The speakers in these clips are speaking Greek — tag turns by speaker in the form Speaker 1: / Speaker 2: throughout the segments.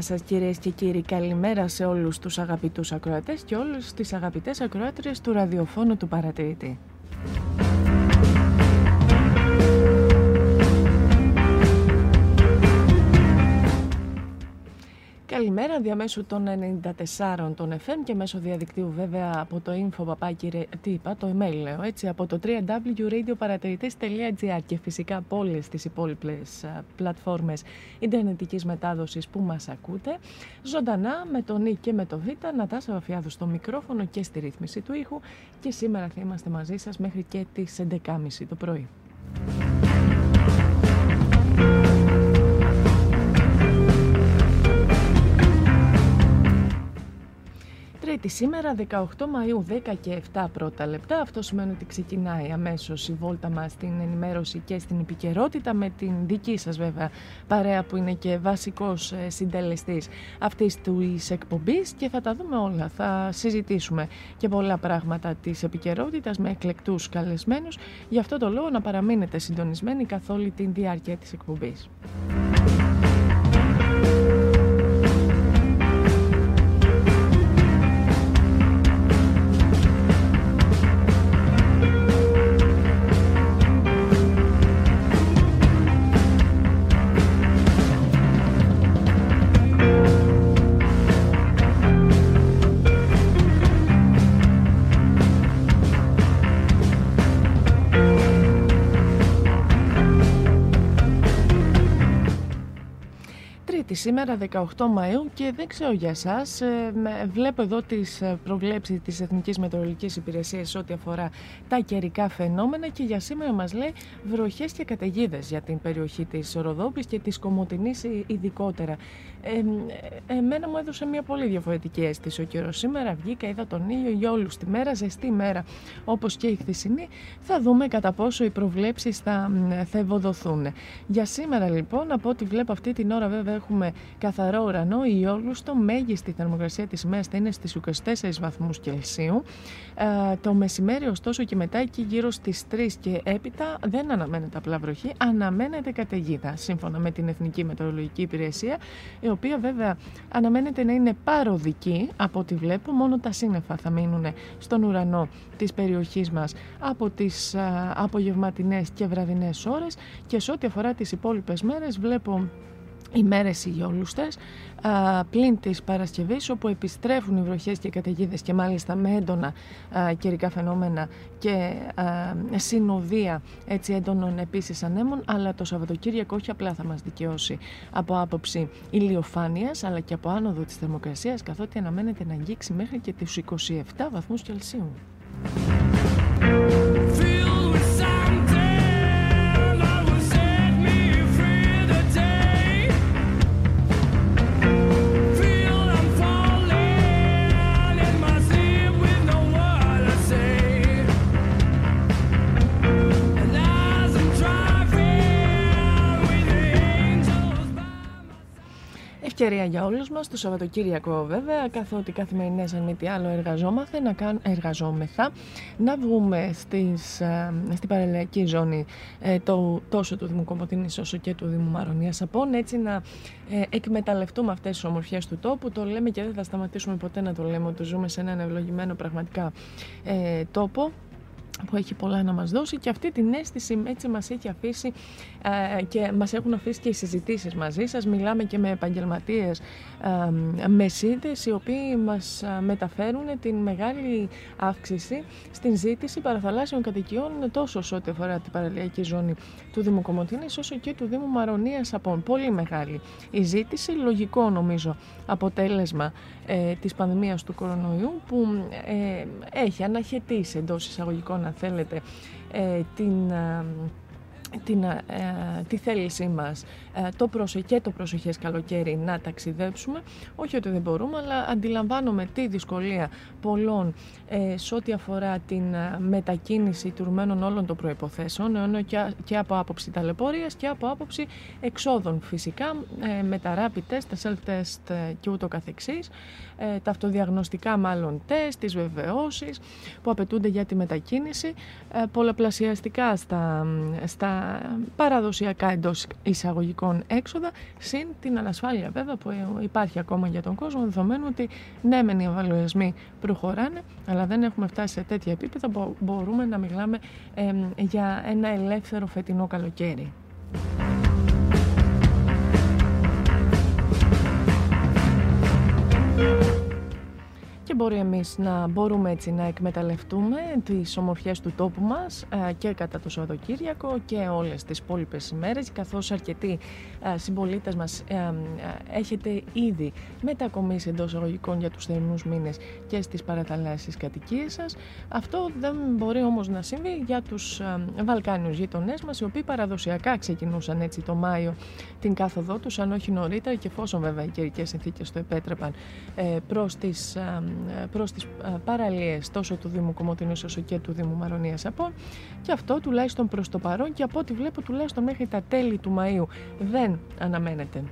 Speaker 1: Καλημέρα σας κυρίες και κύριοι, καλημέρα σε όλους τους αγαπητούς ακροατές και όλους τις αγαπητές ακροάτριες του ραδιοφώνου του παρατηρητή. Καλημέρα διαμέσου των 94 των FM και μέσω διαδικτύου βέβαια από το info παπάκι, τι είπα, το email λέω έτσι, από το www.radioparatηρητές.gr και φυσικά από όλες τις υπόλοιπες α, πλατφόρμες ιντερνετικής μετάδοσης που μας ακούτε. Ζωντανά με τον Νί και με το Β, Νατάσα Βαφιάδου στο μικρόφωνο και στη ρύθμιση του ήχου και σήμερα θα είμαστε μαζί σας μέχρι και τις 11.30 το πρωί. Τρίτη σήμερα, 18 Μαΐου, 10 και 7 πρώτα λεπτά. Αυτό σημαίνει ότι ξεκινάει αμέσως η βόλτα μας στην ενημέρωση και στην επικαιρότητα με την δική σας βέβαια παρέα που είναι και βασικός ε, συντελεστής αυτής του εκπομπής και θα τα δούμε όλα. Θα συζητήσουμε και πολλά πράγματα της επικαιρότητας με εκλεκτούς καλεσμένους. Γι' αυτό το λόγο να παραμείνετε συντονισμένοι καθ' όλη την διάρκεια της εκπομπής. Τρίτη σήμερα 18 Μαΐου και δεν ξέρω για εσάς, ε, βλέπω εδώ τις ε, προβλέψεις της Εθνικής Μετεωρολογικής Υπηρεσίας ό,τι αφορά τα καιρικά φαινόμενα και για σήμερα μας λέει βροχές και καταιγίδες για την περιοχή της Ροδόπης και της Κομωτινής ειδικότερα. Ε, εμένα μου έδωσε μια πολύ διαφορετική αίσθηση ο καιρός σήμερα, βγήκα, είδα τον ήλιο για όλους τη μέρα, ζεστή μέρα όπως και η χθεσινή, θα δούμε κατά πόσο οι προβλέψεις θα, θα ευοδοθούν. Για σήμερα λοιπόν, από ό,τι βλέπω αυτή την ώρα βέβαια έχουμε καθαρό ουρανό, η Ιόλουστο, μέγιστη θερμοκρασία της ημέρας θα είναι στις 24 βαθμούς Κελσίου. Ε, το μεσημέρι ωστόσο και μετά εκεί γύρω στις 3 και έπειτα δεν αναμένεται απλά βροχή, αναμένεται καταιγίδα σύμφωνα με την Εθνική Μετεωρολογική Υπηρεσία, η οποία βέβαια αναμένεται να είναι παροδική από ό,τι βλέπω, μόνο τα σύννεφα θα μείνουν στον ουρανό της περιοχής μας από τις α, απογευματινές και βραδινές ώρες και σε ό,τι αφορά τις υπόλοιπες μέρες βλέπω οι μέρες υγιόλουστες πλην της Παρασκευής όπου επιστρέφουν οι βροχές και οι καταιγίδες και μάλιστα με έντονα α, καιρικά φαινόμενα και α, συνοδεία έτσι έντονων επίσης ανέμων αλλά το Σαββατοκύριακο όχι απλά θα μας δικαιώσει από άποψη ηλιοφάνειας αλλά και από άνοδο της θερμοκρασίας καθότι αναμένεται να αγγίξει μέχρι και τους 27 βαθμούς Κελσίου. Ευκαιρία για όλους μας το Σαββατοκύριακο βέβαια καθότι καθημερινές αν μη τι άλλο εργαζόμαστε να κάν, εργαζόμεθα να βγούμε στις, ε, στην παραλιακή ζώνη ε, το, τόσο του Δήμου Κομποτίνης όσο και του Δήμου Μαρονίας Απών έτσι να ε, εκμεταλλευτούμε αυτές τις ομορφιές του τόπου. Το λέμε και δεν θα σταματήσουμε ποτέ να το λέμε ότι ζούμε σε έναν ευλογημένο πραγματικά ε, τόπο που έχει πολλά να μας δώσει και αυτή την αίσθηση έτσι μας έχει αφήσει ε, και μας έχουν αφήσει και οι συζητήσεις μαζί σας. Μιλάμε και με επαγγελματίες ε, μεσίδες οι οποίοι μας ε, μεταφέρουν την μεγάλη αύξηση στην ζήτηση παραθαλάσσιων κατοικιών τόσο σε ό,τι αφορά την παραλιακή ζώνη του Δήμου Κομωτίνης όσο και του Δήμου Μαρονίας Απών. Πολύ μεγάλη η ζήτηση, λογικό νομίζω αποτέλεσμα ε, της πανδημίας του κορονοϊού που ε, έχει αναχαιτήσει εντός εισαγωγικών αν θέλετε ε, την την, ε, τη θέλησή μας. ε, το προσω... και το προσοχές καλοκαίρι να ταξιδέψουμε. Όχι ότι δεν μπορούμε, αλλά αντιλαμβάνομαι τη δυσκολία πολλών ε, σε ό,τι αφορά την ε, μετακίνηση τουρμένων όλων των προϋποθέσεων, ενώ και, και από άποψη ταλαιπωρίας και από άποψη εξόδων φυσικά, ε, με τα rapid test, τα self-test ε, και ούτω καθεξής, τα αυτοδιαγνωστικά μάλλον τεστ, τις βεβαιώσεις που απαιτούνται για τη μετακίνηση, πολλαπλασιαστικά στα, στα παραδοσιακά εντός εισαγωγικών έξοδα, συν την ανασφάλεια βέβαια που υπάρχει ακόμα για τον κόσμο, δεδομένου ότι ναι, μεν οι εμβαλωιασμοί προχωράνε, αλλά δεν έχουμε φτάσει σε τέτοια επίπεδα που μπορούμε να μιλάμε για ένα ελεύθερο φετινό καλοκαίρι. Και μπορεί εμείς να μπορούμε έτσι να εκμεταλλευτούμε τις ομορφιές του τόπου μας ε, και κατά το Σαββατοκύριακο και όλες τις υπόλοιπες ημέρες καθώς αρκετοί ε, συμπολίτες μας ε, έχετε ήδη μετακομίσει εντός αγωγικών για τους θερινούς μήνες και στις παραθαλάσσιες κατοικίες σας. Αυτό δεν μπορεί όμως να συμβεί για τους Βαλκάνιους γείτονές μας οι οποίοι παραδοσιακά ξεκινούσαν έτσι το Μάιο την κάθοδό τους αν όχι νωρίτερα και εφόσον βέβαια οι καιρικές συνθήκες το επέτρεπαν προς τις προς τις παραλίες τόσο του Δήμου Κομωτινής όσο και του Δήμου Μαρονίας Απών και αυτό τουλάχιστον προς το παρόν και από ό,τι βλέπω τουλάχιστον μέχρι τα τέλη του Μαΐου δεν αναμένεται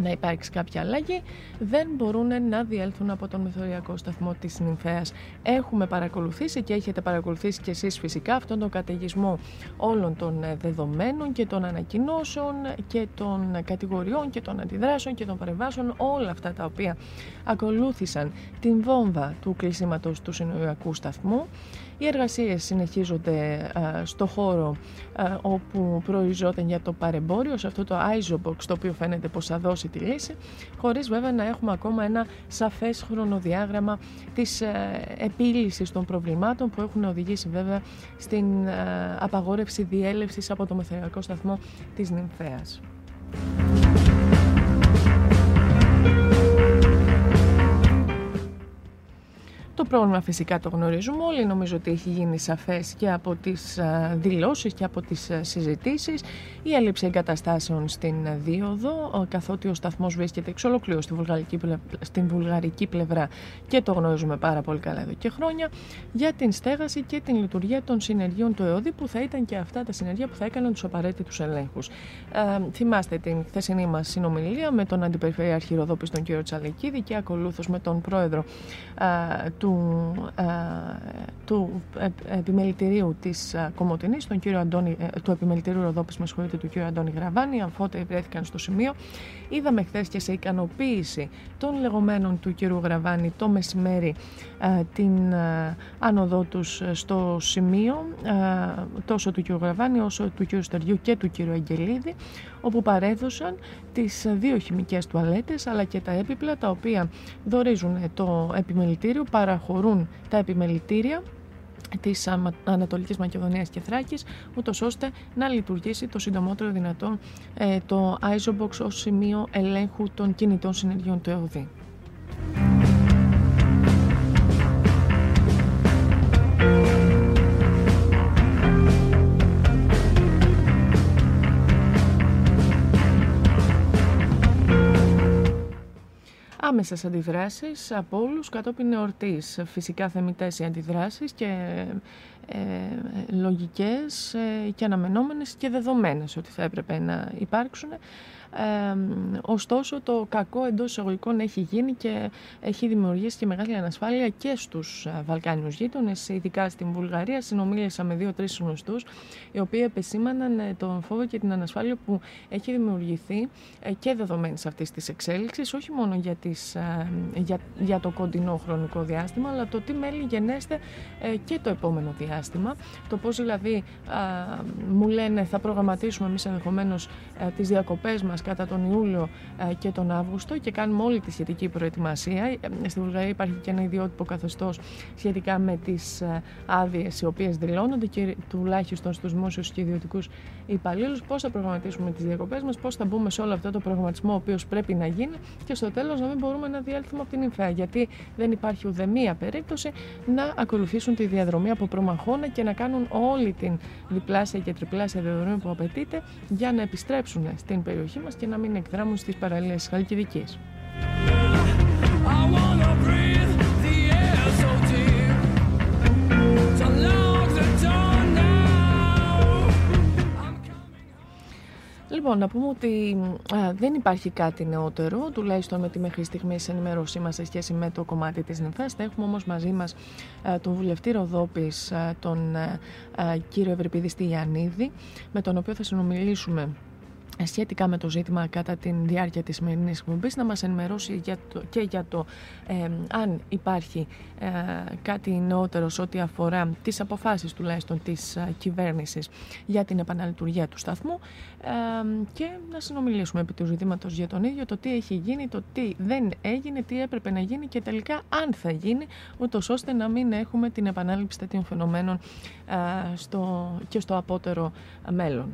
Speaker 1: να υπάρξει κάποια αλλαγή, δεν μπορούν να διέλθουν από τον μεθοριακό σταθμό της Νυμφέας. Έχουμε παρακολουθήσει και έχετε παρακολουθήσει και εσείς φυσικά αυτόν τον καταιγισμό όλων των ε, δεδομένων και των ανακοινώσεων και των κατηγοριών και των αντιδράσεων και των παρεμβάσεων, όλα αυτά τα οποία ακολούθησαν την βόμβα του κλεισίματος του συνοιακού σταθμού. Οι εργασίες συνεχίζονται στο χώρο όπου προοριζόταν για το παρεμπόριο, σε αυτό το Isobox το οποίο φαίνεται πως θα δώσει τη λύση, χωρίς βέβαια να έχουμε ακόμα ένα σαφές χρονοδιάγραμμα της επίλυσης των προβλημάτων που έχουν οδηγήσει βέβαια στην απαγόρευση διέλευσης από το μεθοριακό σταθμό της Νυμφέας. Πρόβλημα φυσικά το γνωρίζουμε όλοι, νομίζω ότι έχει γίνει σαφές και από τις δηλώσεις και από τις συζητήσεις. Η έλλειψη εγκαταστάσεων στην δίωδο, καθότι ο σταθμός βρίσκεται εξ ολοκλήρου στη βουλγαρική, στην βουλγαρική πλευρά και το γνωρίζουμε πάρα πολύ καλά εδώ και χρόνια, για την στέγαση και την λειτουργία των συνεργείων του ΕΟΔΗ που θα ήταν και αυτά τα συνεργεία που θα έκαναν τους απαραίτητους ελέγχους. Ε, θυμάστε την χθεσινή μας συνομιλία με τον Αντιπεριφερειάρχη Ροδόπης τον κύριο Τσαλεκίδη και ακολούθως με τον πρόεδρο του, του επιμελητηρίου της Κομωτινής, τον κύριο Αντώνη, ε, του επιμελητηρίου Ροδόπης, με του κύριο Αντώνη Γραβάνη, αφότε βρέθηκαν στο σημείο. Είδαμε χθες και σε ικανοποίηση των λεγόμενων του κύριου Γραβάνη το μεσημέρι την άνοδό τους στο σημείο τόσο του κύριου Γραβάνη όσο του κύριου Στεριού και του κύριου Αγγελίδη όπου παρέδωσαν τις δύο χημικές τουαλέτες αλλά και τα έπιπλα τα οποία δορίζουν το επιμελητήριο, παραχωρούν τα επιμελητήρια της Ανατολικής Μακεδονίας και Θράκης, ούτως ώστε να λειτουργήσει το συντομότερο δυνατόν ε, το ISOBOX ως σημείο ελέγχου των κινητών συνεργειών του ΕΟΔΗ. Άμεσες αντιδράσεις από όλους κατόπιν εορτής. Φυσικά θεμητές οι αντιδράσεις και ε, λογικές ε, και αναμενόμενες και δεδομένες ότι θα έπρεπε να υπάρξουν ωστόσο το κακό εντός εισαγωγικών έχει γίνει και έχει δημιουργήσει και μεγάλη ανασφάλεια και στους ε, Βαλκάνιους γείτονες, ειδικά στην Βουλγαρία. Συνομίλησα με δύο-τρεις γνωστούς, οι οποίοι επεσήμαναν ε, τον φόβο και την ανασφάλεια που έχει δημιουργηθεί ε, και δεδομένης αυτής της εξέλιξης, όχι μόνο για, τις, για, για το κοντινό χρονικό διάστημα, αλλά το τι μέλη γενέστε και το επόμενο διάστημα. Το πώς δηλαδή μου λένε θα προγραμματίσουμε εμείς ενδεχομένως τις διακοπές μας κατά τον Ιούλιο ε, και τον Αύγουστο και κάνουμε όλη τη σχετική προετοιμασία. Ε, στη Βουλγαρία υπάρχει και ένα ιδιότυπο καθεστώς σχετικά με τις ε, άδειες οι οποίες δηλώνονται και τουλάχιστον στους δημόσιους και ιδιωτικούς υπαλλήλους. Πώς θα προγραμματίσουμε τις διακοπές μας, πώς θα μπούμε σε όλο αυτό το προγραμματισμό ο οποίος πρέπει να γίνει και στο τέλος να μην μπορούμε να διέλθουμε από την Ιμφαία. Γιατί δεν υπάρχει ουδέμια περίπτωση να ακολουθήσουν τη διαδρομή από προμαχώνα και να κάνουν όλη την διπλάσια και τριπλάσια διαδρομή που απαιτείται για να επιστρέψουν στην περιοχή μας και να μην εκδράμουν στις παραλίες της Χαλκιδικής. Λοιπόν, να πούμε ότι δεν υπάρχει κάτι νεότερο, τουλάχιστον με τη μέχρι στιγμής ενημέρωσή μας σε σχέση με το κομμάτι της νυμφές. Θα έχουμε όμως μαζί μας τον βουλευτή Ροδόπης, τον κύριο Ευρυπηδή Στυλιανίδη, με τον οποίο θα συνομιλήσουμε σχετικά με το ζήτημα κατά τη διάρκεια της σημερινής εκπομπής να μας ενημερώσει για το, και για το αν υπάρχει ε, κάτι νεότερο σε ό,τι αφορά τις αποφάσεις τουλάχιστον της ε, κυβέρνησης για την επαναλειτουργία του σταθμού και να συνομιλήσουμε επί του ζητήματος για τον ίδιο το τι έχει γίνει, το τι δεν έγινε, τι έπρεπε να γίνει και τελικά αν θα γίνει ούτως ώστε να μην έχουμε την επανάληψη τέτοιων φαινομένων ε, στο, και στο απότερο μέλλον.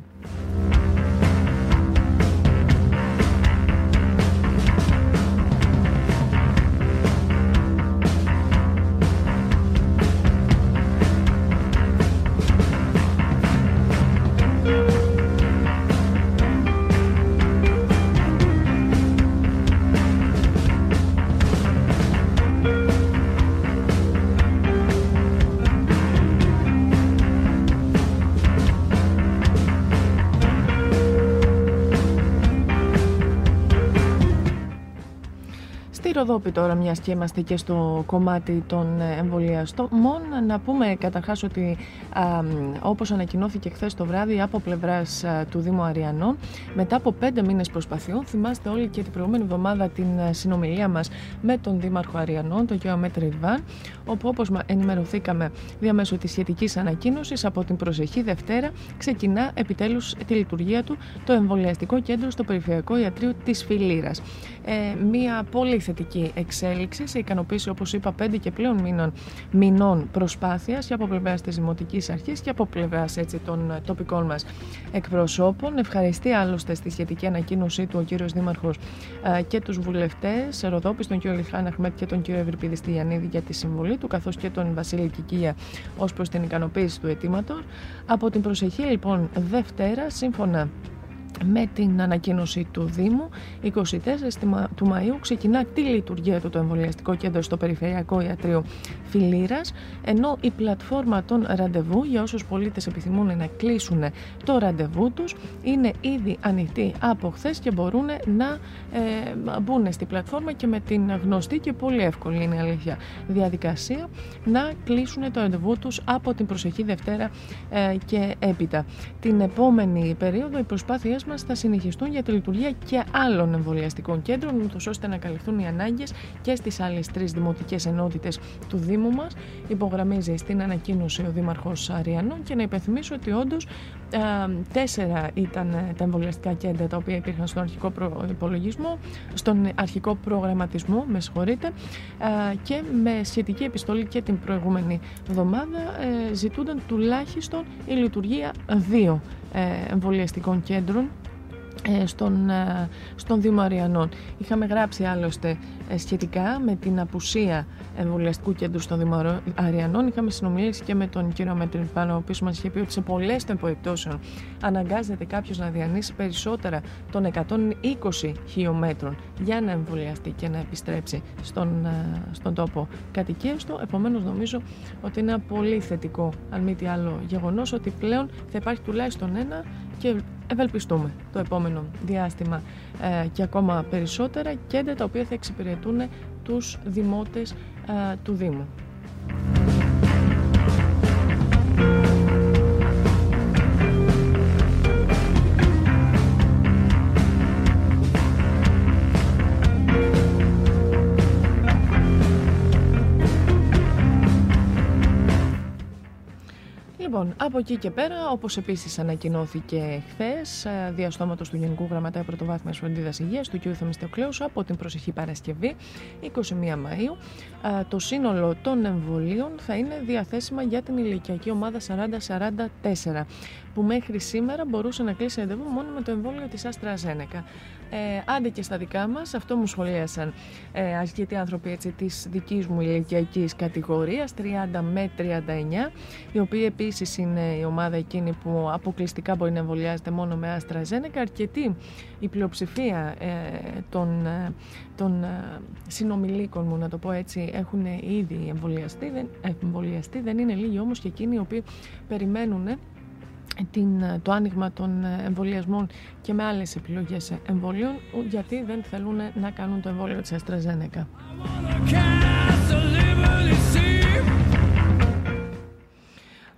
Speaker 1: Ροδόπη τώρα, μιας και είμαστε και στο κομμάτι των εμβολιαστών. Μόνο να πούμε καταρχάς ότι α, όπως ανακοινώθηκε χθες το βράδυ από πλευράς του Δήμου Αριανών, μετά από πέντε μήνες προσπαθειών, θυμάστε όλοι και την προηγούμενη εβδομάδα την συνομιλία μας με τον Δήμαρχο Αριανών, τον κ. Μέτρη Ριβάν, όπου όπως ενημερωθήκαμε διαμέσου της σχετικής ανακοίνωσης, από την προσεχή Δευτέρα ξεκινά επιτέλους τη λειτουργία του το εμβολιαστικό κέντρο στο Περιφερειακό Ιατρείο της Φιλίρας. ε, μια πολύ θετική εξέλιξη σε ικανοποίηση όπως είπα πέντε και πλέον μήνων, μηνών προσπάθειας και από πλευράς της Δημοτικής Αρχής και από πλευράς έτσι, των τοπικών μας εκπροσώπων. Ευχαριστεί άλλωστε στη σχετική ανακοίνωσή του ο κύριος Δήμαρχος ε, και τους βουλευτές Ροδόπης, τον κύριο Λιχάν Αχμέτ και τον κύριο Ευρυπίδη Στυλιανίδη για τη συμβολή του καθώς και τον Βασίλη Κικία ως προς την ικανοποίηση του αιτήματος. Από την προσεχή λοιπόν Δευτέρα, σύμφωνα με την ανακοίνωση του Δήμου, 24 του Μαΐου ξεκινά τη λειτουργία του το εμβολιαστικό κέντρο στο Περιφερειακό Ιατρείο Φιλήρας, ενώ η πλατφόρμα των ραντεβού για όσους πολίτες επιθυμούν να κλείσουν το ραντεβού τους είναι ήδη ανοιχτή από χθες και μπορούν να ε, μπουν στη πλατφόρμα και με την γνωστή και πολύ εύκολη είναι η αλήθεια διαδικασία να κλείσουν το ραντεβού τους από την προσεχή Δευτέρα ε, και έπειτα. Την επόμενη περίοδο οι προσπάθειες μας θα συνεχιστούν για τη λειτουργία και άλλων εμβολιαστικών κέντρων, ούτως ώστε να καλυφθούν οι ανάγκες και στις άλλες τρεις δημοτικές ενότητες του Δήμου μας. Υπογραμμίζει στην ανακοίνωση ο Δήμαρχος Αριανών και να υπενθυμίσω ότι όντως τέσσερα ήταν τα εμβολιαστικά κέντρα τα οποία υπήρχαν στον αρχικό υπολογισμό, στον αρχικό προγραμματισμό, με συγχωρείτε, και με σχετική επιστολή και την προηγούμενη εβδομάδα ε, ζητούνταν τουλάχιστον η λειτουργία δύο ε, εμβολιαστικών κέντρων. ε, στον, ε, στον Δήμο Αριανών. Είχαμε γράψει άλλωστε σχετικά με την απουσία εμβολιαστικού κέντρου στον Δήμο Αριανών. Είχαμε συνομιλήσει και με τον κύριο Μέτριν πάνω, ο οποίος μας είχε πει ότι σε πολλές των περιπτώσεων αναγκάζεται κάποιος να διανύσει περισσότερα των 120 χιλιόμετρων για να εμβολιαστεί και να επιστρέψει στον, στον τόπο κατοικία του. Επομένως, νομίζω ότι είναι ένα πολύ θετικό, αν μη τι άλλο, γεγονός ότι πλέον θα υπάρχει τουλάχιστον ένα και ευελπιστούμε το επόμενο διάστημα ε, και ακόμα περισσότερα κέντρα τα οποία θα εξυπηρετούν τους δημότες ε, του Δήμου. Λοιπόν, από εκεί και πέρα, όπως επίσης ανακοινώθηκε χθες, ε, διαστόματος του Γενικού Γραμματέα Πρωτοβάθμιας Φροντίδας Υγείας του κ. Θεμιστοκλέους από την προσεχή Παρασκευή, 21 Μαου, ε, το σύνολο των εμβολίων θα είναι διαθέσιμα για την ηλικιακή ομάδα 40-44, που μέχρι σήμερα μπορούσε να κλείσει ραντεβού μόνο με το εμβόλιο της Άστρα Ζένεκα. Ε, άντε και στα δικά μας, αυτό μου σχολίασαν ε, αρκετοί άνθρωποι έτσι, της δικής μου ηλικιακής κατηγορίας, 30 με 39, η οποία επίσης είναι η ομάδα εκείνη που αποκλειστικά μπορεί να εμβολιάζεται μόνο με Άστρα Ζένεκα. Αρκετοί, η πλειοψηφία ε, των, ε, των ε, συνομιλίκων μου, να το πω έτσι, έχουν ήδη εμβολιαστεί, δεν, εμβολιαστεί, δεν είναι λίγοι όμως και εκείνοι οι οποίοι περιμένουν την, το άνοιγμα των εμβολιασμών και με άλλες επιλογές εμβολίων γιατί δεν θέλουν να κάνουν το εμβόλιο της AstraZeneca.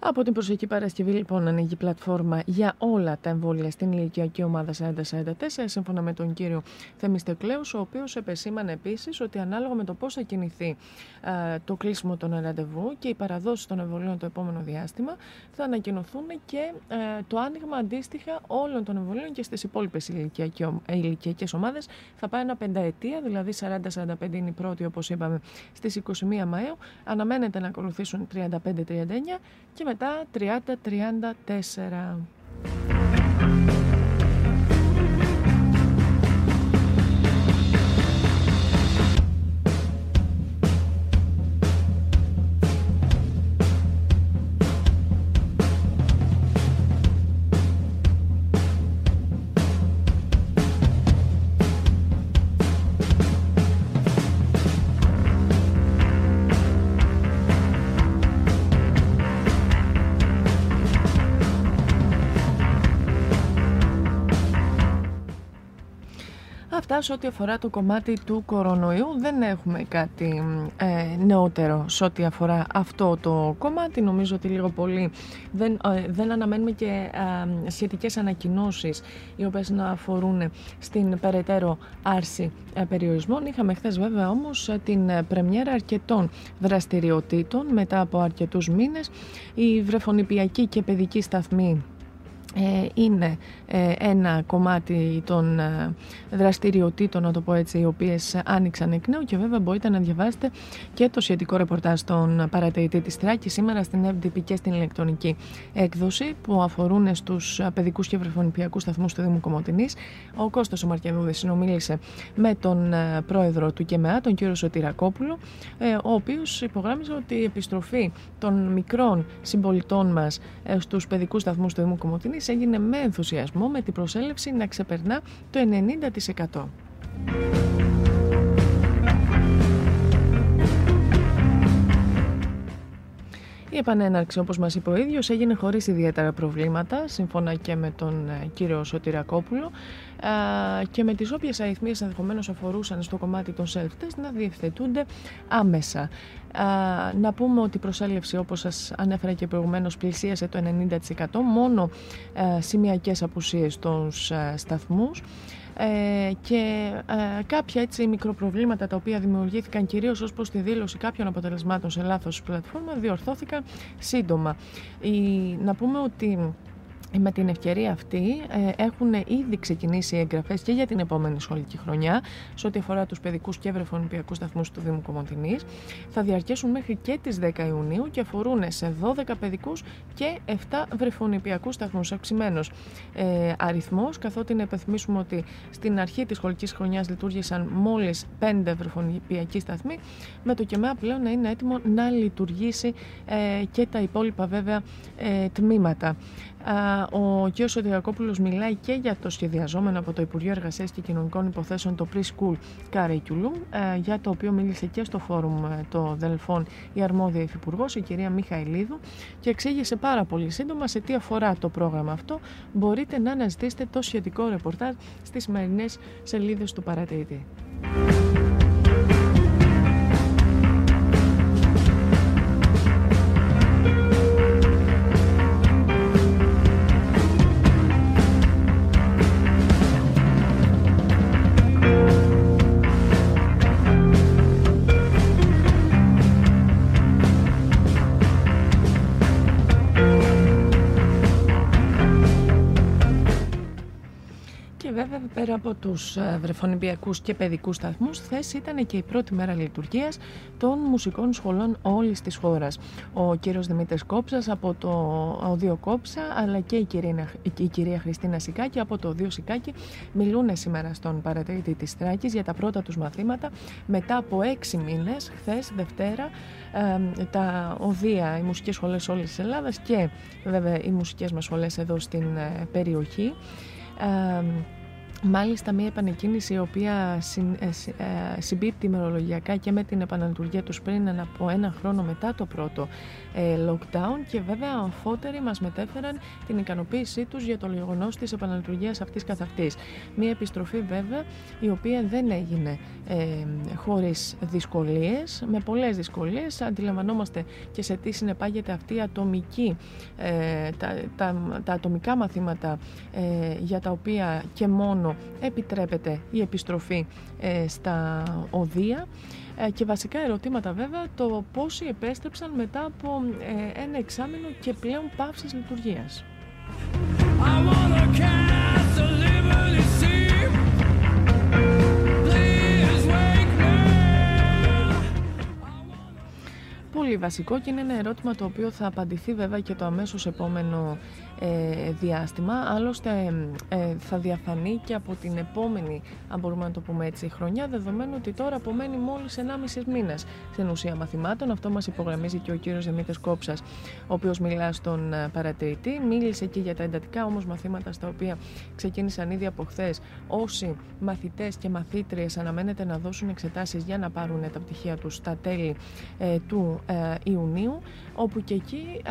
Speaker 1: Από την προσεχή Παρασκευή, λοιπόν, ανοίγει πλατφόρμα για όλα τα εμβόλια στην ηλικιακή ομάδα 40-44, σύμφωνα με τον κύριο Θεμιστεκλέου, ο οποίος επεσήμανε επίσης ότι ανάλογα με το πώς θα κινηθεί ε, το κλείσιμο των ραντεβού και οι παραδόσεις των εμβολίων το επόμενο διάστημα, θα ανακοινωθούν και ε, το άνοιγμα αντίστοιχα όλων των εμβολίων και στις υπόλοιπες ηλικιακές ομάδες. Θα πάει ένα πενταετία, δηλαδή 40-45 είναι η πρώτη, όπως είπαμε, στις 21 Μαου. Αναμένεται να ακολουθήσουν 35-39 και μετά 30-34. Αυτά σε ό,τι αφορά το κομμάτι του κορονοϊού δεν έχουμε κάτι ε, νεότερο σε ό,τι αφορά αυτό το κομμάτι. Νομίζω ότι λίγο πολύ δεν, ε, δεν αναμένουμε και ε, σχετικές ανακοινώσεις οι οποίες να αφορούν στην περαιτέρω άρση ε, περιορισμών. Είχαμε χθες βέβαια όμως την πρεμιέρα αρκετών δραστηριοτήτων μετά από αρκετούς μήνες. Η βρεφονιπιακή και παιδική σταθμή ε, είναι ε, ένα κομμάτι των ε, δραστηριοτήτων, να το πω έτσι, οι οποίες άνοιξαν εκ νέου και βέβαια μπορείτε να διαβάσετε και το σχετικό ρεπορτάζ των παρατηρητή της Τράκη σήμερα στην FDP και στην ηλεκτρονική έκδοση που αφορούν στους παιδικούς και βρεφονιπιακούς σταθμούς του Δήμου Κομωτινής. Ο Κώστας ο Μαρκιανούδης συνομίλησε με τον πρόεδρο του ΚΕΜΕΑ, τον κύριο Σωτηρακόπουλο, ο οποίος υπογράμμιζε ότι η επιστροφή των μικρών συμπολιτών μας στους παιδικούς σταθμούς του Δήμου Κομωτινής έγινε με ενθουσιασμό με την προσέλευση να ξεπερνά το 90%. Η επανέναρξη, όπως μας είπε ο ίδιος, έγινε χωρίς ιδιαίτερα προβλήματα, σύμφωνα και με τον ε, κύριο Σωτηρακόπουλο και με τις όποιες αριθμίες ενδεχομένως αφορούσαν στο κομμάτι των self-test να διευθετούνται άμεσα. Να πούμε ότι η προσέλευση, όπως σας ανέφερα και προηγουμένως, πλησίασε το 90%, μόνο σημειακές απουσίες στους σταθμούς ε, και ε, κάποια έτσι μικροπροβλήματα τα οποία δημιουργήθηκαν κυρίως ως προς τη δήλωση κάποιων αποτελεσμάτων σε λάθος πλατφόρμα διορθώθηκαν σύντομα. Η, να πούμε ότι με την ευκαιρία αυτή ε, έχουν ήδη ξεκινήσει οι εγγραφές και για την επόμενη σχολική χρονιά σε ό,τι αφορά τους παιδικούς και βρεφονιπιακούς σταθμούς του Δήμου Κομωτινή. Θα διαρκέσουν μέχρι και τις 10 Ιουνίου και αφορούν σε 12 παιδικούς και 7 βρεφονιπιακούς σταθμούς. Αυξημένος ε, αριθμός, καθότι να υπενθυμίσουμε ότι στην αρχή της σχολικής χρονιάς λειτουργήσαν μόλις 5 βρεφονιπιακοί σταθμοί, με το ΚΕΜΕΑ πλέον να είναι έτοιμο να λειτουργήσει ε, και τα υπόλοιπα βέβαια ε, τμήματα. Ο κ. Σωτηρακόπουλο μιλάει και για το σχεδιαζόμενο από το Υπουργείο Εργασίας και Κοινωνικών Υποθέσεων το Preschool Curriculum, για το οποίο μίλησε και στο φόρουμ ε, το Δελφών η αρμόδια υφυπουργός, η κυρία Μιχαηλίδου, και εξήγησε πάρα πολύ σύντομα σε τι αφορά το πρόγραμμα αυτό. Μπορείτε να αναζητήσετε το σχετικό ρεπορτάζ στις σημερινές σελίδες του παρατηρητή. Από τους ε, βρεφονιπιακούς και παιδικούς σταθμούς, χθε ήταν και η πρώτη μέρα λειτουργίας των μουσικών σχολών όλης της χώρας. Ο κύριος Δημήτρης Κόψας από το Οδείο Κόψα, αλλά και η κυρία, η κυρία Χριστίνα Σικάκη από το Οδείο Σικάκη μιλούν σήμερα στον παρατηρητή της Τράκης για τα πρώτα τους μαθήματα μετά από έξι μήνες, χθες Δευτέρα, τα οδεία, οι μουσικές σχολές όλης της Ελλάδας και βέβαια οι μουσικές μας σχολές εδώ στην ε, περιοχή. Μάλιστα μια επανεκκίνηση η οποία συν, ε, ε, συμπίπτει ημερολογιακά και με την επαναλειτουργία τους πριν από ένα χρόνο μετά το πρώτο ε, lockdown και βέβαια αμφότεροι μας μετέφεραν την ικανοποίησή τους για το γεγονός της επαναλειτουργίας αυτής καθ' αυτής. Μια επιστροφή βέβαια η οποία δεν έγινε ε, χωρίς δυσκολίες, με πολλές δυσκολίες. Αντιλαμβανόμαστε και σε τι συνεπάγεται αυτή η ατομική, ε, τα, τα, τα ατομικά μαθήματα ε, για τα οποία και μόνο επιτρέπεται η επιστροφή ε, στα οδεία. Ε, και βασικά ερωτήματα βέβαια το πόσοι επέστρεψαν μετά από ε, ένα εξάμεινο και πλέον πάυσης λειτουργίας. Πολύ βασικό και είναι ένα ερώτημα το οποίο θα απαντηθεί βέβαια και το αμέσως επόμενο ε, διάστημα. Άλλωστε ε, θα διαφανεί και από την επόμενη, αν μπορούμε να το πούμε έτσι, χρονιά, δεδομένου ότι τώρα απομένει μόλις 1,5 μήνες στην ουσία μαθημάτων. Αυτό μας υπογραμμίζει και ο κύριος Δημήτρης Κόψας, ο οποίος μιλά στον ε, παρατηρητή. Μίλησε και για τα εντατικά όμως μαθήματα στα οποία ξεκίνησαν ήδη από χθες. Όσοι μαθητές και μαθήτριες αναμένεται να δώσουν εξετάσεις για να πάρουν τα πτυχία τους στα τέλη του Ιουνίου, όπου και εκεί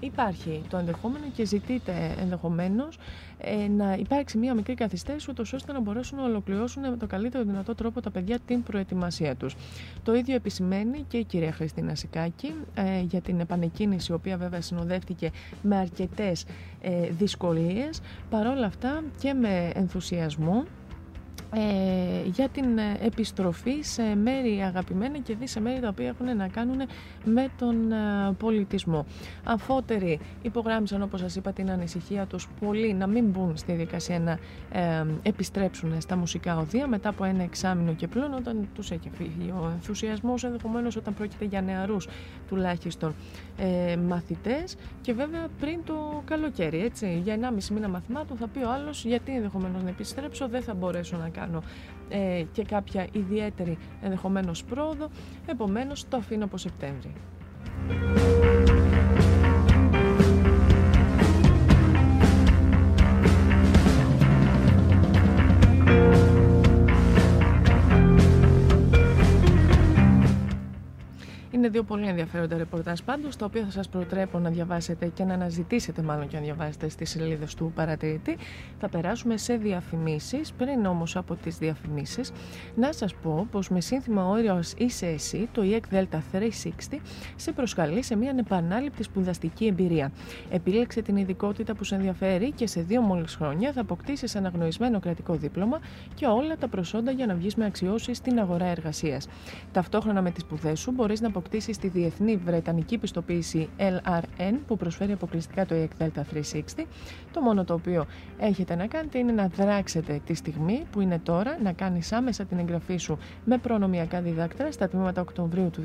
Speaker 1: υπάρχει το ενδεχόμενο και ζητείται ενδεχομένως ε, να υπάρξει μια μικρή καθυστέρηση, ούτως ώστε να μπορέσουν να ολοκληρώσουν με το καλύτερο δυνατό τρόπο τα παιδιά την προετοιμασία τους. Το ίδιο επισημαίνει και η κυρία Χριστίνα Σικάκη ε, για την επανεκκίνηση, η οποία βέβαια συνοδεύτηκε με αρκετές ε, δυσκολίες. Παρόλα αυτά και με ενθουσιασμό ε, για την ε, επιστροφή σε μέρη αγαπημένα και δει σε μέρη τα οποία έχουν να κάνουν με τον ε, πολιτισμό. Αφότεροι υπογράμμισαν όπως σας είπα την ανησυχία τους πολύ να μην μπουν στη διαδικασία να επιστρέψουν στα μουσικά οδεία μετά από ένα εξάμεινο και πλέον όταν τους έχει φύγει ο ενθουσιασμός ενδεχομένως όταν πρόκειται για νεαρούς τουλάχιστον ε, μαθητές και βέβαια πριν το καλοκαίρι έτσι για 1,5 μήνα μαθημάτων θα πει ο άλλος γιατί ενδεχομένως να επιστρέψω δεν θα μπορέσω να κάνω ε, και κάποια ιδιαίτερη ενδεχομένως πρόοδο, επομένως το αφήνω από Σεπτέμβρη. Είναι δύο πολύ ενδιαφέροντα ρεπορτάζ πάντως, τα οποία θα σας προτρέπω να διαβάσετε και να αναζητήσετε μάλλον και να διαβάσετε στις σελίδες του παρατηρητή. Θα περάσουμε σε διαφημίσεις, πριν όμως από τις διαφημίσεις, να σας πω πως με σύνθημα όριος είσαι εσύ, το EEC Delta 360 σε προσκαλεί σε μια ανεπανάληπτη σπουδαστική εμπειρία. Επίλεξε την ειδικότητα που σε ενδιαφέρει και σε δύο μόλις χρόνια θα αποκτήσεις αναγνωρισμένο κρατικό δίπλωμα και όλα τα προσόντα για να βγεις με αξιώσεις στην αγορά εργασίας. Ταυτόχρονα με τις σπουδές σου μπορείς να αποκτήσει τη διεθνή βρετανική πιστοποίηση LRN που προσφέρει αποκλειστικά το EEC Delta 360. Το μόνο το οποίο έχετε να κάνετε είναι να δράξετε τη στιγμή που είναι τώρα να κάνεις άμεσα την εγγραφή σου με προνομιακά διδάκτρα στα τμήματα Οκτωβρίου του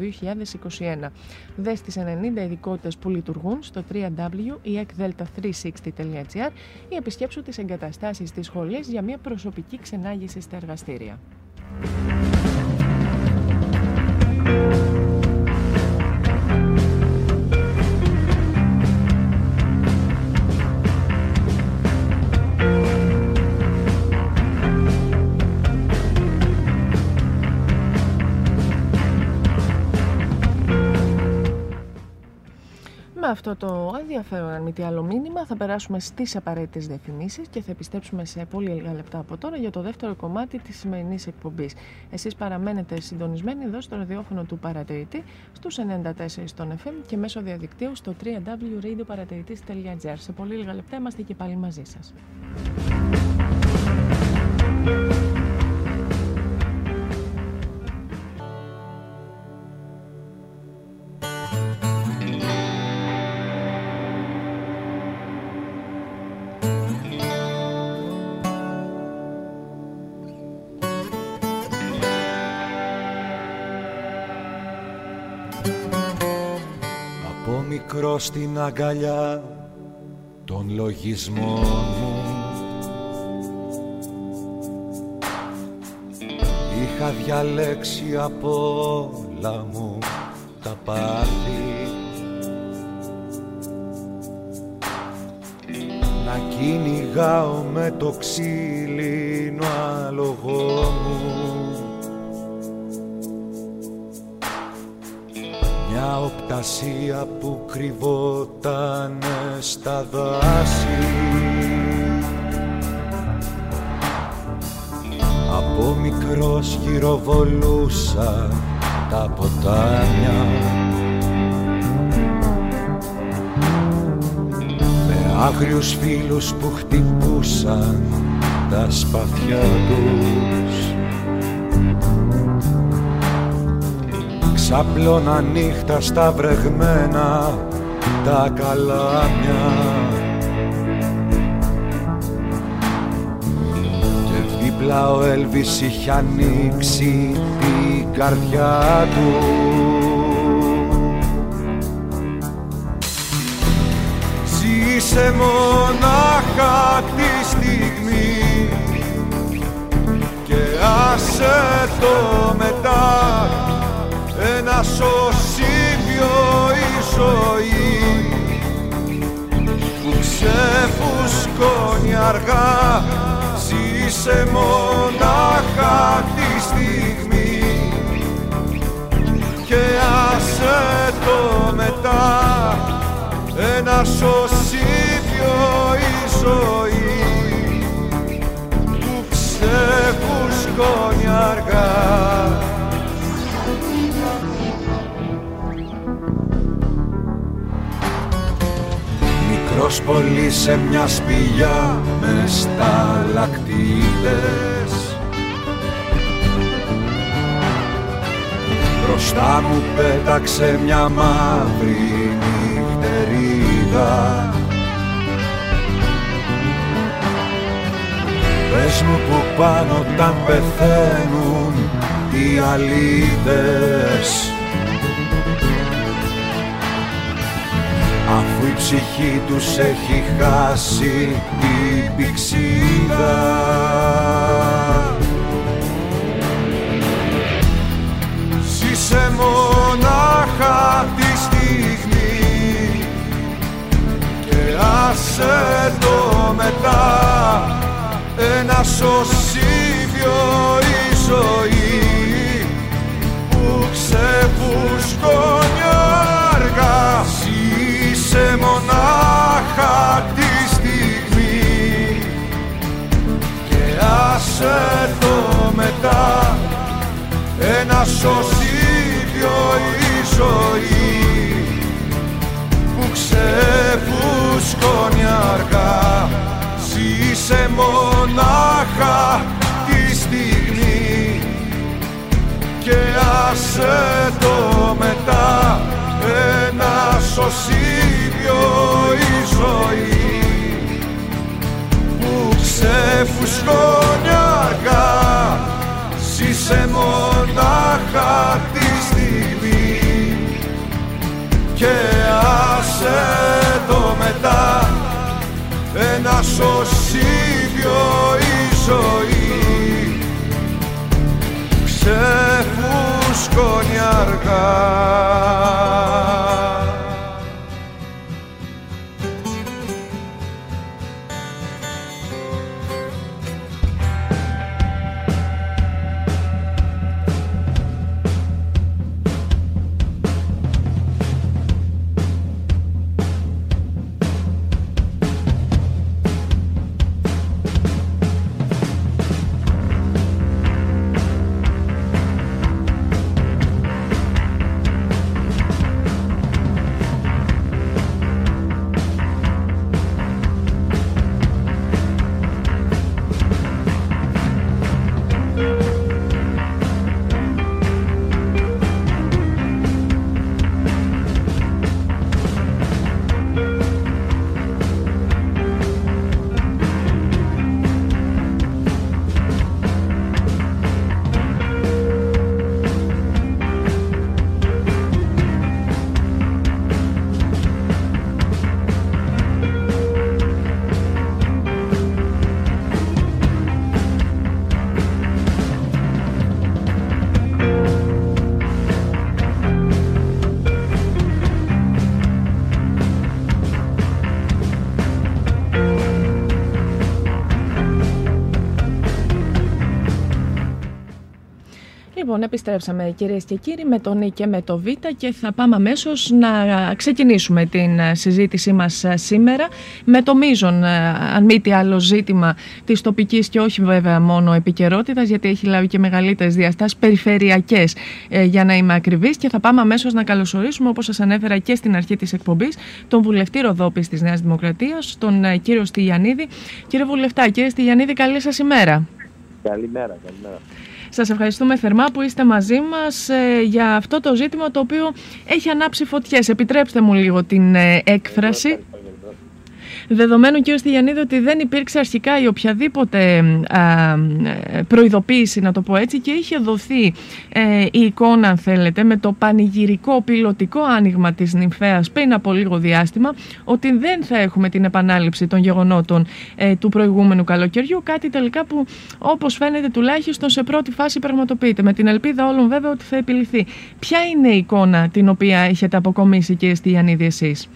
Speaker 1: 2021. Δες τις 90 ειδικότητες που λειτουργούν στο www.eecdelta360.gr ή επισκέψου τις εγκαταστάσεις της σχολής για μια προσωπική ξενάγηση στα εργαστήρια. Με αυτό το ενδιαφέρον, αν μη τι άλλο μήνυμα, θα περάσουμε στις απαραίτητες διαφημίσεις και θα επιστρέψουμε σε πολύ λίγα λεπτά από τώρα για το δεύτερο κομμάτι της σημερινής εκπομπής. Εσείς παραμένετε συντονισμένοι εδώ στο ραδιόφωνο του Παρατηρητή, στους 94 στον FM και μέσω διαδικτύου στο www.radioparατηρητή.gr. Σε πολύ λίγα λεπτά είμαστε και πάλι μαζί σας.
Speaker 2: Μικρό στην αγκαλιά των λογισμών μου. Είχα διαλέξει από όλα μου τα πάθη. Να κυνηγάω με το ξύλινο άλογο μου Μια οπτασία που κρυβόταν στα δάση. Από μικρός γυροβολούσα τα ποτάμια. Με άγριους φίλους που χτυπούσαν τα σπαθιά τους Ξαπλώνα νύχτα στα βρεγμένα τα καλάμια Και δίπλα ο Έλβης είχε ανοίξει την καρδιά του. Ζήσε μονάχα τη στιγμή και άσε το μετά ένα σωσίβιο η ζωή που ξεφουσκώνει αργά. Ζήσε μονάχα τη στιγμή και άσε το μετά. Ένα σωσίβιο η ζωή Ως σε μια σπηλιά με σταλακτίδες. Μπροστά μου πέταξε μια μαύρη νυχτερίδα. Πες μου που πάνω τα πεθαίνουν οι αλήτες αφού η ψυχή τους έχει χάσει την πηξίδα. Ζήσε μονάχα τη στιγμή και άσε το μετά. Ένα σωσίδιο η ζωή που ξεφουσκώνει αργά Ζήσε μονάχα τη στιγμή. Και άσε το μετά ένα σωσίδιο η ζωή που ξεφουσκώνει αργά. Ζήσε μονάχα τη στιγμή. Και άσε το μετά ένα σωσίδιο η ζωή που ξεφουσκώνει αργά ζήσε μονάχα τη στιγμή και άσε το μετά. Ένα σωσίδιο η ζωή. Ξεφουσκώνει αργά
Speaker 1: Λοιπόν, επιστρέψαμε κυρίες και κύριοι με τον Ι και με το Β και θα πάμε αμέσως να ξεκινήσουμε την ε, συζήτησή μας ε, σήμερα με το μείζον, ε, αν μη τι άλλο, ζήτημα της τοπικής και όχι βέβαια μόνο επικαιρότητας, γιατί έχει λάβει και μεγαλύτερες διαστάσεις περιφερειακές, για να είμαι ακριβής. Και θα πάμε αμέσως να καλωσορίσουμε, όπως σας ανέφερα και στην αρχή της εκπομπής, τον βουλευτή Ροδόπη της Νέας Δημοκρατίας, τον κύριο Στυλιανίδη. Κύριε Βουλευτά, κύριε Στυλιανίδη, καλή σας ημέρα.
Speaker 3: Καλημέρα, καλημέρα.
Speaker 1: Σας ευχαριστούμε θερμά που είστε μαζί μας ε, για αυτό το ζήτημα το οποίο έχει ανάψει φωτιές. Επιτρέψτε μου λίγο την ε, έκφραση. Δεδομένου κύριο Στυλιανίδη ότι δεν υπήρξε αρχικά η οποιαδήποτε προειδοποίηση να το πω έτσι και είχε δοθεί ε, η εικόνα αν θέλετε με το πανηγυρικό πιλωτικό άνοιγμα της νυμφέας πριν από λίγο διάστημα ότι δεν θα έχουμε την επανάληψη των γεγονότων ε, του προηγούμενου καλοκαιριού κάτι τελικά που όπως φαίνεται τουλάχιστον σε πρώτη φάση πραγματοποιείται με την ελπίδα όλων βέβαια ότι θα επιληθεί. Ποια είναι η εικόνα την οποία έχετε αποκομίσει κύριε Στυλιανίδη εσείς;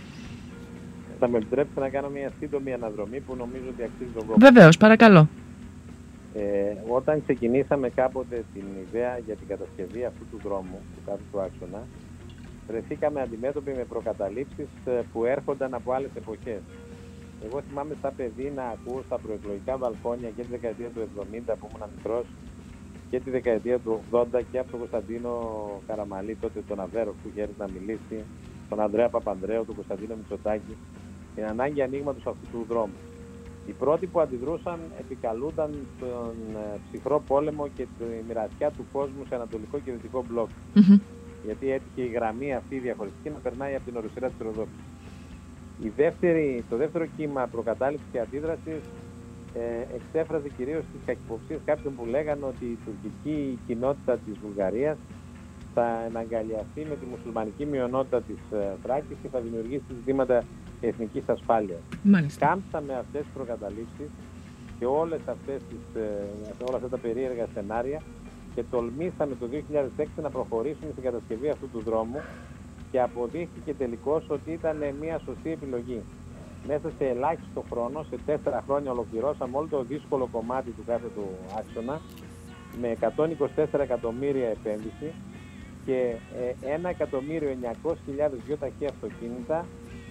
Speaker 3: Θα με επιτρέψετε να κάνω μια σύντομη αναδρομή που νομίζω ότι αξίζει τον κόπο.
Speaker 1: Βεβαίως, παρακαλώ.
Speaker 3: Ε, όταν ξεκινήσαμε κάποτε την ιδέα για την κατασκευή αυτού του δρόμου, του κάτω του άξονα, βρεθήκαμε αντιμέτωποι με προκαταλήψεις ε, που έρχονταν από άλλες εποχές. Εγώ θυμάμαι σαν παιδί να ακούω στα προεκλογικά βαλκόνια και τη δεκαετία του 70 που ήμουν μικρός και τη δεκαετία του 80 και από τον Κωνσταντίνο Καραμαλή, τότε τον Αβέρο που είχε έρθει να μιλήσει, τον Ανδρέα Παπανδρέου, τον Κωνσταντίνο Μητσοτάκη, την ανάγκη ανοίγματο αυτού του δρόμου. Οι πρώτοι που αντιδρούσαν επικαλούνταν τον ε, ψυχρό πόλεμο και τη μοιρασιά του κόσμου σε ανατολικό και δυτικό μπλοκ. γιατί έτυχε η γραμμή αυτή η διαχωριστική να περνάει από την οροσυρά της Ροδόπης. Η δεύτερη, το δεύτερο κύμα προκατάληψης και αντίδρασης ε, εξέφραζε κυρίως τις κακυποψίες κάποιων που λέγανε ότι η τουρκική κοινότητα της Βουλγαρίας θα εναγκαλιαστεί με τη μουσουλμανική μειονότητα της ε, Θράκης και θα δημιουργήσει ζητήματα εθνικής ασφάλειας.
Speaker 1: Μάλιστα.
Speaker 3: Κάμψαμε αυτές τις προκαταλήψεις και όλες αυτές τις, ε, όλα αυτά τα περίεργα σενάρια και τολμήσαμε το 2006 να προχωρήσουμε στην κατασκευή αυτού του δρόμου και αποδείχθηκε τελικώς ότι ήταν μια σωστή επιλογή. Μέσα σε ελάχιστο χρόνο, σε τέσσερα χρόνια ολοκληρώσαμε όλο το δύσκολο κομμάτι του κάθε του άξονα με 124 εκατομμύρια επένδυση και 1.900.000 δυο ταχεία αυτοκίνητα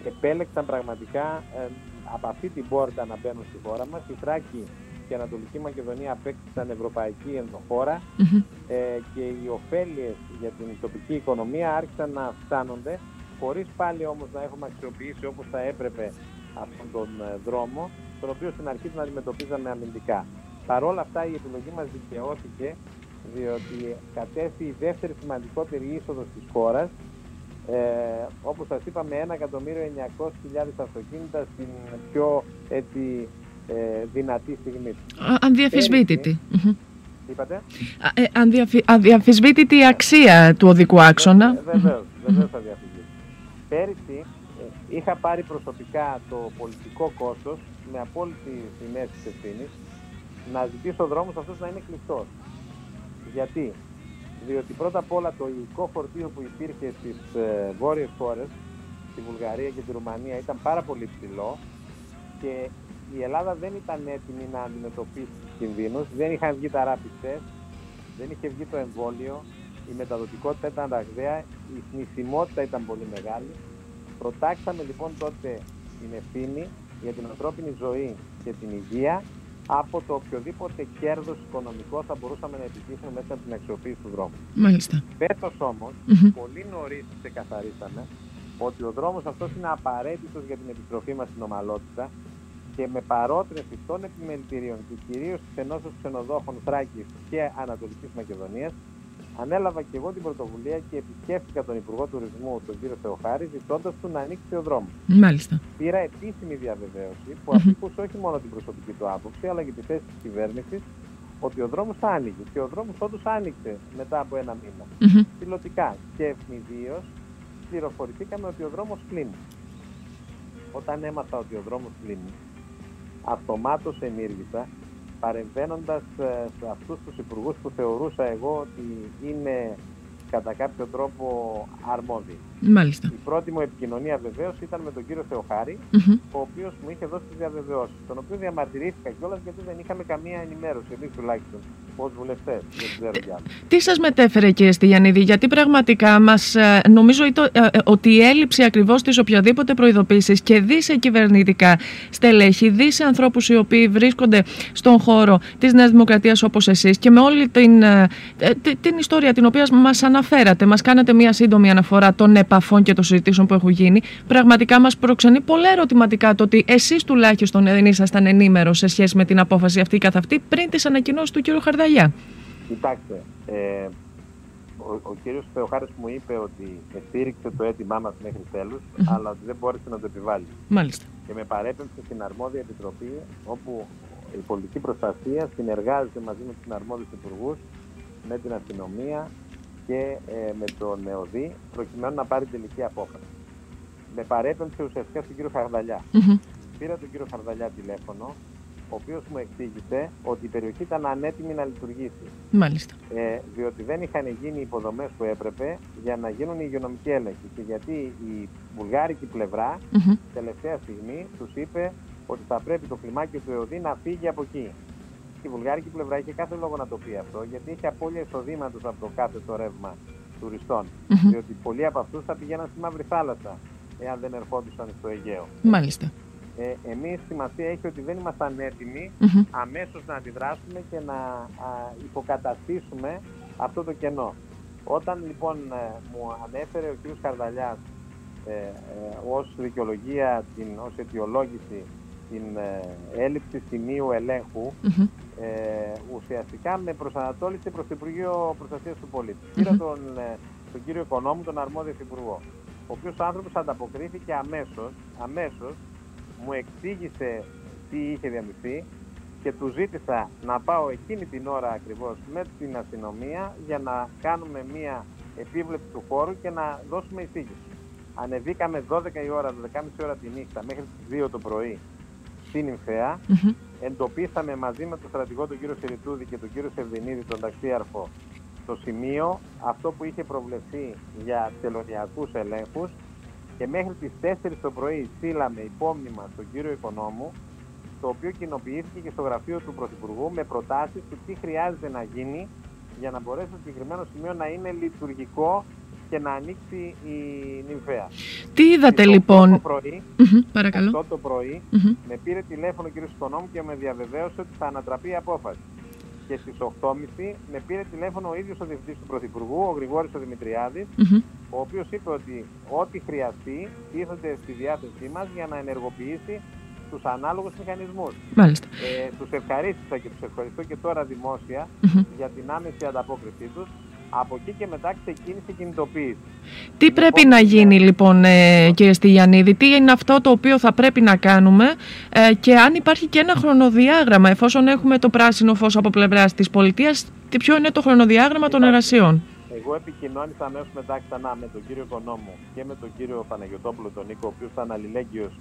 Speaker 3: επέλεξαν πραγματικά ε, από αυτή την πόρτα να μπαίνουν στη χώρα μας. Η Θράκη και η Ανατολική Μακεδονία απέκτησαν ευρωπαϊκή ενδοχώρα
Speaker 1: Μμμ.
Speaker 3: ε, και οι ωφέλειες για την τοπική οικονομία άρχισαν να αυξάνονται χωρίς πάλι όμως να έχουμε αξιοποιήσει όπως θα έπρεπε αυτόν τον ε, δρόμο τον οποίο στην αρχή τον αντιμετωπίζαμε αμυντικά. Παρ' όλα αυτά η επιλογή μας δικαιώθηκε διότι κατέστη η δεύτερη σημαντικότερη είσοδος της χώρας ε, όπως σας είπαμε 1.900.000 αυτοκίνητα στην πιο έτσι, ε, δυνατή στιγμή.
Speaker 1: Α, Ανδιαφυσβήτητη. Μμμ.
Speaker 3: Είπατε;
Speaker 1: Α, ε, ανδιαφυ- Αδιαφυσβήτητη η αξία του οδικού άξονα.
Speaker 3: Βεβαίως, βεβαίως θα διαφυγεί. Πέρυσι ε, είχα πάρει προσωπικά το πολιτικό κόστος με απόλυτη συνέση της ευθύνης να ζητήσω ο δρόμος αυτός να είναι κλειστός. Γιατί; Διότι πρώτα απ' όλα το υλικό φορτίο που υπήρχε στις ε, βόρειες χώρες, στη Βουλγαρία και τη Ρουμανία ήταν πάρα πολύ ψηλό και η Ελλάδα δεν ήταν έτοιμη να αντιμετωπίσει τους κινδύνους, δεν είχαν βγει τα rapid test, δεν είχε βγει το εμβόλιο, η μεταδοτικότητα ήταν ραγδαία, η θνησιμότητα ήταν πολύ μεγάλη. Προτάξαμε λοιπόν τότε την ευθύνη για την ανθρώπινη ζωή και την υγεία από το οποιοδήποτε κέρδος οικονομικό θα μπορούσαμε να επιτύχουμε μέσα από την αξιοποίηση του δρόμου.
Speaker 1: Μάλιστα.
Speaker 3: Φέτος όμως,
Speaker 1: Μμμ.
Speaker 3: πολύ νωρίς ξεκαθαρίσαμε ότι ο δρόμος αυτός είναι απαραίτητος για την επιστροφή μας στην ομαλότητα και με παρότρινση των επιμελητηρίων και κυρίως της Ενώσεως Ξενοδόχων Θράκης και Ανατολικής Μακεδονίας ανέλαβα και εγώ την πρωτοβουλία και επισκέφθηκα τον Υπουργό Τουρισμού, τον κύριο Θεοχάρη, ζητώντας του να ανοίξει ο δρόμος.
Speaker 1: Μάλιστα.
Speaker 3: Πήρα επίσημη διαβεβαίωση που
Speaker 1: Μμμ.
Speaker 3: αφήκουσε όχι μόνο την προσωπική του άποψη, αλλά και τη θέση της κυβέρνησης ότι ο δρόμος θα άνοιγε. Και ο δρόμος όντως άνοιξε μετά από ένα μήνα.
Speaker 1: Μμμ.
Speaker 3: Πιλωτικά και ευνηδίως πληροφορηθήκαμε ότι ο δρόμος κλείνει. Όταν έμαθα ότι ο δρόμος κλείνει, αυτομάτως ενήργησα παρεμβαίνοντας ε, σε αυτούς τους υπουργούς που θεωρούσα εγώ ότι είναι κατά κάποιο τρόπο αρμόδιοι.
Speaker 1: Μάλιστα.
Speaker 3: Η πρώτη μου επικοινωνία βεβαίως ήταν με τον κύριο Θεοχάρη,
Speaker 1: Μμμ.
Speaker 3: ο οποίος μου είχε δώσει τις διαβεβαιώσεις. Τον οποίο διαμαρτυρήθηκα κιόλας γιατί δεν είχαμε καμία ενημέρωση, εμείς τουλάχιστον, ως βουλευτές. Δεν ξέρω για άλλους.
Speaker 1: Τι σας μετέφερε κύριε Στυλιανίδη, γιατί πραγματικά μας ε, νομίζω ητο- ε, ε, ότι η έλλειψη ακριβώς της οποιαδήποτε προειδοποίησης και δει σε κυβερνητικά στελέχη, δει σε ανθρώπους οι οποίοι βρίσκονται στον χώρο της Νέας Δημοκρατίας όπως εσείς και με όλη την, ε, ε, τη- την ιστορία την οποία μας αναφέρατε, μας κάνατε μια σύντομη αναφορά των επαφών και των συζητήσεων που έχουν γίνει, πραγματικά μας προξενεί πολλά ερωτηματικά το ότι εσείς τουλάχιστον δεν ήσασταν ενήμερος σε σχέση με την απόφαση αυτή καθ' αυτή πριν τις ανακοινώσεις του κ. Χαρδαλιά.
Speaker 3: Κοιτάξτε, ε, ο, ο κύριος Θεοχάρης μου είπε ότι στήριξε το αίτημά μας μέχρι τέλους,
Speaker 1: Μμμ.
Speaker 3: αλλά ότι δεν μπόρεσε να το επιβάλλει.
Speaker 1: Μάλιστα.
Speaker 3: Και με παρέπεμψε στην αρμόδια επιτροπή, όπου η πολιτική προστασία συνεργάζεται μαζί με τους αρμόδιους υπουργούς, με την αστυνομία και ε, με τον ΕΟΔΗ, προκειμένου να πάρει τελική απόφαση. Με παρέπεμψε ουσιαστικά στον κύριο Χαρδαλιά.
Speaker 1: Μμμ.
Speaker 3: Πήρα τον κύριο Χαρδαλιά τηλέφωνο, ο οποίος μου εξήγησε ότι η περιοχή ήταν ανέτοιμη να λειτουργήσει.
Speaker 1: Μάλιστα.
Speaker 3: Ε, διότι δεν είχαν γίνει οι υποδομές που έπρεπε για να γίνουν οι υγειονομικοί έλεγχοι. Και γιατί η βουλγάρικη πλευρά
Speaker 1: Μμμ.
Speaker 3: τελευταία στιγμή τους είπε ότι θα πρέπει το κλιμάκιο του ΕΟΔΗ να φύγει από εκεί. Η βουλγάρικη πλευρά είχε κάθε λόγο να το πει αυτό, γιατί είχε απώλεια εισοδήματο από το κάθε το ρεύμα τουριστών.
Speaker 1: Μμμ.
Speaker 3: Διότι πολλοί από αυτούς θα πηγαίναν στη Μαύρη Θάλασσα, εάν δεν ερχόντουσαν στο Αιγαίο.
Speaker 1: Μάλιστα.
Speaker 3: Ε, Εμείς σημασία έχει ότι δεν ήμασταν έτοιμοι
Speaker 1: Μμμ.
Speaker 3: αμέσως να αντιδράσουμε και να α, υποκαταστήσουμε αυτό το κενό. Όταν λοιπόν ε, μου ανέφερε ο κ. Καρδαλιάς ε, ε, ως δικαιολογία, την, ως αιτιολόγηση την ε, έλλειψη σημείου ελέγχου,
Speaker 1: Μμμ.
Speaker 3: Ε, ουσιαστικά με προσανατόλισε προς το Υπουργείο Προστασίας του Πολίτη. Πήρα τον ε, τον κύριο Οικονόμου, τον αρμόδιο υπουργό. Ο οποίος άνθρωπος ανταποκρίθηκε αμέσως, αμέσως, μου εξήγησε τι είχε διαμειφθεί και του ζήτησα να πάω εκείνη την ώρα ακριβώς με την αστυνομία για να κάνουμε μία επίβλεψη του χώρου και να δώσουμε εισήγηση. Ανεβήκαμε 12 η ώρα, 12.30 ώρα τη νύχτα μέχρι τις 2 το πρωί στην Ιμφαία. Εντοπίσαμε μαζί με τον στρατηγό τον κύριο Σιριτούδη και τον κύριο Σεβδινίδη, τον ταξίαρχο, το σημείο, αυτό που είχε προβλεφθεί για τελωνιακούς ελέγχους και μέχρι τις 4 το πρωί στείλαμε υπόμνημα στον κύριο Οικονόμου το οποίο κοινοποιήθηκε και στο γραφείο του Πρωθυπουργού με προτάσεις του τι χρειάζεται να γίνει για να μπορέσει το συγκεκριμένο σημείο να είναι λειτουργικό και να ανοίξει η νυμφαία.
Speaker 1: Τι είδατε λοιπόν; Το πρωί,
Speaker 3: παρακαλώ. το πρωί με πήρε τηλέφωνο ο κ. Οικονόμου και με διαβεβαίωσε ότι θα ανατραπεί η απόφαση. Και στις 8.30 με πήρε τηλέφωνο ο ίδιος ο Διευθυντής του Πρωθυπουργού, ο Γρηγόρης ο Δημητριάδης, ο οποίος είπε ότι ό,τι χρειαστεί τίθεται στη διάθεσή μας για να ενεργοποιήσει τους ανάλογους μηχανισμούς.
Speaker 1: Μάλιστα.
Speaker 3: Ε, τους ευχαρίστησα και τους ευχαριστώ και τώρα για την άμεση ανταπόκρισή τους. Από εκεί και μετά ξεκίνησε η κινητοποίηση.
Speaker 1: Τι πρέπει να γίνει λοιπόν ε, κύριε Στυλιανίδη, τι είναι αυτό το οποίο θα πρέπει να κάνουμε ε, και αν υπάρχει και ένα χρονοδιάγραμμα εφόσον έχουμε το πράσινο φως από πλευράς της πολιτείας, τι ποιο είναι το χρονοδιάγραμμα των εργασιών;
Speaker 3: Εγώ επικοινώνησα αμέσω μετά ξανά με τον κύριο Οικονόμου και με τον κύριο Παναγιωτόπουλο τον Νίκο, ο οποίος ήταν αλληλέγγυος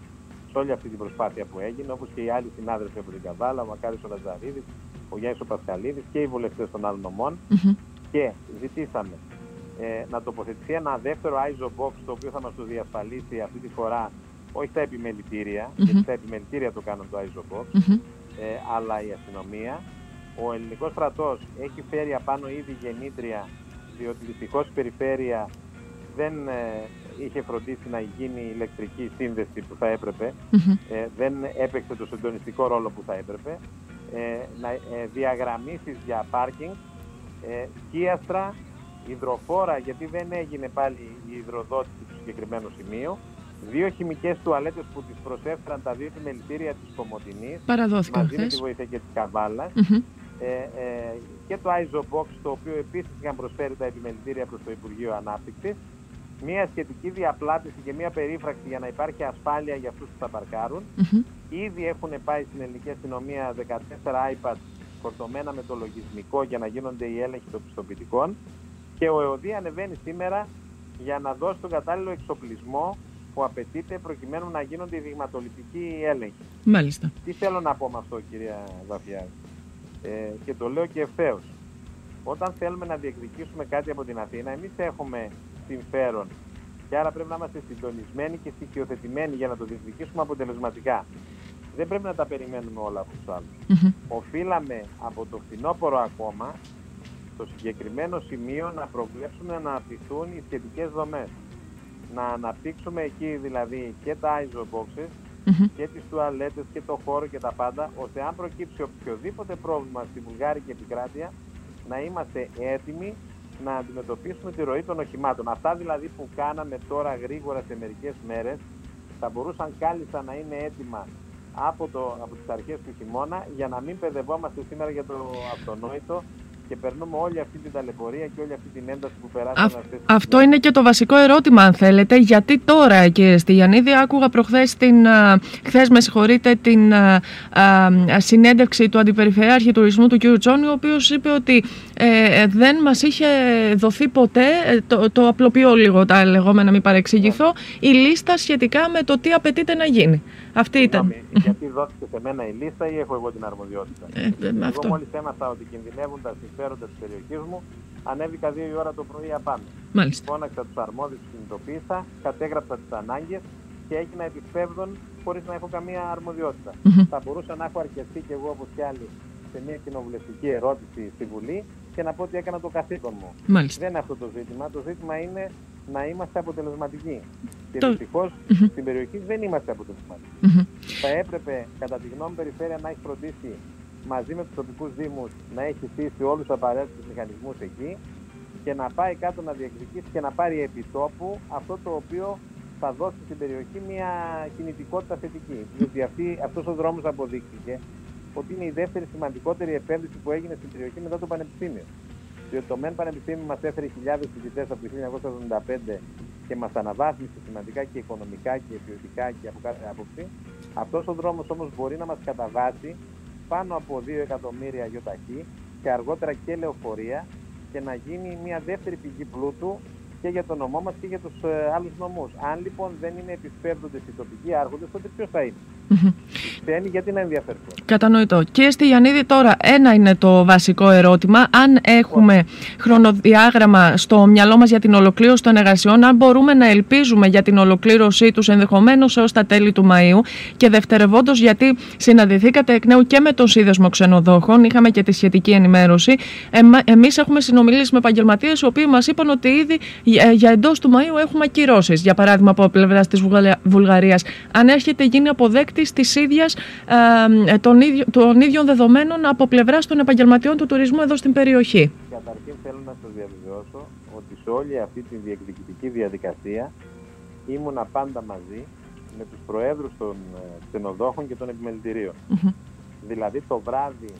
Speaker 3: όλη αυτή την προσπάθεια που έγινε, όπως και οι άλλοι συνάδελφοι από την Καβάλα, ο Μακάρης ο Λαζαρίδης, ο Γιάννης ο Πασχαλίδης και οι βουλευτές των άλλων νομών. Και ζητήσαμε ε, να τοποθετηθεί ένα δεύτερο ISO box το οποίο θα μας το διασφαλίσει αυτή τη φορά όχι τα επιμελητήρια, γιατί τα επιμελητήρια το κάνουν το ISO box, ε, αλλά η αστυνομία. Ο ελληνικός στρατός έχει φέρει απάνω ήδη γεννήτρια, διότι δυστυχώς η περιφέρεια δεν ε, είχε φροντίσει να γίνει η ηλεκτρική σύνδεση που θα έπρεπε, ε, δεν έπαιξε το συντονιστικό ρόλο που θα έπρεπε, ε, να, ε, διαγραμμίσεις για πάρκινγκ, ε, σκίαστρα, υδροφόρα, γιατί δεν έγινε πάλι η υδροδότηση του συγκεκριμένου σημείου, δύο χημικές τουαλέτες που τις προσέφεραν τα δύο επιμελητήρια της Κομωτινής, μαζί με τη βοήθεια και της καβαλας ε, ε, και το ISO Box, το οποίο επίσης είχαν προσφέρει τα επιμελητήρια προς το Υπουργείο Ανάπτυξης, μια σχετική διαπλάτηση και μια περίφραξη για να υπάρχει ασφάλεια για αυτούς που θα παρκάρουν. Ήδη έχουν πάει στην ελληνική αστυνομία 14 iPads φορτωμένα με το λογισμικό για να γίνονται οι έλεγχοι των πιστοποιητικών και ο ΕΟΔΗ ανεβαίνει σήμερα για να δώσει τον κατάλληλο εξοπλισμό που απαιτείται προκειμένου να γίνονται οι δειγματοληπτικοί έλεγχοι.
Speaker 1: Μάλιστα.
Speaker 3: Τι θέλω να πω με αυτό κυρία Βαφιάδη. Ε, και το λέω και ευθέως. Όταν θέλουμε να διεκδικήσουμε κάτι από την Αθήνα, εμείς έχουμε συμφέρον. Και άρα πρέπει να είμαστε συντονισμένοι και στοιχειοθετημένοι για να το διεκδικήσουμε αποτελεσματικά. Δεν πρέπει να τα περιμένουμε όλα από τους άλλους. Mm-hmm. Οφείλαμε από το φθινόπωρο ακόμα στο συγκεκριμένο σημείο να προβλέψουμε να αναπτυχθούν οι σχετικές δομές. Να αναπτύξουμε εκεί δηλαδή και τα ISO boxes και τις τουαλέτες και το χώρο και τα πάντα, ώστε αν προκύψει οποιοδήποτε πρόβλημα στη Βουλγάρικη επικράτεια, να είμαστε έτοιμοι να αντιμετωπίσουμε τη ροή των οχημάτων. Αυτά δηλαδή που κάναμε τώρα γρήγορα σε μερικές μέρες θα μπορούσαν κάλλιστα να είναι έτοιμα από, το, από τις αρχές του χειμώνα για να μην παιδευόμαστε σήμερα για το αυτονόητο και περνούμε όλη αυτή την ταλαιπωρία και όλη αυτή την ένταση που περάσαμε. αυτές
Speaker 1: αυτό είναι και το βασικό ερώτημα, αν θέλετε. Γιατί τώρα, κύριε Στυλιανίδη, άκουγα προχθές την, χθες με συγχωρείτε, την α, συνέντευξη του Αντιπεριφερειάρχη Τουρισμού του κ. Τσόνη, ο οποίος είπε ότι ε, δεν μας είχε δοθεί ποτέ, ε, το, το απλοποιώ λίγο τα λεγόμενα, μην παρεξηγηθώ, η λίστα σχετικά με το τι απαιτείται να γίνει. Αυτή ήταν.
Speaker 3: γιατί δόθηκε σε μένα η λίστα ή έχω εγώ την αρμοδιότητα; Ε, ε, εγώ αυτό. μόλις έμαθα ότι κινδυνεύουν τα συμφέροντα της περιοχής μου, ανέβηκα δύο η ώρα το πρωί απάνω.
Speaker 1: Μάλιστα.
Speaker 3: Φώναξα τους αρμόδιους, κινητοποίησα, κατέγραψα τις ανάγκες και έγινα επιπέδων χωρίς να έχω καμία αρμοδιότητα. Θα μπορούσα να έχω αρκεστεί κι εγώ όπως κι άλλοι σε μια κοινοβουλευτική ερώτηση στη Βουλή και να πω ότι έκανα το καθήκον μου.
Speaker 1: Μάλιστα.
Speaker 3: Δεν είναι αυτό το ζήτημα. Το ζήτημα είναι να είμαστε αποτελεσματικοί. Και το... δυστυχώς στην περιοχή δεν είμαστε αποτελεσματικοί. Θα έπρεπε, κατά τη γνώμη περιφέρεια, να έχει φροντίσει μαζί με τους τοπικούς Δήμους να έχει στήσει όλους τους απαραίτητους μηχανισμούς εκεί και να πάει κάτω να διεκδικήσει και να πάρει επιτόπου αυτό το οποίο θα δώσει στην περιοχή μια κινητικότητα θετική. Διότι αυτός ο δρόμος αποδείχθηκε ότι είναι η δεύτερη σημαντικότερη επένδυση που έγινε στην περιοχή μετά το Πανεπιστήμιο. Διότι το ΜΕΝ Πανεπιστήμιο μας έφερε χιλιάδες φοιτητές από το 1975 και μας αναβάθμισε σημαντικά και οικονομικά και ποιοτικά και από κάθε άποψη. Αυτός ο δρόμος όμως μπορεί να μας καταβάσει πάνω από 2 εκατομμύρια γιοταχή και αργότερα και λεωφορεία και να γίνει μια δεύτερη πηγή πλούτου και για τον νομό μας και για τους ε, άλλους νομούς. Αν λοιπόν δεν είναι επισπεύδοντες οι τοπικοί άρχοντες, τότε ποιος θα είναι; Ξένοι γιατί να ενδιαφέρουν.
Speaker 1: Κατανοητό. Κύριε Στυλιανίδη, τώρα ένα είναι το βασικό ερώτημα. Αν έχουμε χρονοδιάγραμμα στο μυαλό μας για την ολοκλήρωση των εργασιών, αν μπορούμε να ελπίζουμε για την ολοκλήρωσή τους ενδεχομένως έως τα τέλη του Μαΐου και δευτερευόντως γιατί συναντηθήκατε εκ νέου και με τον Σύνδεσμο Ξενοδόχων, είχαμε και τη σχετική ενημέρωση. Εμείς έχουμε συνομιλήσει με επαγγελματίες οι οποίοι μας είπαν ότι ήδη για εντός του Μαΐου έχουμε ακυρώσεις. Για παράδειγμα από πλευράς της Βουλγαρίας. Αν έρχεται γίνει αποδέκτη της ίδιας, ε, των, ίδιο, των ίδιων δεδομένων από πλευράς των επαγγελματιών του τουρισμού εδώ στην περιοχή.
Speaker 3: Καταρχήν θέλω να σας διαβεβαιώσω ότι σε όλη αυτή τη διεκδικητική διαδικασία ήμουνα πάντα μαζί με τους προέδρους των ε, ξενοδόχων και των επιμελητηρίων. Δηλαδή το βράδυ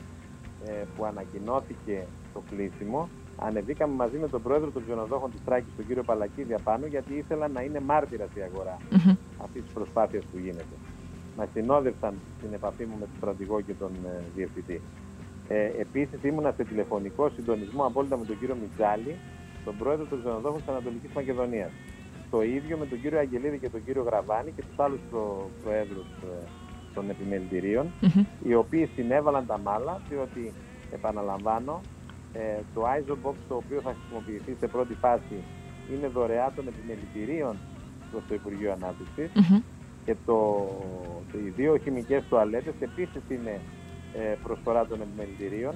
Speaker 3: ε, που ανακοινώθηκε το κλείσιμο, ανεβήκαμε μαζί με τον πρόεδρο των ξενοδόχων της Τράκης, τον κύριο Παλακίδη, απάνω, γιατί ήθελα να είναι μάρτυρας η αγορά mm-hmm. αυτής της προσπάθειας που γίνεται με συνόδευσαν στην επαφή μου με τον στρατηγό και τον ε, διευθυντή. Ε, Επίσης, ήμουνα σε τηλεφωνικό συντονισμό απόλυτα με τον κύριο Μιτζάλη, τον πρόεδρο των ξενοδόχων της Ανατολικής Μακεδονίας. Το ίδιο με τον κύριο Αγγελίδη και τον κύριο Γραβάνη και τους άλλους προ, προέδρους ε, των επιμελητηρίων, οι οποίοι συνέβαλαν τα μάλα, διότι επαναλαμβάνω, ε, το ISO Box το οποίο θα χρησιμοποιηθεί σε πρώτη φάση είναι δωρεά των επιμελητηρίων προς το Υπουργείο Ανάπτυξης και το, το, οι δύο χημικές τουαλέτες επίσης είναι ε, προσφορά των επιμελητηρίων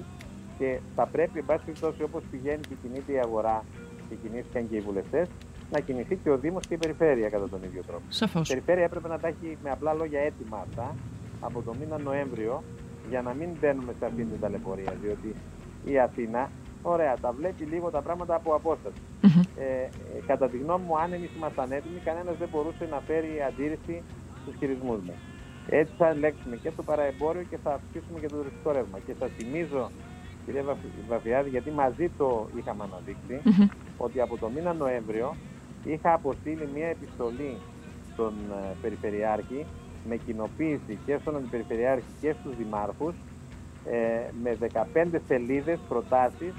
Speaker 3: και θα πρέπει, εν πάση περιπτώσει, όπως πηγαίνει και κινείται η αγορά και κινήθηκαν και οι βουλευτές, να κινηθεί και ο Δήμος και η Περιφέρεια κατά τον ίδιο τρόπο.
Speaker 1: Σαφώς.
Speaker 3: Η Περιφέρεια έπρεπε να τα έχει με απλά λόγια έτοιμα αυτά από το μήνα Νοέμβριο για να μην μπαίνουμε σε αυτήν την ταλαιπωρία. Διότι η Αθήνα, ωραία, τα βλέπει λίγο τα πράγματα από απόσταση. Ε, ε, κατά τη γνώμη μου, αν εμείς ήμασταν έτοιμοι, κανένας δεν μπορούσε να φέρει αντίρρηση στους χειρισμούς μας. Έτσι θα ελέγξουμε και το παραεμπόριο και θα αυξήσουμε και το τουριστικό ρεύμα. Και σας θυμίζω, κυρία Βαφιάδη, γιατί μαζί το είχαμε ότι από το μήνα Νοέμβριο είχα αποστείλει μια επιστολή στον ε, Περιφερειάρχη με κοινοποίηση και στον Αντιπεριφερειάρχη και στους δημάρχους ε, με 15 σελίδες προτάσεις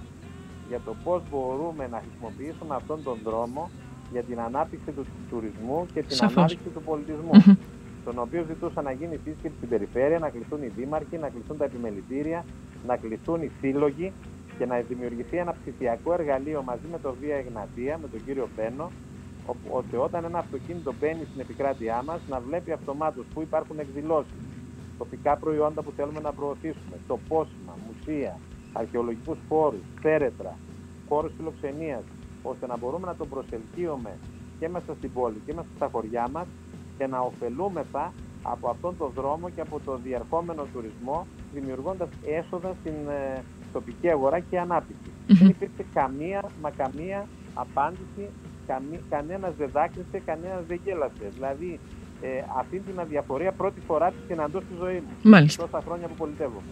Speaker 3: για το πώς μπορούμε να χρησιμοποιήσουμε αυτόν τον δρόμο για την ανάπτυξη του τουρισμού και την ανάπτυξη του πολιτισμού. Τον οποίο ζητούσα να γίνει σύσκεψη στην περιφέρεια, να κλειστούν οι δήμαρχοι, να κλειστούν τα επιμελητήρια, να κλειστούν οι σύλλογοι και να δημιουργηθεί ένα ψηφιακό εργαλείο μαζί με το Βία Εγνατία, με τον κύριο Πένο, ώστε όταν ένα αυτοκίνητο μπαίνει στην επικράτειά μας να βλέπει αυτομάτως που υπάρχουν εκδηλώσεις, τοπικά προϊόντα που θέλουμε να προωθήσουμε, τοπόσημα, μουσεία, αρχαιολογικούς χώρους, θέρετρα, χώρους φιλοξενίας, ώστε να μπορούμε να τον προσελκύουμε και μέσα στην πόλη και μέσα στα χωριά μας και να ωφελούμεθα από αυτόν τον δρόμο και από το διερχόμενο τουρισμό δημιουργώντας έσοδα στην ε, τοπική αγορά και ανάπτυξη. Δεν υπήρξε καμία, μα καμία απάντηση, καμί, κανένας δεν δάκρυσε, κανένας δεν γέλασε. Δηλαδή ε, αυτή την αδιαφορία πρώτη φορά της συναντώ στη ζωή μου.
Speaker 1: Μάλιστα.
Speaker 3: Τόσα χρόνια που πολιτεύω.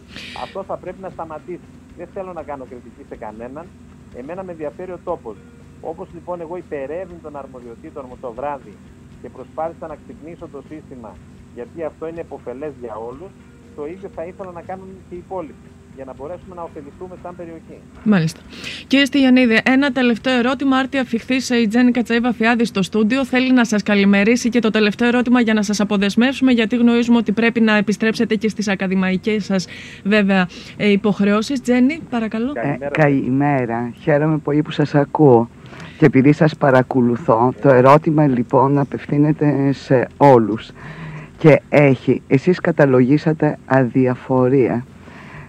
Speaker 3: Αυτό θα πρέπει να σταματήσει. Δεν θέλω να κάνω κριτική σε κανέναν. Εμένα με ενδιαφέρει ο τόπος. Όπως λοιπόν εγώ υπερεύνη των αρμοδιοτήτων μου το βράδυ και προσπάθησα να ξυπνήσω το σύστημα γιατί αυτό είναι υποφελές για όλους, το ίδιο θα ήθελα να κάνουν και οι υπόλοιποι για να μπορέσουμε να ωφεληθούμε σαν περιοχή.
Speaker 1: Μάλιστα. Κύριε Στυλιανίδη, ένα τελευταίο ερώτημα. Άρτη αφιχθή η Τζέννη Κατσαήβα Φιάδη στο στούντιο. Θέλει να σας καλημερίσει και το τελευταίο ερώτημα για να σας αποδεσμεύσουμε, γιατί γνωρίζουμε ότι πρέπει να επιστρέψετε και στις ακαδημαϊκές σας βέβαια ε, υποχρεώσεις. Τζέννη, παρακαλώ.
Speaker 4: Καλημέρα. Ε, καλημέρα. Χαίρομαι πολύ που σας ακούω. Και επειδή σας παρακολουθώ, το ερώτημα λοιπόν απευθύνεται σε όλους και έχει, εσείς καταλογίσατε αδιαφορία.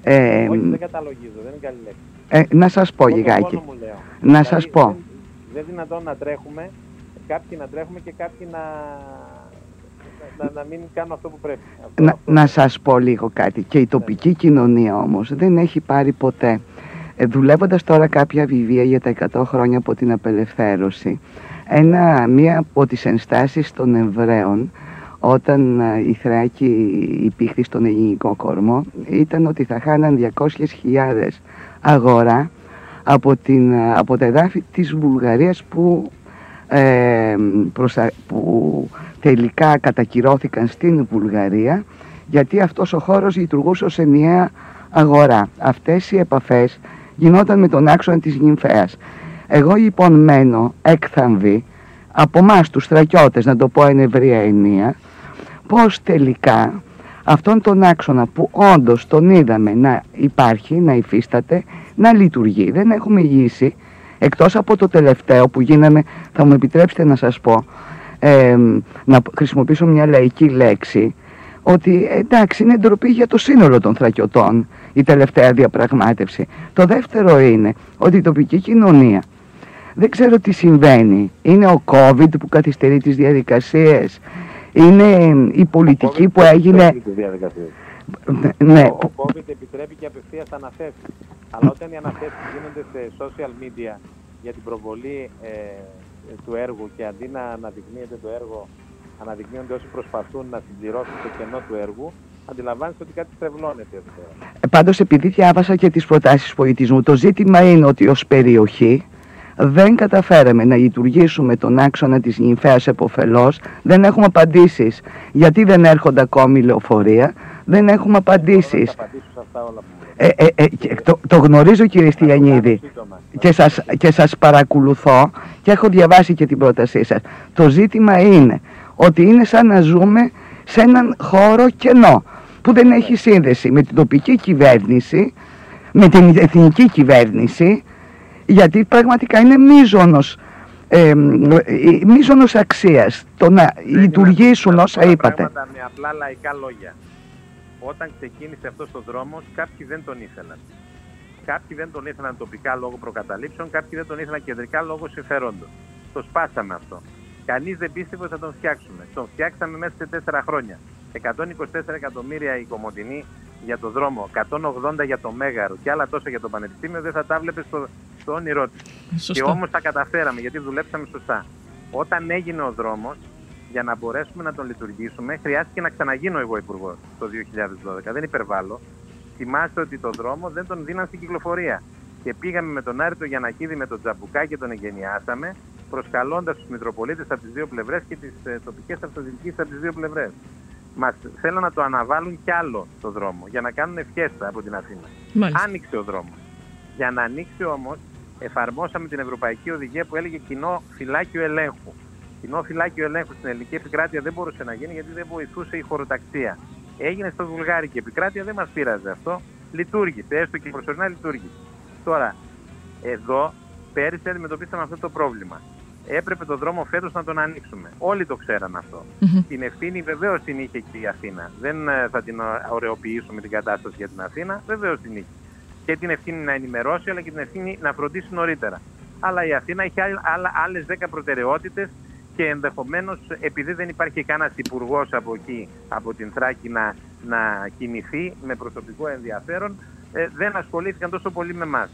Speaker 3: Ε, Όχι, δεν καταλογίζω, δεν είναι καλή λέξη.
Speaker 4: Ε, να σας πω λιγάκι. Να δηλαδή, σας πω. Δεν,
Speaker 3: δεν δυνατόν να τρέχουμε, κάποιοι να τρέχουμε και κάποιοι να, να, να μην κάνουν αυτό που πρέπει. Αυτό,
Speaker 4: να, να σας πω λίγο κάτι. Και η τοπική ναι. κοινωνία όμως δεν έχει πάρει ποτέ ε, δουλεύοντας τώρα κάποια βιβλία για τα 100 χρόνια από την απελευθέρωση ένα, μία από τις ενστάσεις των Εβραίων όταν ε, η Θράκη υπήρχε στον ελληνικό κορμό ήταν ότι θα χάναν 200.000 αγορά από, την, από τα εδάφη της Βουλγαρίας που, ε, που τελικά κατακυρώθηκαν στην Βουλγαρία γιατί αυτός ο χώρος λειτουργούσε ως ενιαία αγορά. Αυτές οι επαφές γινόταν με τον άξονα της νυμφέας. Εγώ λοιπόν μένω έκθαμβη από εμάς τους στρατιώτες, να το πω εν ευρία ενία, πώς τελικά αυτόν τον άξονα που όντως τον είδαμε να υπάρχει, να υφίσταται, να λειτουργεί. Δεν έχουμε γύσει, εκτός από το τελευταίο που γίναμε, θα μου επιτρέψετε να σας πω, να χρησιμοποιήσω μια λαϊκή λέξη, ότι εντάξει είναι ντροπή για το σύνολο των θρακιωτών η τελευταία διαπραγμάτευση. Το δεύτερο είναι ότι η τοπική κοινωνία δεν ξέρω τι συμβαίνει. Είναι ο COVID που καθυστερεί τις διαδικασίες. Είναι η πολιτική που έγινε...
Speaker 3: Ναι. Ο, ο COVID επιτρέπει και απευθείας αναθέσεις. Αλλά όταν οι αναθέσεις γίνονται σε social media για την προβολή ε, του έργου και αντί να αναδεικνύεται το έργο, αναδεικνύονται όσοι προσπαθούν να συμπληρώσουν το κενό του έργου, αντιλαμβάνεστε ότι κάτι στρεβλώνεται εδώ
Speaker 4: Ε, πάντως επειδή διάβασα και τις προτάσεις πολιτισμού, το ζήτημα είναι ότι ως περιοχή δεν καταφέραμε να λειτουργήσουμε τον άξονα της νυμφέας εποφελώς, δεν έχουμε απαντήσεις γιατί δεν έρχονται ακόμη λεωφορεία, δεν έχουμε απαντήσεις. Ε, ε, ε, το, το γνωρίζω κύριε Στυλιανίδη και σας, και σας παρακολουθώ και έχω διαβάσει και την πρότασή σας. Το ζήτημα είναι ότι είναι σαν να ζούμε σε έναν χώρο κενό που δεν έχει σύνδεση με την τοπική κυβέρνηση, με την εθνική κυβέρνηση γιατί πραγματικά είναι μίζωνος, ε, μίζωνος αξίας το να λειτουργήσουν όσα είπατε.
Speaker 3: Με απλά λαϊκά λόγια. Όταν ξεκίνησε αυτός ο δρόμος, κάποιοι δεν τον ήθελαν. Κάποιοι δεν τον ήθελαν τοπικά λόγω προκαταλήψεων, κάποιοι δεν τον ήθελαν κεντρικά λόγω συμφερόντων. Το σπάσαμε αυτό. Κανείς δεν πίστευε ότι θα τον φτιάξουμε. Τον φτιάξαμε μέσα σε τέσσερα χρόνια. 124 εκατομμύρια η Κομωτινή για το δρόμο, 180 για το Μέγαρο και άλλα τόσα για το Πανεπιστήμιο, δεν θα τα βλέπεις στο, στο όνειρό τη. Και όμως τα καταφέραμε γιατί δουλέψαμε σωστά. Όταν έγινε ο δρόμος, για να μπορέσουμε να τον λειτουργήσουμε, χρειάστηκε να ξαναγίνω εγώ υπουργός το 2012. Δεν υπερβάλλω. Θυμάστε ότι το δρόμο δεν τον δίναν στην κυκλοφορία. Και πήγαμε με τον Άρη Γιανακίδη με τον Τζαμπουκά και τον εγκαινιάσαμε, προσκαλώντας τους Μητροπολίτες από τις δύο πλευρές και τις ε, τοπικές αυτοδιοικήσεις από τις δύο πλευρές. Μας θέλουν να το αναβάλουν κι άλλο το δρόμο για να κάνουν ευχέστα από την Αθήνα. Μάλιστα. Άνοιξε ο δρόμος. Για να ανοίξει όμως, εφαρμόσαμε την Ευρωπαϊκή Οδηγία που έλεγε κοινό φυλάκιο ελέγχου. Κοινό φυλάκιο ελέγχου στην ελληνική επικράτεια δεν μπορούσε να γίνει γιατί δεν βοηθούσε η χωροταξία. Έγινε στο βουλγάρικη επικράτεια, δεν μας πείραζε αυτό. Λειτουργήσε, έστω και προσωρινά λειτουργήσε. Τώρα, εδώ πέρυσι αντιμετωπίσαμε αυτό το πρόβλημα έπρεπε το δρόμο φέτος να τον ανοίξουμε. Όλοι το ξέραν αυτό. Την ευθύνη βεβαίως την είχε και η Αθήνα. Δεν ε, θα την ωρεοποιήσουμε την κατάσταση για την Αθήνα. Βεβαίως την είχε. Και την ευθύνη να ενημερώσει, αλλά και την ευθύνη να φροντίσει νωρίτερα. Αλλά η Αθήνα έχει άλλες 10 προτεραιότητες και ενδεχομένως επειδή δεν υπάρχει κανένας υπουργός από εκεί, από την Θράκη, να, να κινηθεί με προσωπικό ενδιαφέρον, ε, δεν ασχολήθηκαν τόσο πολύ με εμάς.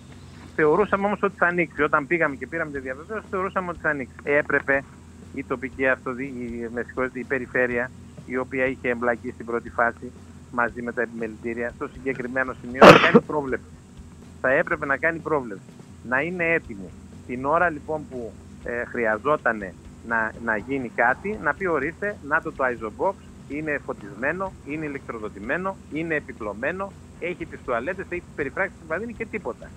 Speaker 3: Θεωρούσαμε όμως ότι θα ανοίξει. Όταν πήγαμε και πήραμε τη διαβεβαίωση, θεωρούσαμε ότι θα ανοίξει. Έπρεπε η τοπική αυτοδίκηση, με συγχωρείτε, η περιφέρεια, η οποία είχε εμπλακεί στην πρώτη φάση μαζί με τα επιμελητήρια, στο συγκεκριμένο σημείο να κάνει πρόβλεψη. Θα έπρεπε να κάνει πρόβλεψη. Να είναι έτοιμη. Την ώρα λοιπόν που ε, χρειαζόταν να, να γίνει κάτι, να πει ορίστε, να το το Isobox, είναι φωτισμένο, είναι ηλεκτροδοτημένο, είναι επιπλωμένο, έχει τις τουαλέτες, έχει τις περιφράξεις του και τίποτα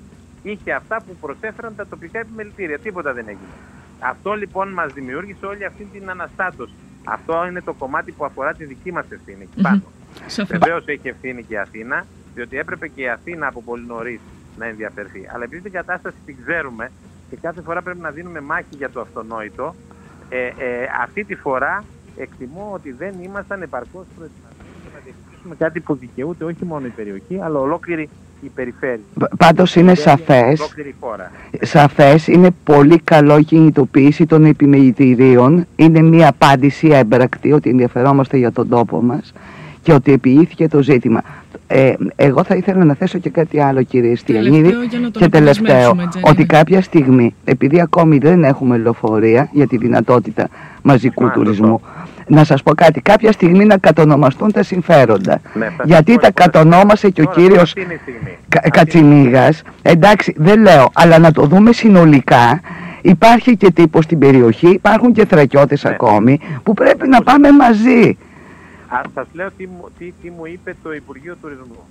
Speaker 3: είχε αυτά που προσέφεραν τα τοπικά επιμελητήρια. Τίποτα δεν έγινε. Αυτό λοιπόν μας δημιούργησε όλη αυτή την αναστάτωση. Αυτό είναι το κομμάτι που αφορά τη δική μας ευθύνη εκεί πάνω. Mm-hmm. Βεβαίως έχει ευθύνη και η Αθήνα, διότι έπρεπε και η Αθήνα από πολύ νωρίς να ενδιαφερθεί. Αλλά επειδή την κατάσταση την ξέρουμε και κάθε φορά πρέπει να δίνουμε μάχη για το αυτονόητο, ε, ε, αυτή τη φορά εκτιμώ ότι δεν ήμασταν επαρκώς προετοιμασμένοι να διεκδικήσουμε κάτι που δικαιούται όχι μόνο η περιοχή, αλλά ολόκληρη η περιφέρεια.
Speaker 4: Πάντως είναι σαφές, σαφές, είναι πολύ καλό η κινητοποίηση των επιμελητηρίων. Είναι μια απάντηση έμπρακτη ότι ενδιαφερόμαστε για τον τόπο μας και ότι επιήθηκε το ζήτημα. Ε, εγώ θα ήθελα να θέσω και κάτι άλλο κύριε Στυλιανίδη και τελευταίο ότι κάποια στιγμή επειδή ακόμη δεν έχουμε λεωφορεία για τη δυνατότητα μαζικού τουρισμού να σας πω κάτι, κάποια στιγμή να κατονομαστούν τα συμφέροντα. Ναι, Γιατί τα κατονόμασε και ο κύριος Κα, εντάξει δεν λέω, αλλά να το δούμε συνολικά, υπάρχει και τύπο στην περιοχή, υπάρχουν και θρακιώτες ναι. ακόμη, που πρέπει να πάμε μαζί.
Speaker 3: Α σας λέω τι, τι, τι, μου είπε το Υπουργείο Τουρισμού.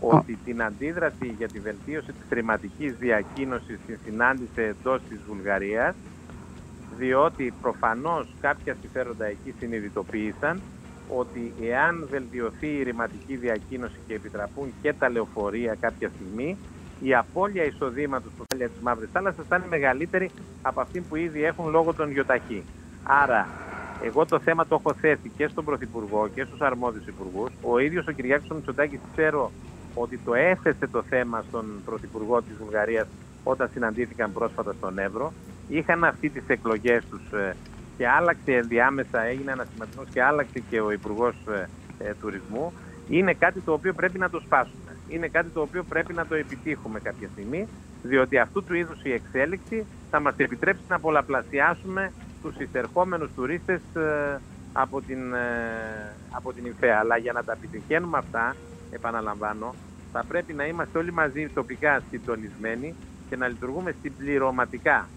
Speaker 3: ότι την αντίδραση για τη βελτίωση της χρηματικής διακίνησης την συνάντησε εντός της Βουλγαρίας διότι προφανώς κάποια συμφέροντα εκεί συνειδητοποίησαν ότι εάν βελτιωθεί η ρηματική διακίνηση και επιτραπούν και τα λεωφορεία κάποια στιγμή, η απώλεια εισοδήματο τους θάλια της Μαύρης Θάλασσας θα είναι μεγαλύτερη από αυτή που ήδη έχουν λόγω των γιοταχή. Άρα, εγώ το θέμα το έχω θέσει και στον Πρωθυπουργό και στους αρμόδιους υπουργούς. Ο ίδιος ο Κυριάκος Μητσοτάκης ξέρω ότι το έθεσε το θέμα στον Πρωθυπουργό της Βουλγαρίας όταν συναντήθηκαν πρόσφατα στον Εύρο είχαν αυτή τις εκλογές τους ε, και άλλαξε ενδιάμεσα, έγινε ανασηματισμός και άλλαξε και ο Υπουργός ε, ε, Τουρισμού, είναι κάτι το οποίο πρέπει να το σπάσουμε. Είναι κάτι το οποίο πρέπει να το επιτύχουμε κάποια στιγμή, διότι αυτού του είδους η εξέλιξη θα μας επιτρέψει να πολλαπλασιάσουμε τους εισερχόμενους τουρίστες από την, από την ΙΦΕΑ. Αλλά για να τα επιτυχαίνουμε αυτά, επαναλαμβάνω, θα πρέπει να είμαστε όλοι μαζί τοπικά συντονισμένοι και να λειτουργούμε συμπληρωματικά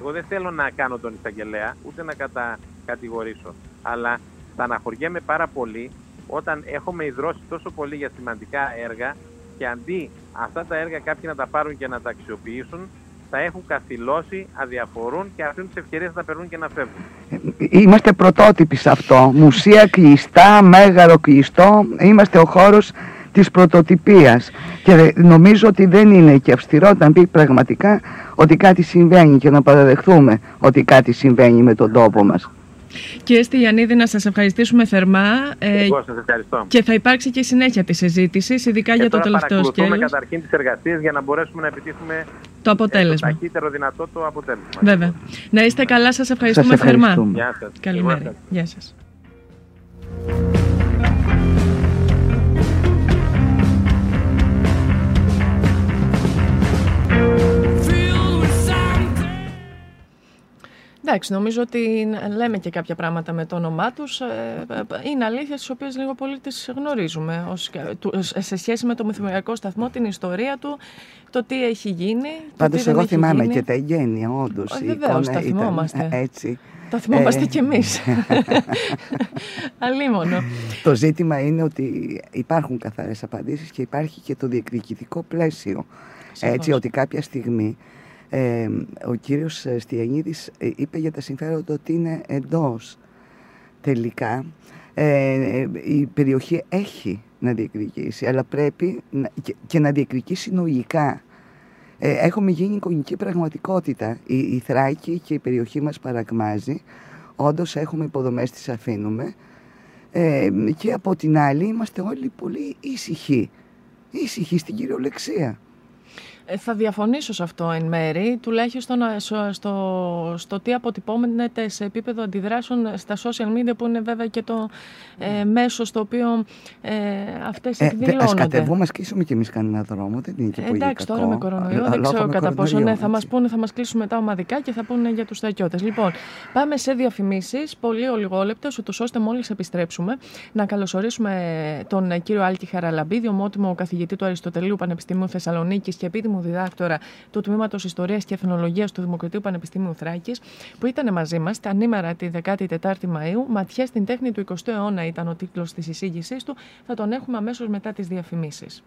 Speaker 3: εγώ δεν θέλω να κάνω τον εισαγγελέα, ούτε να κατα... κατηγορήσω. Αλλά στεναχωριέμαι πάρα πολύ όταν έχουμε ιδρώσει τόσο πολύ για σημαντικά έργα και αντί αυτά τα έργα κάποιοι να τα πάρουν και να τα αξιοποιήσουν, θα έχουν καθυλώσει, αδιαφορούν και αφήνουν τις ευκαιρίες να περνούν και να φεύγουν.
Speaker 4: Είμαστε πρωτότυποι σε αυτό. Μουσεία κλειστά, μέγαρο κλειστό. Είμαστε ο χώρος της πρωτοτυπίας και νομίζω ότι δεν είναι και αυστηρό όταν πει πραγματικά ότι κάτι συμβαίνει και να παραδεχθούμε ότι κάτι συμβαίνει με τον τόπο μας.
Speaker 1: Κύριε Στυλιανίδη, να σας ευχαριστήσουμε θερμά.
Speaker 3: Ε, Εγώ σας ευχαριστώ.
Speaker 1: Και θα υπάρξει και συνέχεια της συζήτησης, ειδικά για το τελευταίο σκέλος.
Speaker 3: Θα καταρχήν τις εργασίες για να μπορέσουμε να επιτύχουμε
Speaker 1: το αποτέλεσμα.
Speaker 3: το ταχύτερο δυνατό το αποτέλεσμα.
Speaker 1: Βέβαια. Να είστε καλά, σας ευχαριστούμε,
Speaker 4: σας ευχαριστούμε.
Speaker 1: θερμά.
Speaker 3: Γεια σας.
Speaker 1: Καλημέρα. Γεια σας. Εντάξει, νομίζω ότι λέμε και κάποια πράγματα με το όνομά τους. Ε, ε, είναι αλήθεια τις οποίες λίγο πολύ τις γνωρίζουμε. σε σχέση με το μυθολογικό σταθμό, την ιστορία του, το τι έχει γίνει.
Speaker 4: Πάντως, εγώ θυμάμαι και τα γένεια, όντως.
Speaker 1: Βεβαίως, τα θυμόμαστε.
Speaker 4: Έτσι.
Speaker 1: Τα θυμόμαστε ε... κι εμείς. Αλίμονο.
Speaker 4: Το ζήτημα είναι ότι υπάρχουν καθαρές απαντήσεις και υπάρχει και το διεκδικητικό πλαίσιο. Έτσι ότι κάποια στιγμή ε, ο κύριος ε, Στιανίδης ε, είπε για τα συμφέροντα ότι είναι εντός. Τελικά ε, η περιοχή έχει να διεκδικήσει, αλλά πρέπει να, και, να διεκδικήσει συνολικά. έχουμε γίνει εικονική πραγματικότητα. Η, η Θράκη και η περιοχή μας παρακμάζει. Όντως έχουμε υποδομές, τις αφήνουμε. και από την άλλη είμαστε όλοι πολύ ήσυχοι. Ήσυχοι στην κυριολεξία.
Speaker 1: Ε, θα διαφωνήσω σε αυτό εν μέρη, τουλάχιστον ε, στο, στο, τι αποτυπώνεται σε επίπεδο αντιδράσεων στα social media που είναι βέβαια και το ε, μέσο στο οποίο ε, αυτές εκδηλώνονται. Ας
Speaker 4: κατεβούμε, ασκήσουμε και εμείς κανένα δρόμο, δεν είναι και πολύ
Speaker 1: Εντάξει, τώρα με κορονοϊό, δεν ξέρω κατά πόσο ναι, θα μας πούνε, θα μας κλείσουν μετά ομαδικά και θα πούνε για τους στρατιώτες. Λοιπόν, πάμε σε διαφημίσεις, πολύ ολιγόλεπτες, ούτως ώστε μόλις επιστρέψουμε να καλωσορίσουμε τον κύριο Άλκη Χαραλαμπίδη, ομότιμο καθηγητή του Αριστοτελείου Πανεπιστημίου Θεσσαλονίκης και επίτιμο διδάκτορα του Τμήματος Ιστορίας και Εθνολογίας του Δημοκρατίου Πανεπιστημίου Θράκης, που ήταν μαζί μας τα νήμερα τη 14η Μαου. Ματιά στην τέχνη του 20ου αιώνα ήταν ο τίτλος της εισήγησής του. Θα τον έχουμε αμέσως μετά τις διαφημίσεις.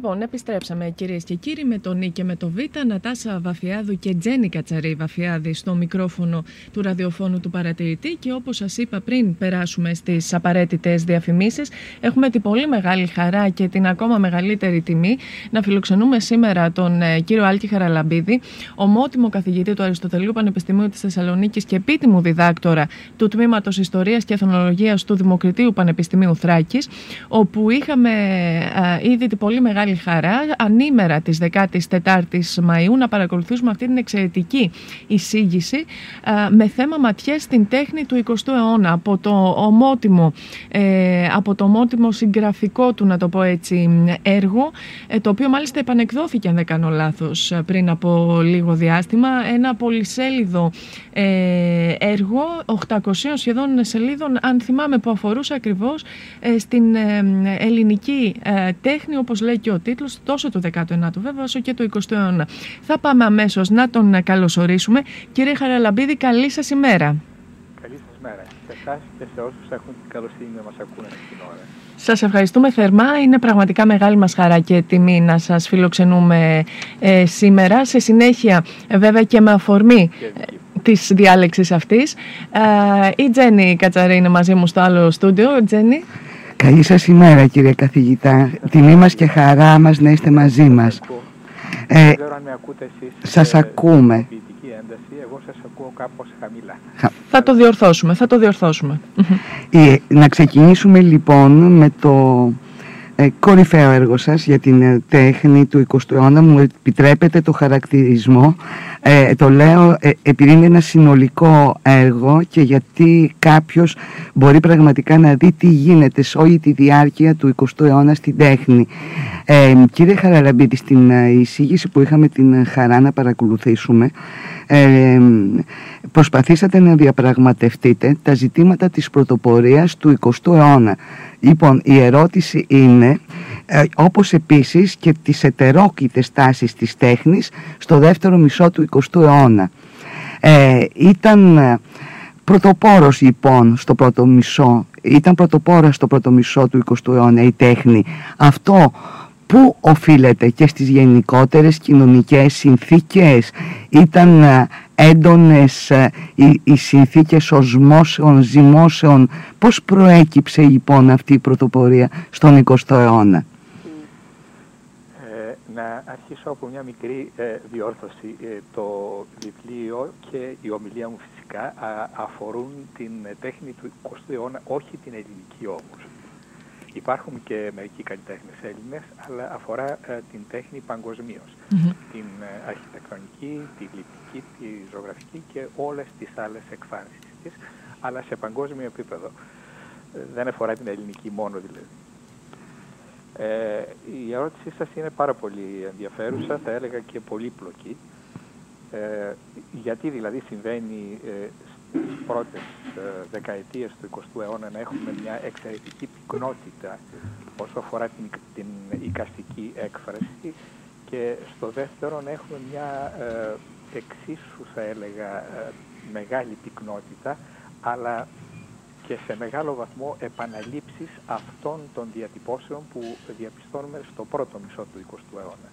Speaker 1: Λοιπόν, Λοιπόν, επιστρέψαμε κυρίες και κύριοι με τον Νί και με το Β, Νατάσα Βαφιάδου και Τζένι Κατσαρή Βαφιάδη στο μικρόφωνο του ραδιοφώνου του παρατηρητή. Και όπως σας είπα πριν περάσουμε στις απαραίτητες διαφημίσεις, έχουμε την πολύ μεγάλη χαρά και την ακόμα μεγαλύτερη τιμή να φιλοξενούμε σήμερα τον ε, κύριο Άλκη Χαραλαμπίδη, ομότιμο καθηγητή του Αριστοτελείου Πανεπιστημίου της Θεσσαλονίκης και επίτιμου διδάκτορα του Τμήματος Ιστορίας και Εθνολογίας του Δημοκρατίου Πανεπιστημίου Θράκης, όπου είχαμε ε, ήδη την πολύ μεγάλη μεγάλη χαρά. Ανήμερα της 14ης Μαΐου να παρακολουθήσουμε αυτή την εξαιρετική εισήγηση με θέμα ματιές στην τέχνη του 20ου αιώνα από το ομότιμο, ε, από το ομότιμο συγγραφικό του να το πω έτσι έργο ε, το οποίο μάλιστα επανεκδόθηκε αν δεν κάνω λάθος πριν από λίγο διάστημα. Ένα πολυσέλιδο ε, έργο 800 σχεδόν σελίδων αν θυμάμαι που αφορούσε ακριβώς στην ελληνική τέχνη όπως λέει και ο τίτλος τόσο του 19ου βέβαια όσο και του 20ου αιώνα. Θα πάμε αμέσως να τον καλωσορίσουμε. Κύριε Χαραλαμπίδη, καλή σας ημέρα.
Speaker 5: Καλή σας ημέρα. Σε εσάς και σε όσους έχουν την καλοσύνη να μας ακούνε την ώρα.
Speaker 1: Σας ευχαριστούμε θερμά. Είναι πραγματικά μεγάλη μας χαρά και τιμή να σας φιλοξενούμε ε, σήμερα. Σε συνέχεια, ε, βέβαια και με αφορμή ε, της διάλεξης αυτής, ε, η Τζέννη Κατσαρή είναι μαζί μου στο άλλο στούντιο. Τζέννη.
Speaker 4: Καλή σας ημέρα κύριε καθηγητά. Τιμή μας και χαρά μας να είστε μαζί μας.
Speaker 5: Ε, Δεν ξέρω αν με ακούτε εσείς.
Speaker 4: Σας ακούμε.
Speaker 5: Ένταση, εγώ σας ακούω κάπως χαμηλά.
Speaker 1: Θα το διορθώσουμε, θα το διορθώσουμε.
Speaker 4: Ε, να ξεκινήσουμε λοιπόν με το ε, κορυφαίο έργο σας για την ε, τέχνη του 20ου αιώνα. Μου επιτρέπετε το χαρακτηρισμό ε, το λέω ε, επειδή είναι ένα συνολικό έργο και γιατί κάποιος μπορεί πραγματικά να δει τι γίνεται σε όλη τη διάρκεια του 20ου αιώνα στην τέχνη. Ε, κύριε Χαραλαμπίδη, στην ε, εισήγηση που είχαμε την χαρά να παρακολουθήσουμε, ε, προσπαθήσατε να διαπραγματευτείτε τα ζητήματα της πρωτοπορίας του 20ου αιώνα. Λοιπόν, η ερώτηση είναι, ε, όπως επίσης και τις ετερόκητες τάσεις της τέχνης στο δεύτερο μισό του 20ου αιώνα. Ε, ήταν ε, πρωτοπόρος λοιπόν στο πρώτο μισό, ήταν πρωτοπόρα στο πρώτο μισό του 20ου αιώνα η τέχνη. Αυτό που οφείλεται και στις γενικότερες κοινωνικές συνθήκες ήταν ε, έντονες ε, οι, οι συνθήκες οσμώσεων, ζυμώσεων πώς προέκυψε λοιπόν αυτή η πρωτοπορία στον 20ο αιώνα;
Speaker 5: Να αρχίσω από μια μικρή ε, διόρθωση. Ε, το βιβλίο και η ομιλία μου φυσικά αφορούν την τέχνη του 20ου αιώνα, όχι την ελληνική όμως. Υπάρχουν και μερικοί καλλιτέχνες Έλληνες, αλλά αφορά ε, την τέχνη παγκοσμίως. Την αρχιτεκτονική, τη γλυπτική, τη ζωγραφική και όλες τις άλλες εκφάνσεις της, αλλά σε παγκόσμιο επίπεδο. Δεν αφορά την ελληνική μόνο δηλαδή. Ε, η ερώτησή σας είναι πάρα πολύ ενδιαφέρουσα, θα έλεγα και πολύπλοκη. Ε, γιατί δηλαδή συμβαίνει ε, στις πρώτες ε, δεκαετίες του 20ου αιώνα να έχουμε μια εξαιρετική πυκνότητα όσο αφορά την, την οικαστική έκφραση και στο δεύτερο να έχουμε μια ε, εξίσου θα έλεγα ε, μεγάλη πυκνότητα αλλά και σε μεγάλο βαθμό επαναλήψεις αυτών των διατυπώσεων που διαπιστώνουμε στο πρώτο μισό του 20ου αιώνα.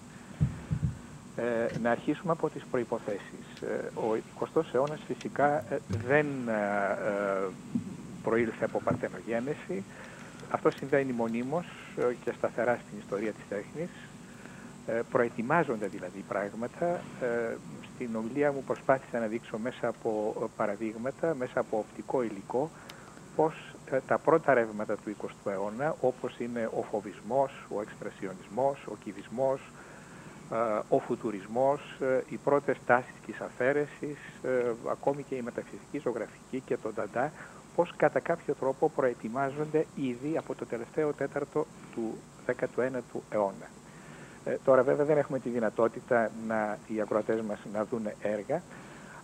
Speaker 5: Ε, να αρχίσουμε από τις προϋποθέσεις. Ε, ο 20ος αιώνας φυσικά ε, δεν ε, προήλθε από παρθενογένεση. Αυτό συμβαίνει μονίμως και σταθερά στην ιστορία της τέχνης. Προετοιμάζονται δηλαδή πράγματα. Στην ομιλία μου προσπάθησα να δείξω μέσα από παραδείγματα, μέσα από οπτικό υλικό, πως ε, τα πρώτα ρεύματα του 20ου αιώνα, όπως είναι ο φοβισμός, ο εξπρεσιονισμός, ο κυβισμός, ε, ο φουτουρισμός, ε, οι πρώτες τάσεις της αφαίρεσης, ακόμη και η μεταφυσική ζωγραφική και το νταντά, πως κατά κάποιο τρόπο προετοιμάζονται ήδη από το τελευταίο τέταρτο του 19ου αιώνα. Τώρα βέβαια δεν έχουμε τη δυνατότητα να οι ακροατές μας να δουν έργα,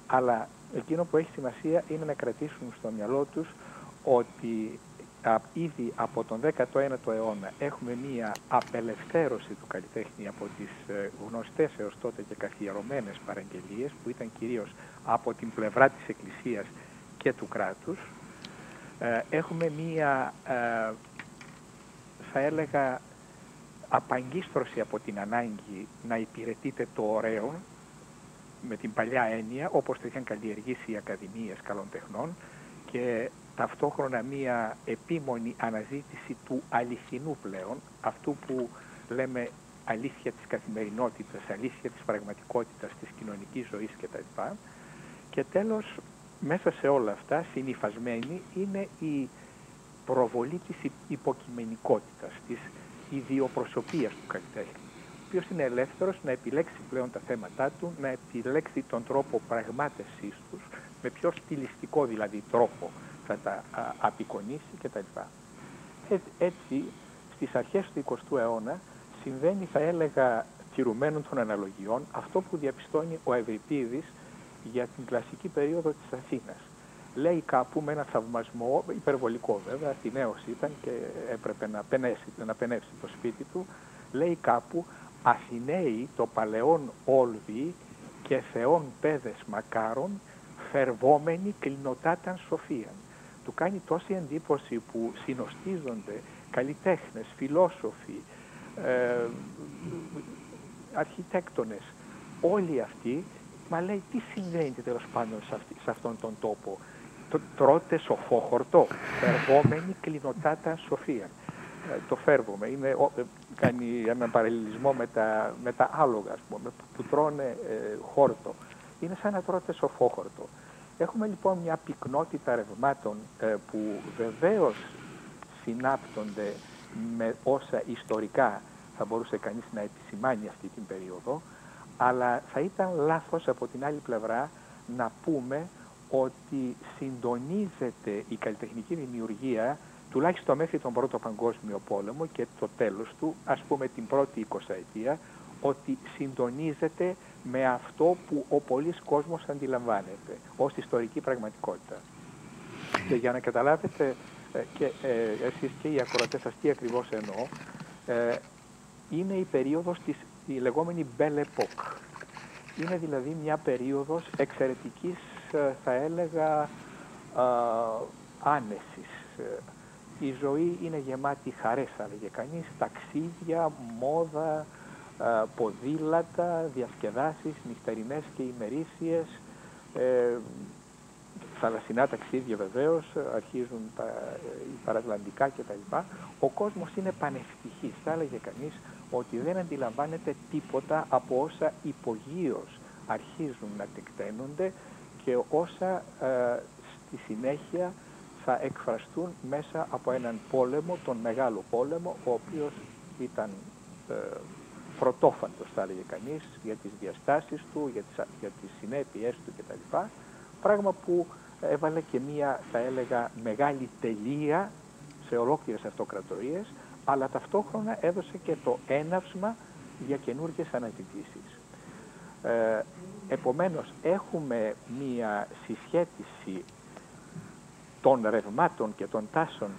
Speaker 5: αλλά εκείνο που έχει σημασία είναι να κρατήσουν στο μυαλό τους ότι ήδη από τον 19ο αιώνα έχουμε μία απελευθέρωση του καλλιτέχνη από τις ε, γνωστές έως τότε και καθιερωμένες παραγγελίες που ήταν κυρίως από την πλευρά της Εκκλησίας και του κράτους. Ε, έχουμε μία, ε, θα έλεγα, απαγκίστρωση από την ανάγκη να υπηρετείτε το ωραίο με την παλιά έννοια όπως το είχαν καλλιεργήσει οι Ακαδημίες Καλών Τεχνών και ταυτόχρονα μία επίμονη αναζήτηση του αληθινού πλέον, αυτού που λέμε αλήθεια της καθημερινότητας, αλήθεια της πραγματικότητας, της κοινωνικής ζωής κτλ. Και τέλος, μέσα σε όλα αυτά, συνειφασμένη είναι η προβολή της υποκειμενικότητας, της ιδιοπροσωπίας του καλλιτέχνη, ο οποίος είναι ελεύθερος να επιλέξει πλέον τα θέματά του, να επιλέξει τον τρόπο πραγμάτευσής τους, με πιο στιλιστικό δηλαδή τρόπο θα τα απεικονίσει κτλ. Έτσι, στις αρχές του 20ου αιώνα συμβαίνει, θα έλεγα, τηρουμένων των αναλογιών, αυτό που διαπιστώνει ο Ευρυπίδης για την κλασική περίοδο της Αθήνας. Λέει κάπου με ένα θαυμασμό, υπερβολικό βέβαια, Αθηναίος ήταν και έπρεπε να πενέσει, να πενεύσει το σπίτι του, λέει κάπου Αθηναίοι το παλαιόν όλβοι και θεών πέδες μακάρων φερβόμενοι κλινοτάταν σοφίαν. Του κάνει τόση εντύπωση που συνοστίζονται καλλιτέχνες, φιλόσοφοι, ε, αρχιτέκτονες, όλοι αυτοί, μα λέει τι συμβαίνει τέλος πάντων σε, αυτόν τον τόπο; Το, τρώτε σοφόχορτο, φερβόμενη κλινοτάτα σοφία. Ε, το φέρβομαι, είναι, ε, κάνει έναν παραλληλισμό με τα, με τα άλογα, πούμε, που, τρώνε ε, χόρτο. Είναι σαν να τρώτε σοφόχορτο. Έχουμε λοιπόν μια πυκνότητα ρευμάτων που βεβαίως συνάπτονται με όσα ιστορικά θα μπορούσε κανείς να επισημάνει αυτή την περίοδο, αλλά θα ήταν λάθος από την άλλη πλευρά να πούμε ότι συντονίζεται η καλλιτεχνική δημιουργία τουλάχιστον μέχρι τον Πρώτο Παγκόσμιο Πόλεμο και το τέλος του, ας πούμε την πρώτη εικοσαετία, ότι συντονίζεται με αυτό που ο πολλής κόσμος αντιλαμβάνεται ως ιστορική πραγματικότητα. Και για να καταλάβετε ε, και ε, εσείς και οι ακροατές σας τι ακριβώς εννοώ, ε, είναι η περίοδος της η λεγόμενη Belle Époque. Είναι δηλαδή μια περίοδος εξαιρετικής, ε, θα έλεγα, ε, άνεσης. Η ζωή είναι γεμάτη χαρές, θα έλεγε κανείς, ταξίδια, μόδα, ε, ποδήλατα, διασκεδάσεις, νυχτερινές και ημερήσιες, θαλασσινά ταξίδια βεβαίως, αρχίζουν τα, οι παρατλαντικά κτλ. Ο κόσμος είναι πανευτυχής. Θα έλεγε κανείς ότι δεν αντιλαμβάνεται τίποτα από όσα υπογείως αρχίζουν να τεκταίνονται και όσα ε, στη συνέχεια θα εκφραστούν μέσα από έναν πόλεμο, τον μεγάλο πόλεμο, ο οποίος ήταν ε, πρωτόφαντος θα έλεγε κανείς για τις διαστάσεις του, για τις, για τις συνέπειές του κτλ. Πράγμα που έβαλε και μία, θα έλεγα, μεγάλη τελεία σε ολόκληρες αυτοκρατορίες, αλλά ταυτόχρονα έδωσε και το έναυσμα για καινούργιες αναζητήσεις. Ε, επομένως, έχουμε μία συσχέτιση των ρευμάτων και των τάσεων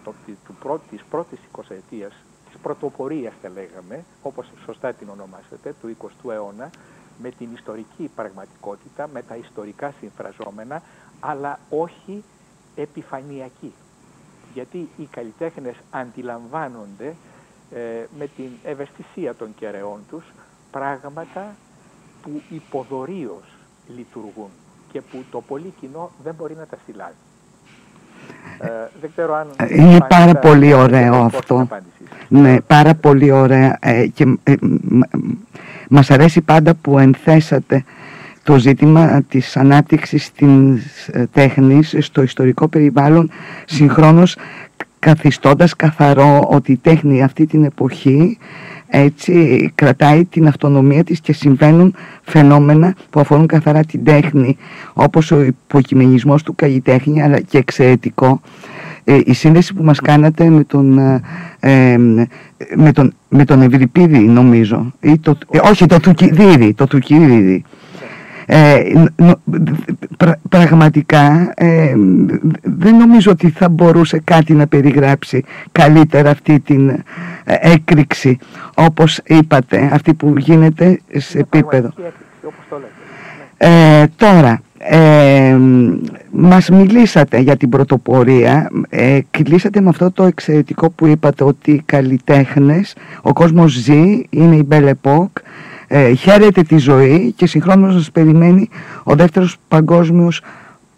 Speaker 5: του πρώτη, της πρώτης εικοσαετίας, της πρωτοπορίας θα λέγαμε, όπως σωστά την ονομάσετε, του 20ου αιώνα, με την ιστορική πραγματικότητα, με τα ιστορικά συμφραζόμενα, αλλά όχι επιφανειακή. Γιατί οι καλλιτέχνες αντιλαμβάνονται ε, με την ευαισθησία των κεραιών τους πράγματα που υποδορίως λειτουργούν και που το πολύ κοινό δεν μπορεί να τα συλλάβει.
Speaker 4: Ε, δεν ξέρω αν ε, Είναι πάρα πολύ ωραίο αυτό. Ναι, πάρα πολύ ωραία. Ε, και ε, μας αρέσει πάντα που ενθέσατε το ζήτημα της ανάπτυξης της ε, τέχνης στο ιστορικό περιβάλλον συγχρόνως καθιστώντας καθαρό ότι η τέχνη αυτή την εποχή έτσι κρατάει την αυτονομία της και συμβαίνουν φαινόμενα που αφορούν καθαρά την τέχνη όπως ο υποκειμενισμός του καλλιτέχνη αλλά και εξαιρετικό. Ε, η σύνδεση που μας κάνατε με τον, ε, με τον, με τον Ευρυπίδη νομίζω ή το, όχι το Τουκυδίδη το Τουκυδίδη ε, πραγματικά ε, δεν νομίζω ότι θα μπορούσε κάτι να περιγράψει καλύτερα αυτή την ε, έκρηξη όπως είπατε αυτή που γίνεται σε επίπεδο.
Speaker 5: ε,
Speaker 4: τώρα Ε, μας μιλήσατε για την πρωτοπορία, ε, κλείσατε με αυτό το εξαιρετικό που είπατε ότι οι καλλιτέχνες, ο κόσμος ζει, είναι η Belle Époque, ε, χαίρεται τη ζωή και συγχρόνως μας περιμένει ο δεύτερος παγκόσμιος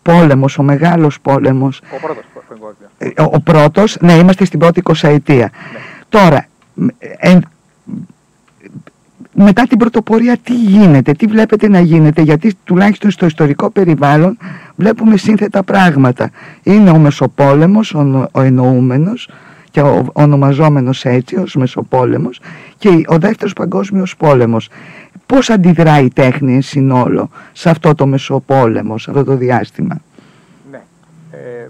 Speaker 4: πόλεμος, ο μεγάλος πόλεμος.
Speaker 5: Ο πρώτος παγκόσμιος.
Speaker 4: Ε, ο, ο πρώτος, ναι είμαστε στην πρώτη εικοσαετία.
Speaker 5: Ναι.
Speaker 4: Τώρα, ε, μετά την πρωτοπορία τι γίνεται, τι βλέπετε να γίνεται, γιατί τουλάχιστον στο ιστορικό περιβάλλον βλέπουμε σύνθετα πράγματα. Είναι ο Μεσοπόλεμος, ο, ο εννοούμενος και ο ονομαζόμενος έτσι ως Μεσοπόλεμος και ο δεύτερος παγκόσμιος πόλεμος. Πώς αντιδράει η τέχνη συνόλο σε αυτό το Μεσοπόλεμο, σε αυτό το διάστημα;
Speaker 5: Ναι. Ε,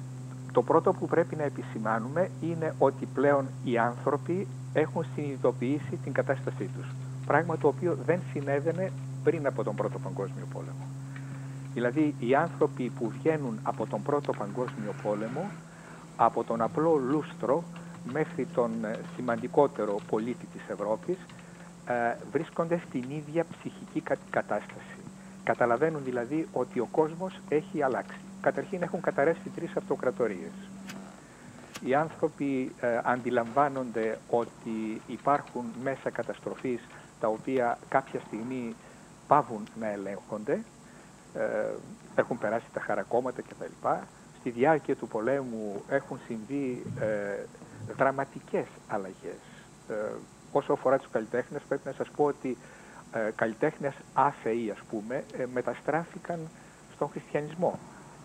Speaker 5: το πρώτο που πρέπει να επισημάνουμε είναι ότι πλέον οι άνθρωποι έχουν συνειδητοποιήσει την κατάστασή τους. Πράγμα το οποίο δεν συνέβαινε πριν από τον Πρώτο Παγκόσμιο Πόλεμο. Δηλαδή οι άνθρωποι που βγαίνουν από τον Πρώτο Παγκόσμιο Πόλεμο, από τον απλό λούστρο μέχρι τον ε, σημαντικότερο πολίτη της Ευρώπης, ε, βρίσκονται στην ίδια ψυχική κατάσταση. Καταλαβαίνουν δηλαδή ότι ο κόσμος έχει αλλάξει. Καταρχήν έχουν καταρρεύσει τρεις αυτοκρατορίες. Οι άνθρωποι ε, αντιλαμβάνονται ότι υπάρχουν μέσα καταστροφής τα οποία κάποια στιγμή πάβουν να ελέγχονται, ε, έχουν περάσει τα χαρακόμματα κτλ. Στη διάρκεια του πολέμου έχουν συμβεί ε, δραματικές αλλαγές. Ε, όσο αφορά τους καλλιτέχνες πρέπει να σας πω ότι ε, καλλιτέχνες άθεοι ας πούμε ε, μεταστράφηκαν στον χριστιανισμό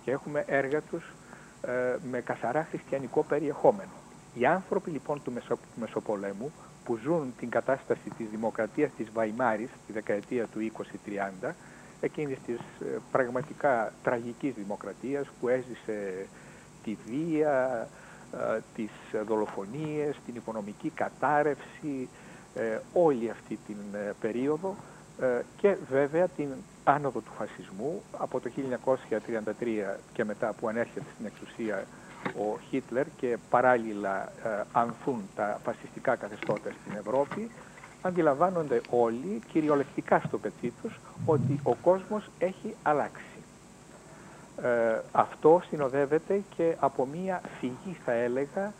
Speaker 5: και έχουμε έργα τους ε, με καθαρά χριστιανικό περιεχόμενο. Οι άνθρωποι λοιπόν του Μεσοπολέμου που ζουν την κατάσταση της δημοκρατίας της Βαϊμάρης τη δεκαετία του 20-30, εκείνης της ε, πραγματικά τραγικής δημοκρατίας που έζησε τη βία, ε, τις δολοφονίες, την οικονομική κατάρρευση, ε, όλη αυτή την περίοδο και βέβαια την άνοδο του φασισμού από το 1933 και μετά που ανέρχεται στην εξουσία ο Χίτλερ και παράλληλα ε, ανθούν τα φασιστικά καθεστώτα στην Ευρώπη, αντιλαμβάνονται όλοι, κυριολεκτικά στο πετσί τους, ότι ο κόσμος έχει αλλάξει. Ε, αυτό συνοδεύεται και από μία φυγή, θα έλεγα,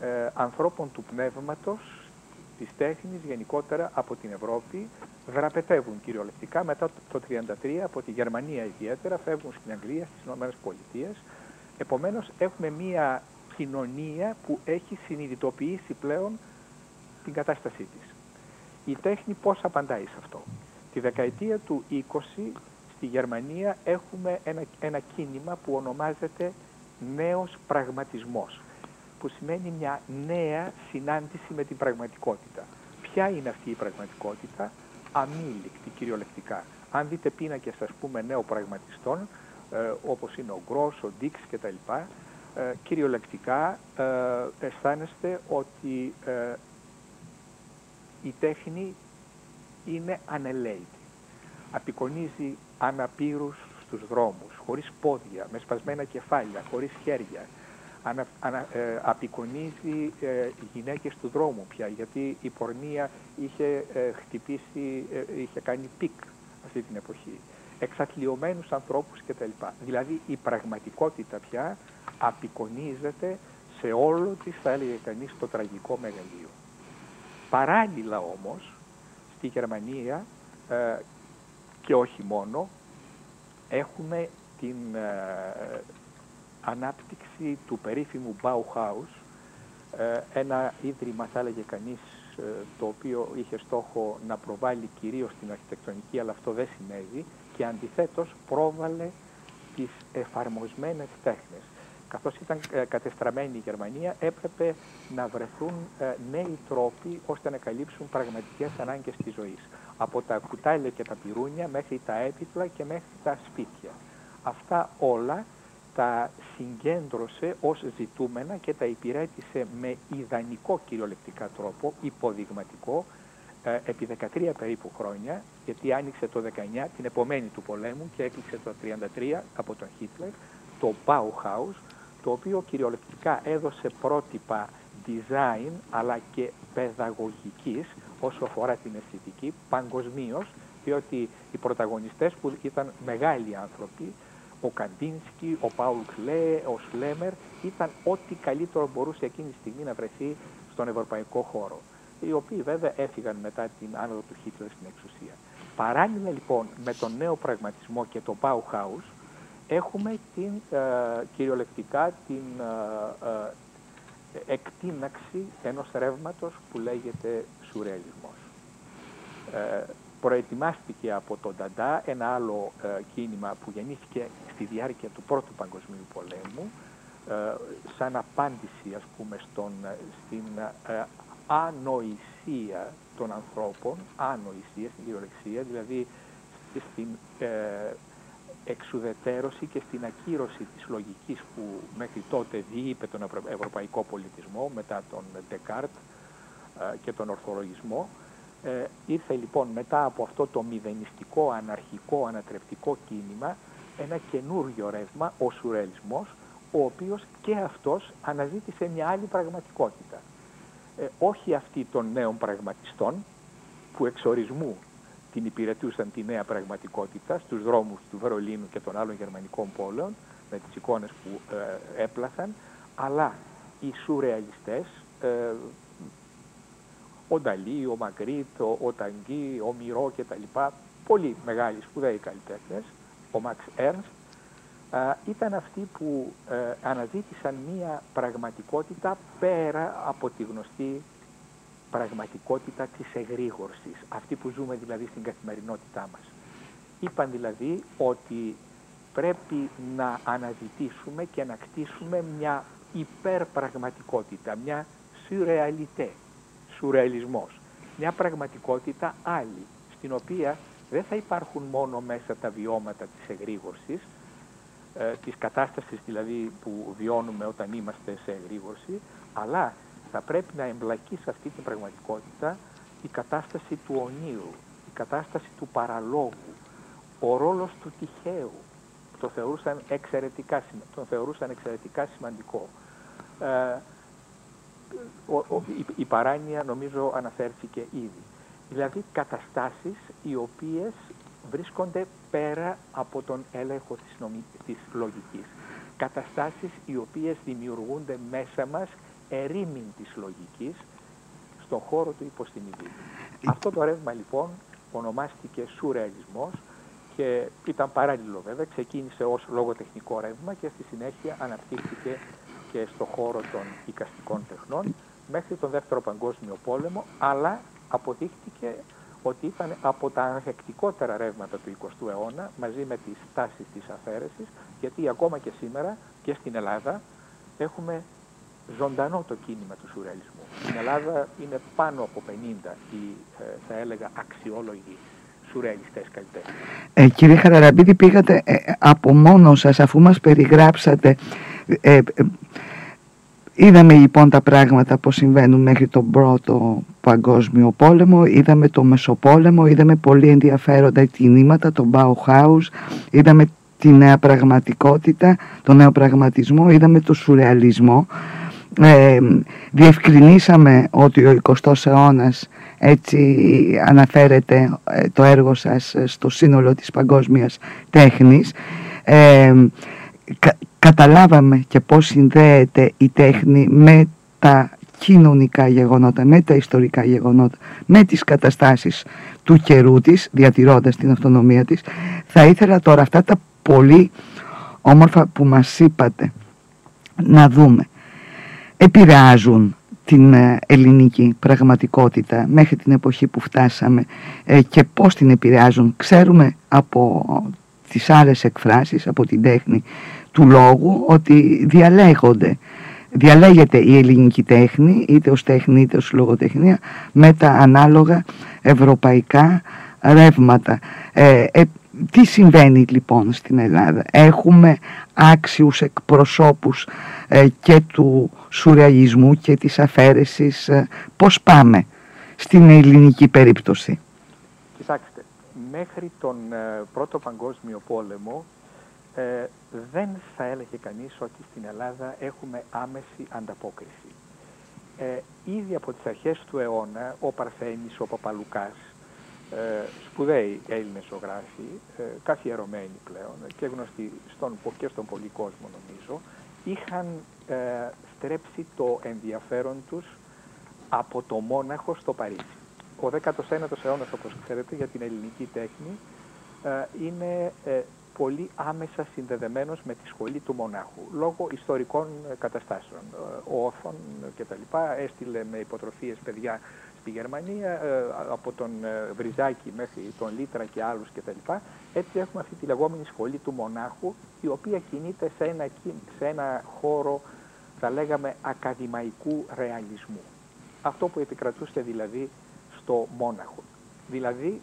Speaker 5: ε, ανθρώπων του πνεύματος, της τέχνης γενικότερα από την Ευρώπη, δραπετεύουν κυριολεκτικά μετά το 1933 από τη Γερμανία ιδιαίτερα, φεύγουν στην Αγγλία, στις ΗΠΑ, Επομένως έχουμε μία κοινωνία που έχει συνειδητοποιήσει πλέον την κατάστασή της. Η τέχνη πώς απαντάει σε αυτό; Τη δεκαετία του 20 στη Γερμανία έχουμε ένα, ένα κίνημα που ονομάζεται νέος πραγματισμός που σημαίνει μια νέα συνάντηση με την πραγματικότητα. Ποια είναι αυτή η πραγματικότητα, αμήλικτη κυριολεκτικά. Αν δείτε πίνακες ας πούμε νέοπραγματιστών, ε, όπως είναι ο Γκρός, ο Ντίξ κτλ. Ε, κυριολεκτικά ε, αισθάνεστε ότι ε, η τέχνη είναι ανελαίτη. Απεικονίζει αναπήρους στους δρόμους, χωρίς πόδια, με σπασμένα κεφάλια, χωρίς χέρια. Ανα, ανα, ε, απεικονίζει ε, γυναίκες του δρόμου πια, γιατί η πορνεία είχε χτυπήσει, είχε κάνει peak αυτή την εποχή εξαθλειωμένους ανθρώπους κτλ. Δηλαδή η πραγματικότητα πια απεικονίζεται σε όλο της, θα έλεγε κανείς, το τραγικό μεγαλείο. Παράλληλα όμως, στη Γερμανία ε, και όχι μόνο, έχουμε την ε, ανάπτυξη του περίφημου Bauhaus, ε, ένα ίδρυμα, θα έλεγε κανείς, το οποίο είχε στόχο να προβάλλει κυρίως την αρχιτεκτονική, αλλά αυτό δεν συνέβη, και αντιθέτως πρόβαλε τις εφαρμοσμένες τέχνες. Καθώς ήταν ε, κατεστραμμένη η Γερμανία, έπρεπε να βρεθούν ε, νέοι τρόποι ώστε να καλύψουν πραγματικές ανάγκες της ζωής. Από τα κουτάλια και τα πυρούνια μέχρι τα έπιπλα και μέχρι τα σπίτια. Αυτά όλα τα συγκέντρωσε ως ζητούμενα και τα υπηρέτησε με ιδανικό κυριολεκτικά τρόπο, υποδειγματικό, ε, επί 13 περίπου χρόνια, γιατί άνοιξε το 19, την επομένη του πολέμου και έκλεισε το 33 από τον Χίτλερ, το Bauhaus, το οποίο κυριολεκτικά έδωσε πρότυπα design αλλά και παιδαγωγικής όσο αφορά την αισθητική παγκοσμίως, διότι οι πρωταγωνιστές που ήταν μεγάλοι άνθρωποι ο Καντίνσκι, ο Πάουλ Κλέ, ο Σλέμερ ήταν ό,τι καλύτερο μπορούσε εκείνη τη στιγμή να βρεθεί στον ευρωπαϊκό χώρο. Οι οποίοι βέβαια έφυγαν μετά την άνοδο του Χίτλερ στην εξουσία. Παράλληλα λοιπόν με τον νέο πραγματισμό και το Bauhaus έχουμε την, ε, κυριολεκτικά την ε, ε, εκτείναξη ενός ρεύματος που λέγεται σουρεαλισμός. Ε, προετοιμάστηκε από τον Νταντά ένα άλλο ε, κίνημα που γεννήθηκε στη διάρκεια του Πρώτου Παγκοσμίου Πολέμου ε, σαν απάντηση ας πούμε στον, στην ανοησία των ανθρώπων, ανοησία, στην κυριολεξία, δηλαδή στην εξουδετέρωση και στην ακύρωση της λογικής που μέχρι τότε διείπε τον ευρωπαϊκό πολιτισμό μετά τον Ντεκάρτ και τον ορθολογισμό. Ε, ήρθε λοιπόν μετά από αυτό το μηδενιστικό, αναρχικό, ανατρεπτικό κίνημα ένα καινούριο ρεύμα, ο σουρελισμός, ο οποίος και αυτός αναζήτησε μια άλλη πραγματικότητα. Ε, όχι αυτή των νέων πραγματιστών που εξορισμού την υπηρετούσαν τη νέα πραγματικότητα στους δρόμους του Βερολίνου και των άλλων γερμανικών πόλεων με τις εικόνες που ε, έπλασαν, αλλά οι σουρεαλιστές, ε, ο Νταλή, ο Μακρίτ, ο, ο Ταγκή, ο Μυρό κτλ. Πολύ μεγάλοι σπουδαίοι καλλιτέχνες, ο Μαξ Έρνστ, ήταν αυτοί που ε, αναζήτησαν μία πραγματικότητα πέρα από τη γνωστή πραγματικότητα της εγρήγορσης, αυτή που ζούμε δηλαδή στην καθημερινότητά μας. Είπαν δηλαδή ότι πρέπει να αναζητήσουμε και να κτίσουμε μια υπερπραγματικότητα, μια σουρεαλιτέ, σουρεαλισμός, μια πραγματικότητα άλλη, στην οποία δεν θα υπάρχουν μόνο μέσα τα βιώματα της εγρήγορσης, ε, της κατάστασης δηλαδή που βιώνουμε όταν είμαστε σε εγρήγορση, αλλά θα πρέπει να εμπλακεί σε αυτή την πραγματικότητα η κατάσταση του ονείρου, η κατάσταση του παραλόγου, ο ρόλος του τυχαίου, που το θεωρούσαν εξαιρετικά, τον θεωρούσαν εξαιρετικά σημαντικό. Ε, η, η παράνοια νομίζω αναφέρθηκε ήδη. Δηλαδή καταστάσεις οι οποίες βρίσκονται πέρα από τον έλεγχο της, νομι... της λογικής. Καταστάσεις οι οποίες δημιουργούνται μέσα μας ερήμην της λογικής στον χώρο του υποστημιδίου. Αυτό το ρεύμα λοιπόν ονομάστηκε σουρεαλισμός και ήταν παράλληλο βέβαια, ξεκίνησε ως λογοτεχνικό ρεύμα και στη συνέχεια αναπτύχθηκε και στο χώρο των οικαστικών τεχνών μέχρι τον Δεύτερο Παγκόσμιο Πόλεμο, αλλά αποδείχτηκε ότι ήταν από τα ανθεκτικότερα ρεύματα του 20ου αιώνα μαζί με τις τάσεις της αφαίρεσης, γιατί ακόμα και σήμερα και στην Ελλάδα έχουμε ζωντανό το κίνημα του σουρεαλισμού. Στην Ελλάδα είναι πάνω από 50 οι, ε, θα έλεγα, αξιόλογοι σουρεαλιστές καλλιτέχνες.
Speaker 4: Ε, κύριε Χαραραμπίδη, πήγατε ε, από μόνος σας, αφού μας περιγράψατε, ε, είδαμε λοιπόν τα πράγματα που συμβαίνουν μέχρι τον πρώτο παγκόσμιο πόλεμο, είδαμε το Μεσοπόλεμο, είδαμε πολύ ενδιαφέροντα κινήματα, τον Bauhaus, είδαμε τη νέα πραγματικότητα, τον νέο πραγματισμό, είδαμε το σουρεαλισμό ε, διευκρινίσαμε ότι ο 20ος αιώνας έτσι αναφέρεται ε, το έργο σας στο σύνολο της παγκόσμιας τέχνης ε, καταλάβαμε και πώς συνδέεται η τέχνη με τα κοινωνικά γεγονότα, με τα ιστορικά γεγονότα, με τις καταστάσεις του καιρού της, διατηρώντας την αυτονομία της. Θα ήθελα τώρα αυτά τα πολύ όμορφα που μας είπατε να δούμε επηρεάζουν την ε, ελληνική πραγματικότητα μέχρι την εποχή που φτάσαμε ε, και πώς την επηρεάζουν. Ξέρουμε από τις άλλες εκφράσεις, από την τέχνη του λόγου ότι διαλέγονται. Διαλέγεται η ελληνική τέχνη, είτε ως τέχνη είτε ως λογοτεχνία, με τα ανάλογα ευρωπαϊκά ρεύματα. Ε, τι συμβαίνει λοιπόν στην Ελλάδα; Έχουμε άξιους εκπροσώπους ε, και του σουρεαλισμού και της αφαίρεσης. Ε, πώς πάμε στην ελληνική περίπτωση;
Speaker 5: Κοιτάξτε, μέχρι τον ε, Πρώτο Παγκόσμιο Πόλεμο δεν θα έλεγε κανείς ότι στην Ελλάδα έχουμε άμεση ανταπόκριση. ήδη από τις αρχές του αιώνα ο Παρθένης, ο Παπαλουκάς ε, σπουδαίοι Έλληνες ζωγράφοι, ε, καθιερωμένοι πλέον και γνωστοί στον, και στον πολύ κόσμο νομίζω, είχαν ε, στρέψει το ενδιαφέρον τους από το Μόναχο στο Παρίσι. Ο 19ος αιώνας, όπως ξέρετε, για την ελληνική τέχνη ε, είναι ε, πολύ άμεσα συνδεδεμένος με τη σχολή του Μονάχου, λόγω ιστορικών καταστάσεων. Ο Όθων και τα λοιπά έστειλε με υποτροφίες παιδιά στη Γερμανία, ε, από τον ε, Βριζάκη μέχρι τον Λίτρα και άλλους κτλ. Έτσι έχουμε αυτή τη λεγόμενη σχολή του μονάχου, η οποία κινείται σε ένα, σε ένα χώρο, θα λέγαμε, ακαδημαϊκού ρεαλισμού. Αυτό που επικρατούσε δηλαδή στο μόναχο. Δηλαδή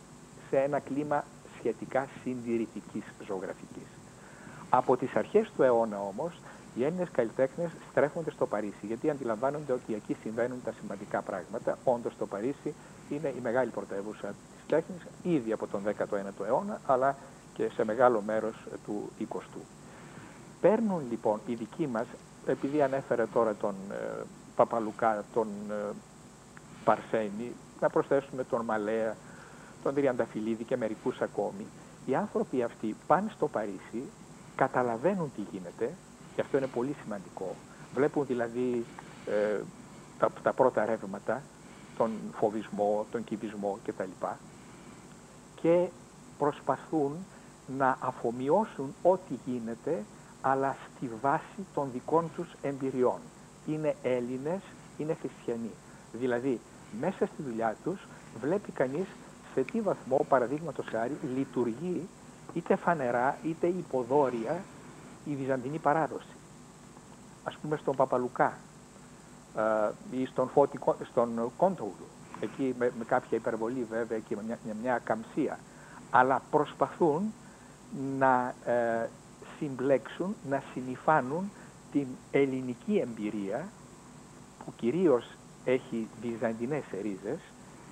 Speaker 5: σε ένα κλίμα σχετικά συντηρητικής ζωγραφικής. Από τις αρχές του αιώνα όμως, οι Έλληνες καλλιτέχνες στρέφονται στο Παρίσι γιατί αντιλαμβάνονται ότι εκεί συμβαίνουν τα σημαντικά πράγματα. Όντως το Παρίσι είναι η μεγάλη πρωτεύουσα της τέχνης ήδη από τον 19ο αιώνα αλλά και σε μεγάλο μέρος του 20ου. Παίρνουν λοιπόν οι δικοί μας, επειδή ανέφερε τώρα τον ε, Παπαλουκά, τον ε, Παρσένη, να προσθέσουμε τον Μαλέα, τον Τριανταφυλλίδη και μερικούς ακόμη, οι άνθρωποι αυτοί πάνε στο Παρίσι, καταλαβαίνουν τι γίνεται, και αυτό είναι πολύ σημαντικό. Βλέπουν δηλαδή ε, τα, τα πρώτα ρεύματα, τον φοβισμό, τον κυβισμό κτλ. Και προσπαθούν να αφομοιώσουν ό,τι γίνεται, αλλά στη βάση των δικών τους εμπειριών. Είναι Έλληνες, είναι χριστιανοί. Δηλαδή, μέσα στη δουλειά τους βλέπει κανείς σε τι βαθμό, παραδείγματος χάρη, λειτουργεί είτε φανερά είτε υποδόρια η Βυζαντινή παράδοση. Ας πούμε στον Παπαλουκά ε, ή στον, Φώτη, στον Κόντογλου, εκεί με, κάποια υπερβολή βέβαια και με μια, μια καμψία, αλλά προσπαθούν να ε, συμπλέξουν, να συνειφάνουν την ελληνική εμπειρία που κυρίως έχει βυζαντινές ρίζες,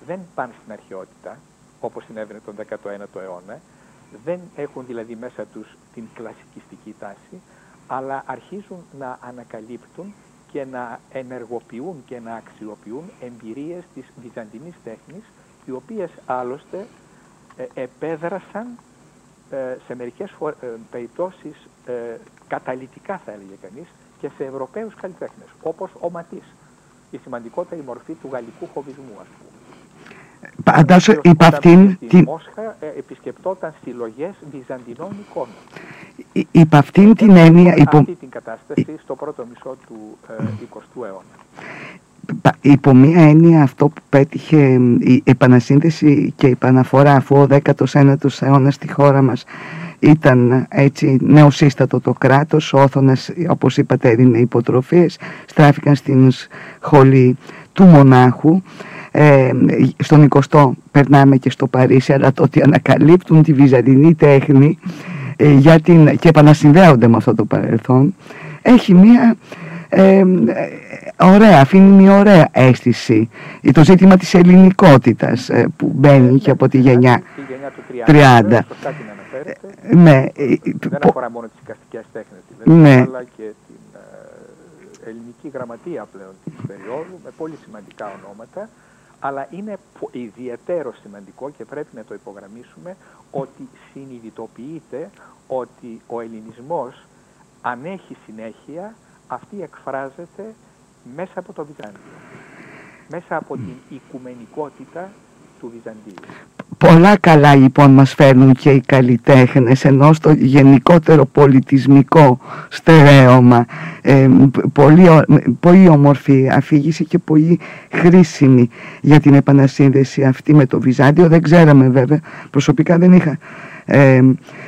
Speaker 5: δεν πάνε στην αρχαιότητα, όπως συνέβαινε τον 19ο αιώνα, δεν έχουν δηλαδή μέσα τους την κλασικιστική τάση, αλλά αρχίζουν να ανακαλύπτουν και να ενεργοποιούν και να αξιοποιούν εμπειρίες της βυζαντινής τέχνης, οι οποίες άλλωστε ε, επέδρασαν ε, σε μερικές φορ, ε, περιπτώσεις ε, καταλυτικά θα έλεγε κανείς και σε Ευρωπαίους καλλιτέχνες, όπως ο Ματής, η σημαντικότερη μορφή του γαλλικού χοβισμού ας πούμε.
Speaker 4: Φαντάζω υπ' αυτήν
Speaker 5: την... Μόσχα ε, επισκεπτόταν συλλογές βυζαντινών εικόνων.
Speaker 4: Υπ' αυτήν την έννοια...
Speaker 5: Υπό... Αυτή την κατάσταση στο πρώτο μισό του ε, 20ου αιώνα.
Speaker 4: Υπό μία έννοια αυτό που πέτυχε η επανασύνδεση και η επαναφορά αφού ο 19ος αιώνας στη χώρα μας ήταν έτσι νεοσύστατο το κράτος, ο Όθωνας όπως είπατε έδινε υποτροφίες, στράφηκαν στην σχολή του μονάχου ε, στον 20ο περνάμε και στο Παρίσι αλλά το ότι ανακαλύπτουν τη βυζαντινή τέχνη ε, για την, και επανασυνδέονται με αυτό το παρελθόν έχει μια ε, ωραία, αφήνει μια ωραία αίσθηση το ζήτημα της ελληνικότητας ε, που μπαίνει και από τη γενιά,
Speaker 5: τη γενιά του 30, 30.
Speaker 4: Ναι,
Speaker 5: δεν αφορά μόνο τις οικαστικές τέχνες δηλαδή, ναι. αλλά και την ελληνική γραμματεία πλέον της περίοδου με πολύ σημαντικά ονόματα αλλά είναι ιδιαίτερο σημαντικό και πρέπει να το υπογραμμίσουμε ότι συνειδητοποιείται ότι ο ελληνισμός αν έχει συνέχεια αυτή εκφράζεται μέσα από το Βυζάντιο, μέσα από την οικουμενικότητα του Βυζαντίου.
Speaker 4: Πολλά καλά λοιπόν μας φέρνουν και οι καλλιτέχνες ενώ στο γενικότερο πολιτισμικό στερέωμα ε, πολύ, πολύ όμορφη αφήγηση και πολύ χρήσιμη για την επανασύνδεση αυτή με το Βυζάντιο δεν ξέραμε βέβαια προσωπικά δεν είχα ε,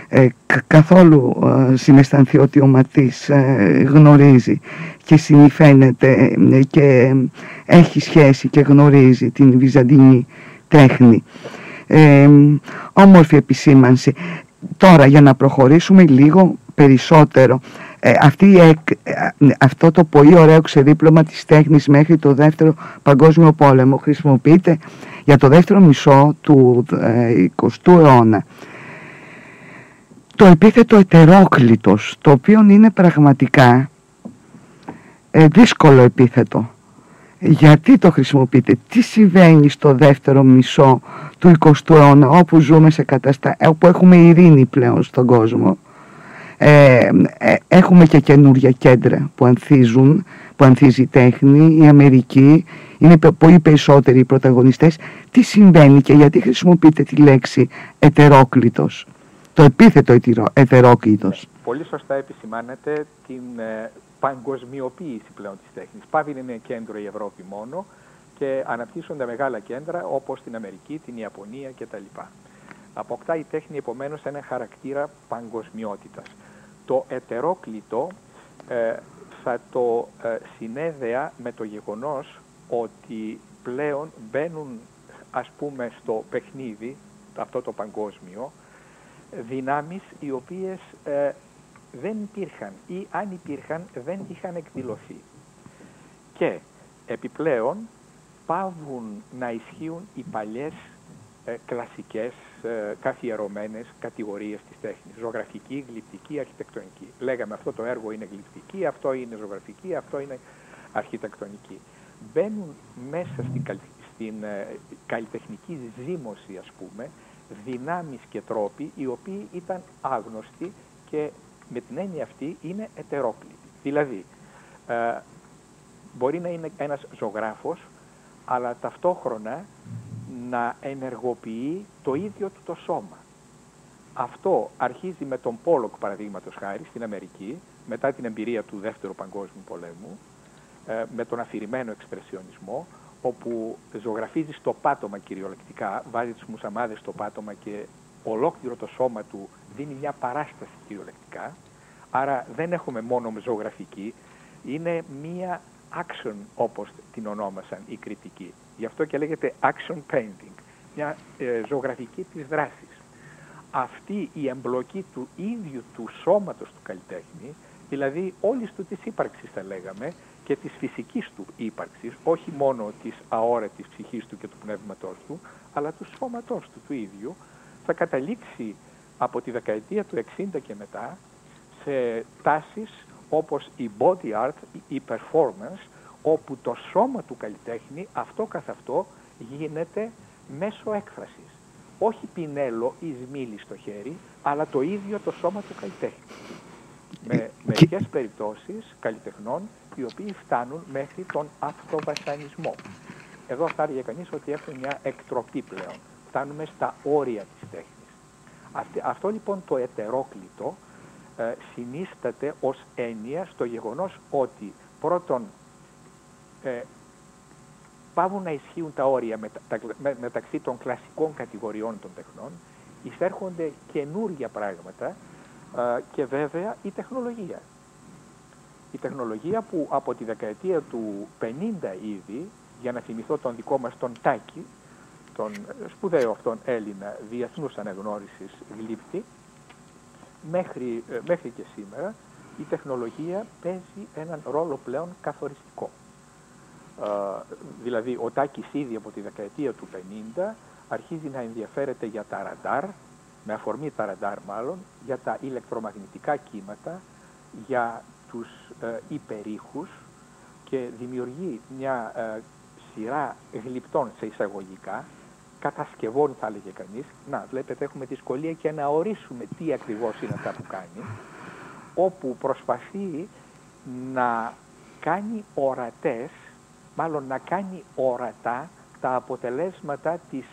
Speaker 4: ε, καθόλου ε, συναισθανθεί ότι ο Ματής ε, γνωρίζει και συνηφαίνεται και έχει σχέση και γνωρίζει την βυζαντινή τέχνη ε, όμορφη επισήμανση. Τώρα για να προχωρήσουμε λίγο περισσότερο ε, αυτή, ε, αυτό το πολύ ωραίο ξεδίπλωμα της τέχνης μέχρι το δεύτερο παγκόσμιο πόλεμο χρησιμοποιείται για το δεύτερο μισό του 20ου αιώνα. Το επίθετο ετερόκλητος, το οποίο είναι πραγματικά δύσκολο επίθετο γιατί το χρησιμοποιείτε, τι συμβαίνει στο δεύτερο μισό του 20ου αιώνα όπου ζούμε σε καταστάσεις, όπου έχουμε ειρήνη πλέον στον κόσμο; Ε, ε, έχουμε και καινούργια κέντρα που ανθίζουν, που ανθίζει η τέχνη, η Αμερική, είναι πολύ περισσότεροι οι πρωταγωνιστές. Τι συμβαίνει και γιατί χρησιμοποιείτε τη λέξη ετερόκλητος, το επίθετο ετερόκλητος.
Speaker 5: Πολύ σωστά επισημάνετε την ε, παγκοσμιοποίηση πλέον της τέχνης. Πάβει να είναι κέντρο η Ευρώπη μόνο και αναπτύσσονται μεγάλα κέντρα όπως την Αμερική, την Ιαπωνία κτλ. Αποκτά η τέχνη επομένως ένα χαρακτήρα παγκοσμιότητας. Το ετερόκλητο ε, θα το ε, συνέδεα με το γεγονός ότι πλέον μπαίνουν ας πούμε στο παιχνίδι, αυτό το παγκόσμιο, δυνάμεις οι οποίες ε, δεν υπήρχαν ή αν υπήρχαν δεν είχαν εκδηλωθεί. Και επιπλέον πάβουν να ισχύουν οι παλιές ε, κλασικές ε, καθιερωμένες κατηγορίες της τέχνης. Ζωγραφική, γλυπτική, αρχιτεκτονική. Λέγαμε αυτό το έργο είναι γλυπτική, αυτό είναι ζωγραφική, αυτό είναι αρχιτεκτονική. Μπαίνουν μέσα στην, στην ε, καλλιτεχνική ζήμωση, ας πούμε, δυνάμεις και τρόποι οι οποίοι ήταν άγνωστοι και με την έννοια αυτή είναι ετερόκλητοι. Δηλαδή, ε, μπορεί να είναι ένας ζωγράφος, αλλά ταυτόχρονα να ενεργοποιεί το ίδιο του το σώμα. Αυτό αρχίζει με τον Πόλοκ, παραδείγματος χάρη, στην Αμερική, μετά την εμπειρία του Δεύτερου Παγκόσμιου Πολέμου, ε, με τον αφηρημένο εξπρεσιονισμό, όπου ζωγραφίζει στο πάτωμα κυριολεκτικά, βάζει τις μουσαμάδες στο πάτωμα και ολόκληρο το σώμα του δίνει μια παράσταση κυριολεκτικά. Άρα δεν έχουμε μόνο ζωγραφική, είναι μια action όπως την ονόμασαν οι κριτικοί. Γι' αυτό και λέγεται action painting, μια ε, ζωγραφική της δράσης. Αυτή η εμπλοκή του ίδιου του σώματος του καλλιτέχνη, δηλαδή όλης του της ύπαρξης θα λέγαμε, και της φυσικής του ύπαρξης, όχι μόνο της αόρατης ψυχής του και του πνεύματός του, αλλά του σώματός του του ίδιου, θα καταλήξει από τη δεκαετία του 60 και μετά σε τάσεις όπως η body art, η performance, όπου το σώμα του καλλιτέχνη αυτό καθ' αυτό γίνεται μέσω έκφρασης. Όχι πινέλο ή σμήλι στο χέρι, αλλά το ίδιο το σώμα του καλλιτέχνη. Με μερικές περιπτώσεις καλλιτεχνών οι οποίοι φτάνουν μέχρι τον αυτοβασανισμό. Εδώ θα έλεγε κανείς ότι έχουμε μια εκτροπή πλέον. Φτάνουμε στα όρια της τέχνης. Αυτό λοιπόν το ετερόκλητο ε, συνίσταται ως έννοια στο γεγονός ότι πρώτον ε, πάβουν να ισχύουν τα όρια μεταξύ των κλασικών κατηγοριών των τεχνών, εισέρχονται καινούργια πράγματα ε, και βέβαια η τεχνολογία. Η τεχνολογία που από τη δεκαετία του 50 ήδη, για να θυμηθώ τον δικό μας τον Τάκη, τον σπουδαίο αυτόν Έλληνα διεθνούς αναγνώρισης γλύπτη, μέχρι, ε, μέχρι και σήμερα η τεχνολογία παίζει έναν ρόλο πλέον καθοριστικό. Ε, δηλαδή ο Τάκης ήδη από τη δεκαετία του 50 αρχίζει να ενδιαφέρεται για τα ραντάρ, με αφορμή τα ραντάρ μάλλον, για τα ηλεκτρομαγνητικά κύματα, για τους ε, υπερήχους και δημιουργεί μια ε, σειρά γλυπτών σε εισαγωγικά, κατασκευών θα έλεγε κανείς. Να, βλέπετε έχουμε δυσκολία και να ορίσουμε τι ακριβώς είναι αυτά που κάνει, όπου προσπαθεί να κάνει ορατές, μάλλον να κάνει ορατά τα αποτελέσματα της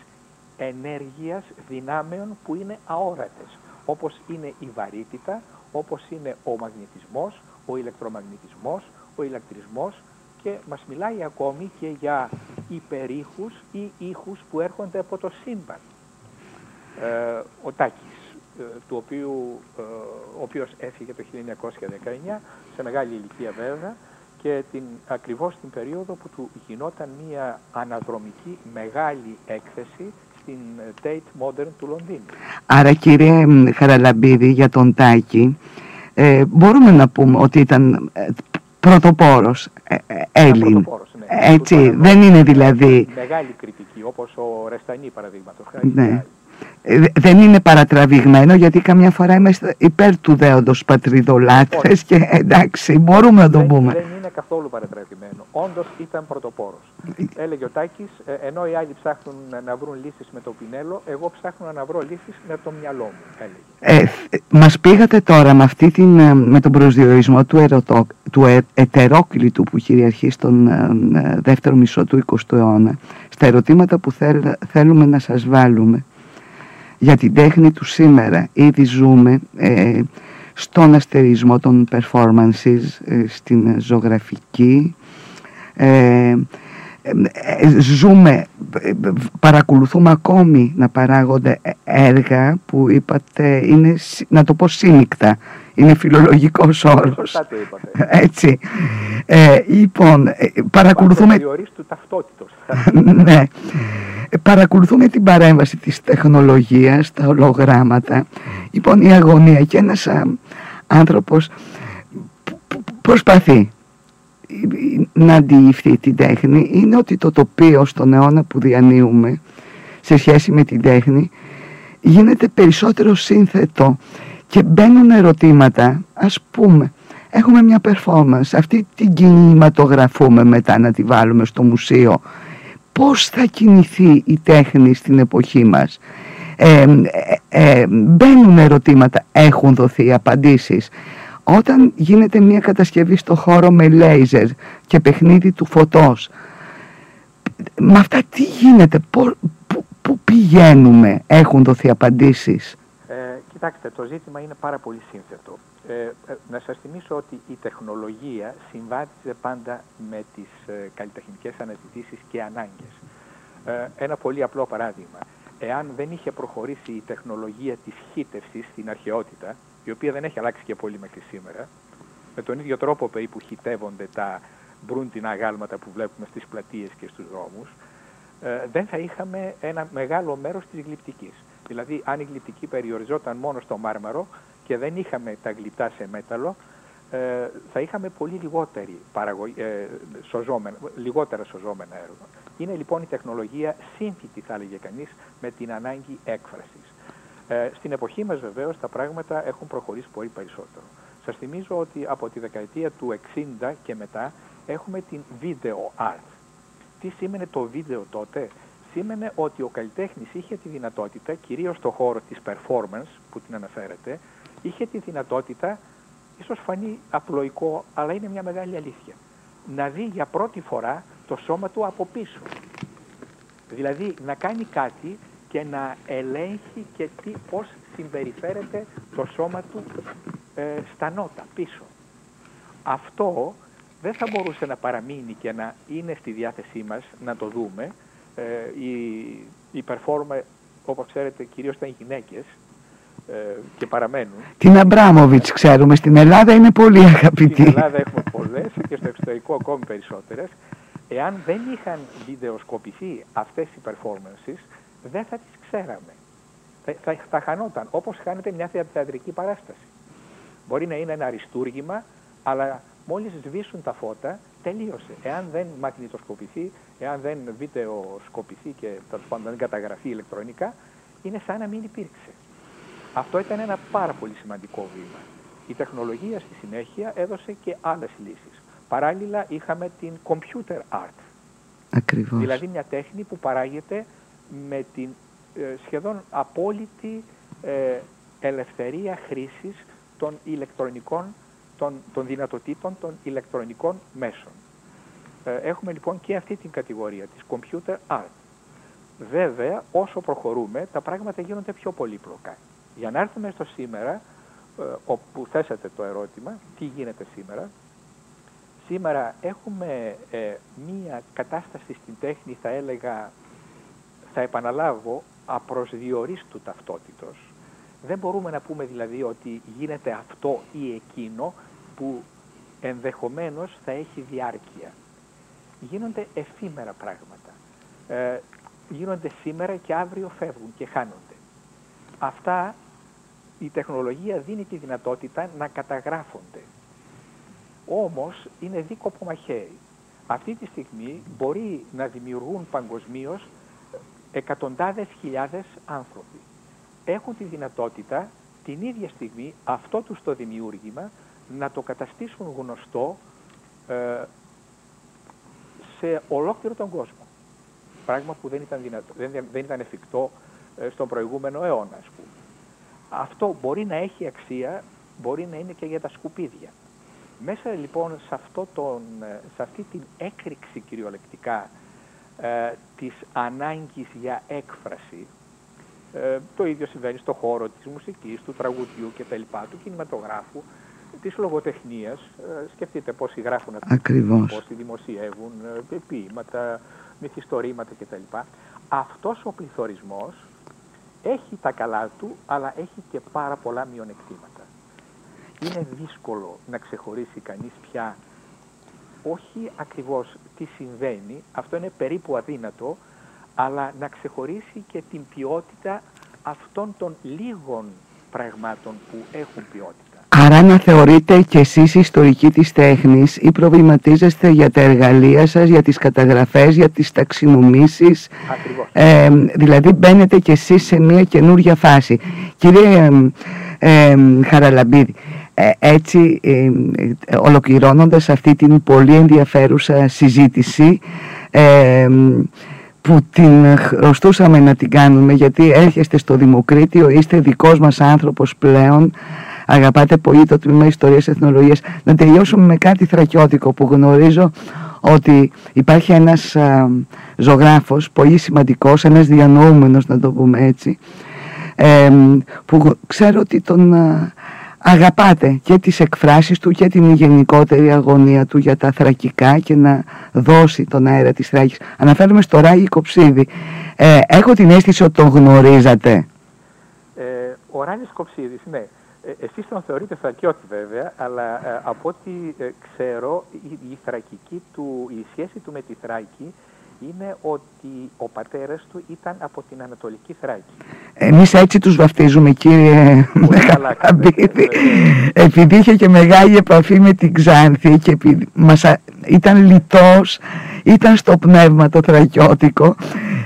Speaker 5: ενέργειας δυνάμεων που είναι αόρατες, όπως είναι η βαρύτητα, όπως είναι ο μαγνητισμός, ο ηλεκτρομαγνητισμός, ο ηλεκτρισμός και μας μιλάει ακόμη και για υπερήχους ή ήχους που έρχονται από το σύμπαν. Ε, ο Τάκης, ε, του οποίου, ε, ο οποίος έφυγε το 1919, σε μεγάλη ηλικία βέβαια, και την, ακριβώς την περίοδο που του γινόταν μια αναδρομική μεγάλη έκθεση στην Tate Modern του Λονδίνου.
Speaker 4: Άρα κύριε Χαραλαμπίδη για τον Τάκη, ε, μπορούμε να πούμε ότι ήταν ε, πρωτοπόρος ε, ε Έλλην.
Speaker 5: Ναι.
Speaker 4: Έτσι, δεν είναι δηλαδή...
Speaker 5: Μεγάλη κριτική, όπως ο Ρεστανή παραδείγματος.
Speaker 4: Ναι. Ε, δεν είναι παρατραβηγμένο γιατί καμιά φορά είμαστε υπέρ του δέοντος πατριδολάτρες και εντάξει μπορούμε να το
Speaker 5: δεν,
Speaker 4: πούμε.
Speaker 5: Δεν είναι καθόλου παρατραβημένο. Όντως ήταν πρωτοπόρος. Έλεγε ο Τάκης, ε, ενώ οι άλλοι ψάχνουν να βρουν λύσεις με το πινέλο, εγώ ψάχνω να βρω λύσεις με το μυαλό μου. Έλεγε.
Speaker 4: Ε, μας πήγατε τώρα με, αυτή την, ε, με τον προσδιορισμό του, ερωτο, του ε, ετερόκλητου που κυριαρχεί στον ε, δεύτερο μισό του 20ου αιώνα στα ερωτήματα που θέλουμε να σας βάλουμε για την τέχνη του σήμερα. Ήδη ζούμε στον αστερισμό των performances, ε, στην ζωγραφική. Ε, ε, ζούμε, παρακολουθούμε ακόμη να παράγονται έργα που είπατε είναι, να το πω σύμικτα, είναι φιλολογικός όρος. Έτσι. Ε, λοιπόν, παρακολουθούμε...
Speaker 5: του ταυτότητος.
Speaker 4: ναι. Παρακολουθούμε την παρέμβαση της τεχνολογίας, τα ολογράμματα. Λοιπόν, η αγωνία και ένας άνθρωπος προσπαθεί να αντιληφθεί την τέχνη είναι ότι το τοπίο στον αιώνα που διανύουμε σε σχέση με την τέχνη γίνεται περισσότερο σύνθετο και μπαίνουν ερωτήματα ας πούμε έχουμε μια performance αυτή την κινηματογραφούμε μετά να τη βάλουμε στο μουσείο πώς θα κινηθεί η τέχνη στην εποχή μας; Ε, ε, μπαίνουν ερωτήματα, έχουν δοθεί απαντήσεις. Όταν γίνεται μια κατασκευή στο χώρο με λέιζερ και παιχνίδι του φωτός, με αυτά τι γίνεται, πού πηγαίνουμε, έχουν δοθεί απαντήσεις.
Speaker 5: Ε, κοιτάξτε, το ζήτημα είναι πάρα πολύ σύνθετο. Ε, ε να σας θυμίσω ότι η τεχνολογία συμβάτιζε πάντα με τις ε, καλλιτεχνικές αναζητήσεις και ανάγκες. Ε, ένα πολύ απλό παράδειγμα εάν δεν είχε προχωρήσει η τεχνολογία της χύτευσης στην αρχαιότητα, η οποία δεν έχει αλλάξει και πολύ μέχρι σήμερα, με τον ίδιο τρόπο περίπου χυτεύονται τα μπρούντινα γάλματα που βλέπουμε στις πλατείες και στους δρόμους, ε, δεν θα είχαμε ένα μεγάλο μέρος της γλυπτικής. Δηλαδή, αν η γλυπτική περιοριζόταν μόνο στο μάρμαρο και δεν είχαμε τα γλυπτά σε μέταλλο, ε, θα είχαμε πολύ λιγότερη παραγωγή, ε, σωζόμενα, λιγότερα σωζόμενα έργα. Είναι λοιπόν η τεχνολογία σύμφυτη, θα έλεγε κανείς, με την ανάγκη έκφρασης. Ε, στην εποχή μας βεβαίως τα πράγματα έχουν προχωρήσει πολύ περισσότερο. Σας θυμίζω ότι από τη δεκαετία του 60 και μετά έχουμε την video art. Τι σήμαινε το βίντεο τότε; Σήμαινε ότι ο καλλιτέχνης είχε τη δυνατότητα, κυρίως στο χώρο της performance που την αναφέρεται, είχε τη δυνατότητα, ίσως φανεί απλοϊκό, αλλά είναι μια μεγάλη αλήθεια, να δει για πρώτη φορά το σώμα του από πίσω. Δηλαδή να κάνει κάτι και να ελέγχει και τι, πώς συμπεριφέρεται το σώμα του ε, στα νότα πίσω. Αυτό δεν θα μπορούσε να παραμείνει και να είναι στη διάθεσή μας να το δούμε. Ε, οι, οι performer, όπως ξέρετε, κυρίως ήταν γυναίκες ε, και παραμένουν.
Speaker 4: Την Αμπράμοβιτς ξέρουμε, στην Ελλάδα είναι πολύ αγαπητή.
Speaker 5: Στην Ελλάδα έχουμε πολλές και στο εξωτερικό ακόμη περισσότερες. Εάν δεν είχαν βιντεοσκοπηθεί αυτές οι performances, δεν θα τις ξέραμε. Θα, θα, θα χανόταν, όπως χάνεται μια θεατρική παράσταση. Μπορεί να είναι ένα αριστούργημα, αλλά μόλις σβήσουν τα φώτα, τελείωσε. Εάν δεν μαγνητοσκοπηθεί, εάν δεν βιντεοσκοπηθεί και πάντων δεν καταγραφεί ηλεκτρονικά, είναι σαν να μην υπήρξε. Αυτό ήταν ένα πάρα πολύ σημαντικό βήμα. Η τεχνολογία στη συνέχεια έδωσε και άλλες λύσεις. Παράλληλα είχαμε την computer art.
Speaker 4: Ακριβώς.
Speaker 5: Δηλαδή μια τέχνη που παράγεται με την ε, σχεδόν απόλυτη ε, ελευθερία χρήσης των ηλεκτρονικών, των, των δυνατοτήτων των ηλεκτρονικών μέσων. Ε, έχουμε λοιπόν και αυτή την κατηγορία της computer art. Βέβαια, όσο προχωρούμε, τα πράγματα γίνονται πιο πολύπλοκα. Για να έρθουμε στο σήμερα, όπου θέσατε το ερώτημα, τι γίνεται σήμερα, Σήμερα έχουμε ε, μία κατάσταση στην τέχνη, θα έλεγα, θα επαναλάβω, απροσδιορίστου ταυτότητος. Δεν μπορούμε να πούμε δηλαδή ότι γίνεται αυτό ή εκείνο που ενδεχομένως θα έχει διάρκεια. Γίνονται εφήμερα πράγματα. Ε, γίνονται σήμερα και αύριο φεύγουν και χάνονται. Αυτά η τεχνολογία δίνει τη δυνατότητα να καταγράφονται όμως είναι δίκοπο μαχαίρι. Αυτή τη στιγμή μπορεί να δημιουργούν παγκοσμίως εκατοντάδες χιλιάδες άνθρωποι. Έχουν τη δυνατότητα την ίδια στιγμή αυτό τους το δημιούργημα να το καταστήσουν γνωστό ε, σε ολόκληρο τον κόσμο. Πράγμα που δεν ήταν, δυνατό, δεν, δεν ήταν εφικτό ε, στον προηγούμενο αιώνα, ας πούμε. Αυτό μπορεί να έχει αξία, μπορεί να είναι και για τα σκουπίδια. Μέσα λοιπόν σε, αυτό τον, ε, σε αυτή την έκρηξη κυριολεκτικά ε, της ανάγκης για έκφραση, ε, το ίδιο συμβαίνει στο χώρο της μουσικής, του τραγουδιού και τα λοιπά, του κινηματογράφου, της λογοτεχνίας. Ε, σκεφτείτε πόσοι γράφουν
Speaker 4: αυτά,
Speaker 5: πόσοι δημοσιεύουν ε, ποίηματα, μυθιστορήματα κτλ. Αυτός ο πληθωρισμός έχει τα καλά του, αλλά έχει και πάρα πολλά μειονεκτήματα. Είναι δύσκολο να ξεχωρίσει κανείς πια όχι ακριβώς τι συμβαίνει, αυτό είναι περίπου αδύνατο, αλλά να ξεχωρίσει και την ποιότητα αυτών των λίγων πραγμάτων που έχουν ποιότητα.
Speaker 4: Άρα να θεωρείτε και εσείς ιστορικοί της τέχνης ή προβληματίζεστε για τα εργαλεία σας, για τις καταγραφές, για τις ταξινομήσεις;
Speaker 5: Ε,
Speaker 4: δηλαδή μπαίνετε και εσείς σε μια καινούργια φάση. Κύριε ε, Χαραλαμπίδη, ε, έτσι ε, ολοκληρώνοντας αυτή την πολύ ενδιαφέρουσα συζήτηση που την χρωστούσαμε να την κάνουμε γιατί έρχεστε στο Δημοκρίτιο, είστε δικός μας άνθρωπος πλέον. Αγαπάτε πολύ το τμήμα Ιστορίας Εθνολογίας. Να τελειώσουμε με κάτι θρακιώτικο που γνωρίζω ότι υπάρχει ένας α, ζωγράφος πολύ σημαντικός, ένας διανοούμενος να το πούμε έτσι που ξέρω ότι τον αγαπάτε και τις εκφράσεις του και την γενικότερη αγωνία του για τα θρακικά και να δώσει τον αέρα της Θράκης. Αναφέρομαι στο Ράγι Κοψίδη. Ε, έχω την αίσθηση ότι τον γνωρίζατε.
Speaker 5: Ε, ο Ράγης Κοψίδης, ναι. Ε, εσείς τον θεωρείτε θρακιώτη βέβαια, αλλά ε, από ό,τι ε, ξέρω η, η, θρακική του, η σχέση του με τη Θράκη είναι ότι ο πατέρας του ήταν από την Ανατολική Θράκη.
Speaker 4: Εμείς έτσι τους βαφτίζουμε κύριε Χαμπίδη. Επειδή είχε και μεγάλη επαφή με την Ξάνθη και μας, ήταν λιτός, ήταν στο πνεύμα το θρακιώτικο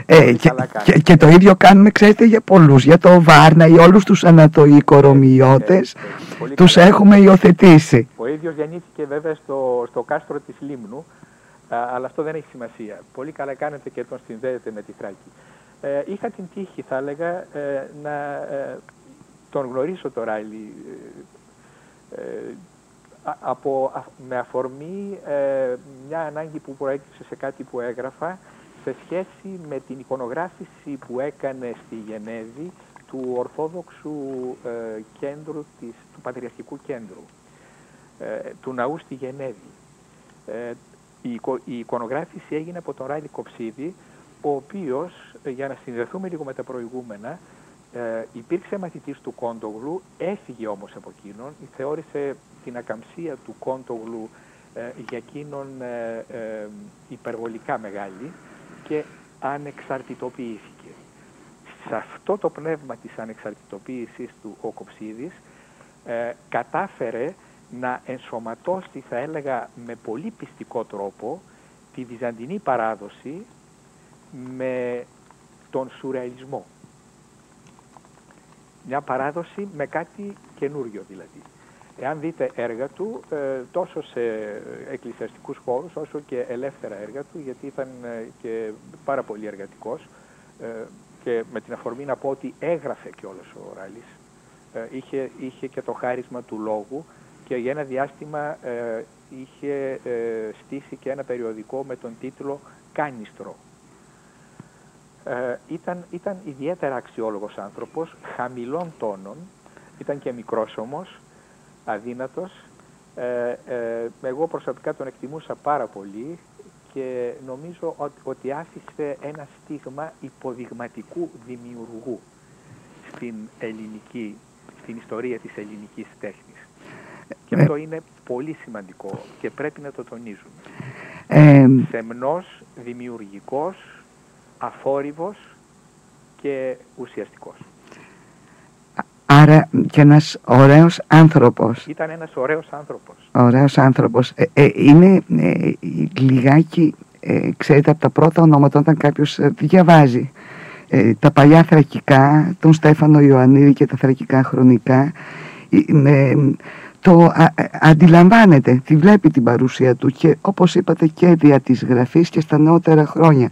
Speaker 4: ε, και, και, το ίδιο κάνουμε ξέρετε για πολλούς, για το Βάρνα ή όλους τους Ανατοϊκορομιώτες ε, τους έχουμε υιοθετήσει.
Speaker 5: Ο ίδιος γεννήθηκε βέβαια στο, στο κάστρο της Λίμνου αλλά αυτό δεν έχει σημασία. Πολύ καλά κάνετε και τον συνδέετε με τη Θράκη. Ε, είχα την τύχη, θα έλεγα, ε, να ε, τον γνωρίσω το Ράιλι ε, από, με αφορμή μια ανάγκη που προέκυψε σε κάτι που έγραφα σε σχέση με την εικονογράφηση που έκανε στη Γενέβη του Ορθόδοξου κέντρου, της, του Πατριαρχικού Κέντρου, του ναού στη Γενέβη η, εικονογράφηση έγινε από τον Ράιλι Κοψίδη, ο οποίος, ε, για να συνδεθούμε λίγο με τα προηγούμενα, ε, υπήρξε μαθητής του Κόντογλου, έφυγε όμως από εκείνον, θεώρησε την ακαμψία του Κόντογλου ε, για εκείνον ε, υπερβολικά μεγάλη και ανεξαρτητοποιήθηκε. Σε αυτό το πνεύμα της ανεξαρτητοποίησης του ο Κοψίδης κατάφερε να ενσωματώσει, θα έλεγα, με πολύ πιστικό τρόπο τη βυζαντινή παράδοση με τον σουρεαλισμό. Μια παράδοση με κάτι καινούριο δηλαδή. Εάν δείτε έργα του, ε, τόσο σε εκκλησιαστικούς χώρους όσο και ελεύθερα έργα του, γιατί ήταν ε, και πάρα πολύ εργατικός ε, και με την αφορμή να πω ότι έγραφε κιόλας ο Ράλης, είχε, είχε και το χάρισμα του λόγου, και για ένα διάστημα ε, είχε ε, στήσει και ένα περιοδικό με τον τίτλο «Κάνιστρο». Ε, ήταν, ήταν ιδιαίτερα αξιόλογος άνθρωπος, χαμηλών τόνων, ήταν και μικρός όμως, αδύνατος. Ε, εγώ προσωπικά τον εκτιμούσα πάρα πολύ και νομίζω ότι, ότι άφησε ένα στίγμα υποδειγματικού δημιουργού στην ελληνική, στην ιστορία της ελληνικής τέχνης. Και ε, αυτό είναι πολύ σημαντικό και πρέπει να το τονίζουμε. Ε, Σεμνός, δημιουργικός, αφόρυβος και ουσιαστικός.
Speaker 4: Άρα και ένας ωραίος άνθρωπος.
Speaker 5: Ήταν ένας ωραίος άνθρωπος.
Speaker 4: Ωραίος άνθρωπος. Ε, ε είναι ε, λιγάκι, ξέρετε, από τα πρώτα ονόματα όταν κάποιος διαβάζει τα παλιά θρακικά, τον Στέφανο Ιωαννίδη και τα θρακικά χρονικά, το αντιλαμβάνεται, τη βλέπει την παρουσία του και όπως είπατε και δια της γραφής και στα νεότερα χρόνια.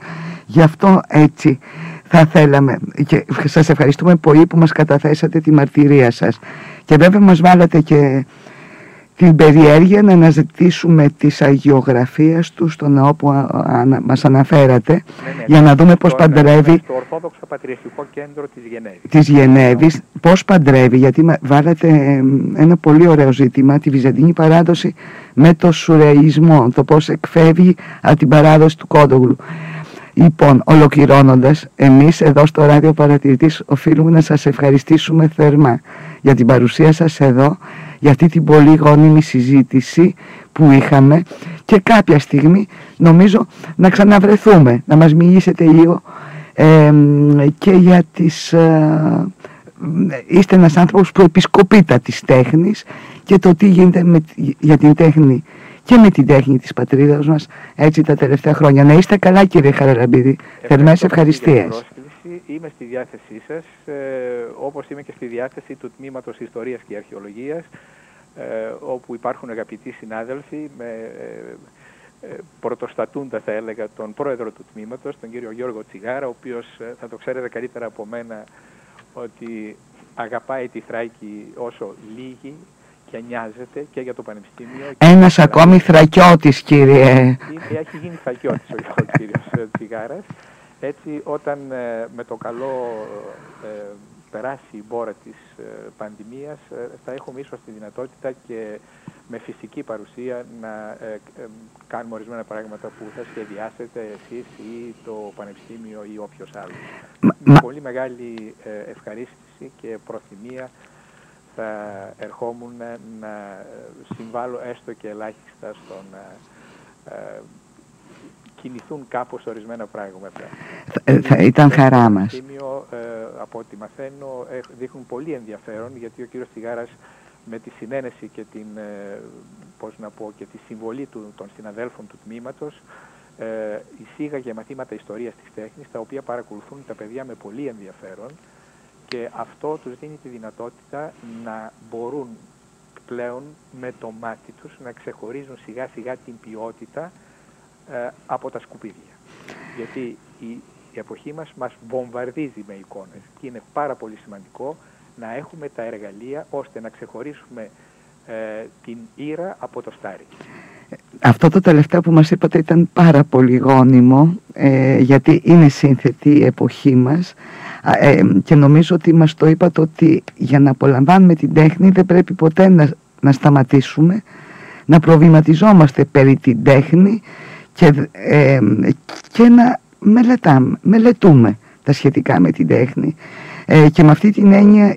Speaker 4: Γι' αυτό έτσι θα θέλαμε και σας ευχαριστούμε πολύ που μας καταθέσατε τη μαρτυρία σας και βέβαια μας βάλατε και την περιέργεια να αναζητήσουμε τις αγιογραφίες του στο ναό που ανα, μας αναφέρατε ναι, ναι, για να δούμε πώς παντρεύει
Speaker 5: το Ορθόδοξο Πατριαρχικό Κέντρο της Γενέβης.
Speaker 4: Της Γενέβης, πώς παντρεύει γιατί βάλατε ένα πολύ ωραίο ζήτημα τη Βυζαντινή παράδοση με το σουρεϊσμό, το πώς εκφεύγει από την παράδοση του Κόντογλου. Λοιπόν, ολοκληρώνοντας, εμείς εδώ στο Ράδιο Παρατηρητής οφείλουμε να σας ευχαριστήσουμε θερμά για την παρουσία σας εδώ, για αυτή την πολύ γόνιμη συζήτηση που είχαμε και κάποια στιγμή νομίζω να ξαναβρεθούμε, να μας μιλήσετε λίγο και για τις... Ε, είστε ένας άνθρωπος που επισκοπείται της τέχνης και το τι γίνεται με, για την τέχνη και με την τέχνη της πατρίδας μας έτσι τα τελευταία χρόνια. Να είστε καλά κύριε Χαραλαμπίδη. Θερμές ευχαριστίες.
Speaker 5: Είμαι στη διάθεσή σας, ε, όπως είμαι και στη διάθεση του Τμήματος Ιστορίας και Αρχαιολογίας, ε, όπου υπάρχουν αγαπητοί συνάδελφοι με ε, ε, πρωτοστατούντα θα έλεγα τον πρόεδρο του τμήματος, τον κύριο Γιώργο Τσιγάρα, ο οποίος ε, θα το ξέρετε καλύτερα από μένα ότι αγαπάει τη Θράκη όσο λίγη και νοιάζεται και για το Πανεπιστήμιο.
Speaker 4: Ένας ακόμη θρακιώτης κύριε.
Speaker 5: Έχει γίνει θρακιώτης ο, ο κύριος Τσιγάρας. Έτσι όταν με το καλό περάσει η μπόρα της ε, πανδημίας ε, θα έχουμε ίσως τη δυνατότητα και με φυσική παρουσία να ε, κάνουμε ορισμένα πράγματα που θα σχεδιάσετε εσείς ή το Πανεπιστήμιο ή όποιος άλλος. Με πολύ μεγάλη ευχαρίστηση και προθυμία θα ερχόμουν να συμβάλλω έστω και ελάχιστα στον κινηθούν κάπως ορισμένα πράγματα.
Speaker 4: Θα, θα ήταν χαρά μας.
Speaker 5: Ε, από ό,τι μαθαίνω δείχνουν πολύ ενδιαφέρον γιατί ο κύριος Τιγάρας με τη συνένεση και την, ε, πώς να πω, και τη συμβολή του, των συναδέλφων του τμήματος ε, εισήγαγε μαθήματα ιστορίας της τέχνης τα οποία παρακολουθούν τα παιδιά με πολύ ενδιαφέρον και αυτό τους δίνει τη δυνατότητα να μπορούν πλέον με το μάτι τους να ξεχωρίζουν σιγά σιγά την ποιότητα ε, από τα σκουπίδια. Γιατί η, η εποχή μας μας βομβαρδίζει με εικόνες και είναι πάρα πολύ σημαντικό να έχουμε τα εργαλεία ώστε να ξεχωρίσουμε ε, την ήρα από το στάρι.
Speaker 4: Αυτό το τελευταίο που μας είπατε ήταν πάρα πολύ γόνιμο ε, γιατί είναι σύνθετη η εποχή μας ε, και νομίζω ότι μας το είπατε ότι για να απολαμβάνουμε την τέχνη δεν πρέπει ποτέ να, να σταματήσουμε να προβληματιζόμαστε περί την τέχνη και, ε, και να μελετάμε, μελετούμε τα σχετικά με την τέχνη ε, και με αυτή την έννοια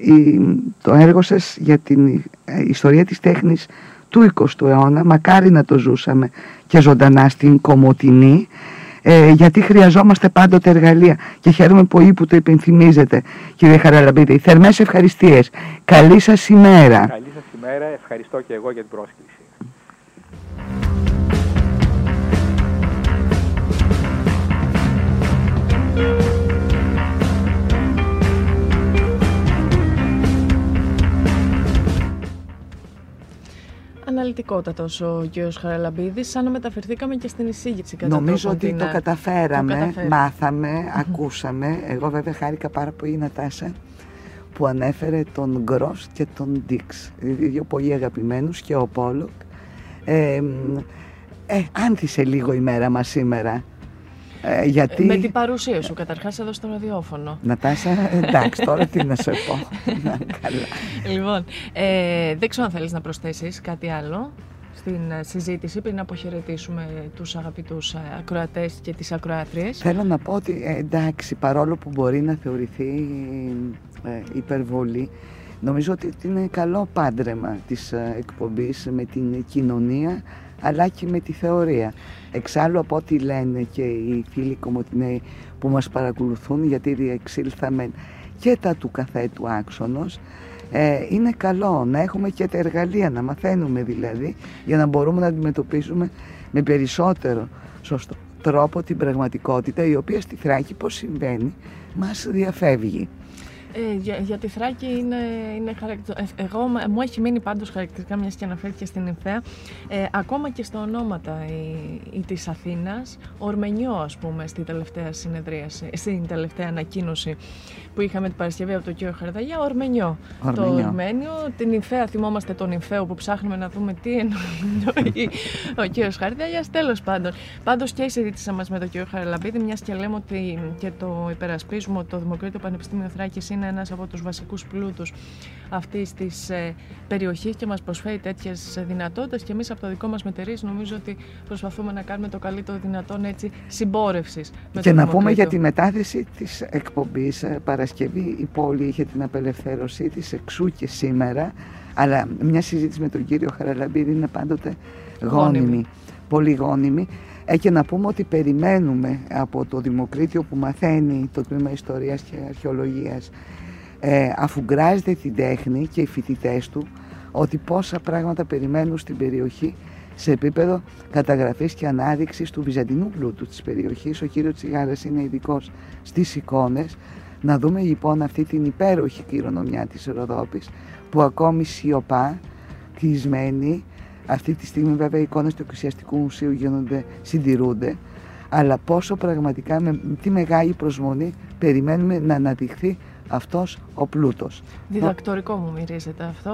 Speaker 4: το έργο σας για την ε, ιστορία της τέχνης του 20ου αιώνα μακάρι να το ζούσαμε και ζωντανά στην Κομωτινή ε, γιατί χρειαζόμαστε πάντοτε εργαλεία και χαίρομαι πολύ που το υπενθυμίζετε κύριε Χαραλαμπίδη. Θερμές ευχαριστίες. Καλή σας ημέρα.
Speaker 5: Καλή σας ημέρα. Ευχαριστώ και εγώ για την πρόσκληση.
Speaker 1: Αναλυτικότατος ο κ. Χαραλαμπίδης, σαν να μεταφερθήκαμε και στην εισήγηση κατά
Speaker 4: Νομίζω ότι το καταφέραμε, μάθαμε, ακούσαμε. Εγώ βέβαια χάρηκα πάρα πολύ η Νατάσα που ανέφερε τον Γκρός και τον Ντίξ, δύο πολύ αγαπημένους και ο Πόλοκ. Ε, ε, άνθησε λίγο η μέρα μας σήμερα.
Speaker 1: Ε, γιατί... Με την παρουσία σου καταρχάς εδώ στο ραδιόφωνο.
Speaker 4: Νατάσα, εντάξει, τώρα τι να σε πω.
Speaker 1: Καλά. Λοιπόν, ε, δεν ξέρω αν θέλεις να προσθέσεις κάτι άλλο στην ε, συζήτηση πριν αποχαιρετήσουμε τους αγαπητούς ε, ακροατές και τις ακροάτριες.
Speaker 4: Θέλω να πω ότι εντάξει, παρόλο που μπορεί να θεωρηθεί υπερβολή, νομίζω ότι είναι καλό πάντρεμα της εκπομπής με την κοινωνία αλλά και με τη θεωρία. Εξάλλου από ό,τι λένε και οι φίλοι κομμωτινέοι που μας παρακολουθούν γιατί διεξήλθαμε και τα του καθέτου άξονος ε, είναι καλό να έχουμε και τα εργαλεία, να μαθαίνουμε δηλαδή για να μπορούμε να αντιμετωπίσουμε με περισσότερο σωστό τρόπο την πραγματικότητα η οποία στη Θράκη πως συμβαίνει μας διαφεύγει.
Speaker 1: Ε, για, για τη Θράκη είναι, είναι χαρακτηριστικό. Ε, εγώ, μου έχει μείνει πάντως χαρακτηριστικά, μιας και αναφέρθηκε στην Νυμφαία, ε, ακόμα και στα ονόματα η, η της Αθήνας, Ορμενιό ας πούμε στη τελευταία συνεδρίαση, στην τελευταία ανακοίνωση που είχαμε την Παρασκευή από τον κύριο Χαρδαγιά, Ορμενιό. Το Ορμένιο, την Νυμφαία, θυμόμαστε τον Νυμφαίο που ψάχνουμε να δούμε τι εννοεί ο κύριος Χαρδαγιάς. Τέλος πάντων. Πάντως και η συζήτησή μας με τον κύριο Χαραλαμπίδη, μιας και λέμε ότι και το υπερασπίζουμε ότι το Δημοκρίτιο Πανεπιστήμιο Θράκης είναι ένας από τους βασικούς πλούτους αυτής της ε, περιοχής και μας προσφέρει τέτοιες δυνατότητες. Και εμείς από το δικό μας μετερή νομίζω ότι προσπαθούμε να κάνουμε το καλύτερο δυνατόν έτσι συμπόρευσης.
Speaker 4: Και να πούμε για τη μετάθεση της εκπομπής ε, Παρασκευή. Η πόλη είχε την απελευθέρωσή της εξού και σήμερα. Αλλά μια συζήτηση με τον κύριο Χαραλαμπίδη είναι πάντοτε γόνιμη, πολύ γόνιμη. Ε, και να πούμε ότι περιμένουμε από το Δημοκρίτιο που μαθαίνει το τμήμα Ιστορίας και Αρχαιολογίας ε, αφού γκράζεται την τέχνη και οι φοιτητές του ότι πόσα πράγματα περιμένουν στην περιοχή σε επίπεδο καταγραφής και ανάδειξης του βυζαντινού πλούτου της περιοχής. Ο κύριος Τσιγάρας είναι ειδικός στις εικόνες. Να δούμε λοιπόν αυτή την υπέροχη κληρονομιά της Ροδόπης που ακόμη σιωπά, κλεισμένη. Αυτή τη στιγμή βέβαια οι εικόνες του Εκκλησιαστικού Μουσείου γίνονται, συντηρούνται. Αλλά πόσο πραγματικά με τι μεγάλη προσμονή περιμένουμε να αναδειχθεί αυτός ο πλούτος.
Speaker 1: Διδακτορικό μου μυρίζεται αυτό.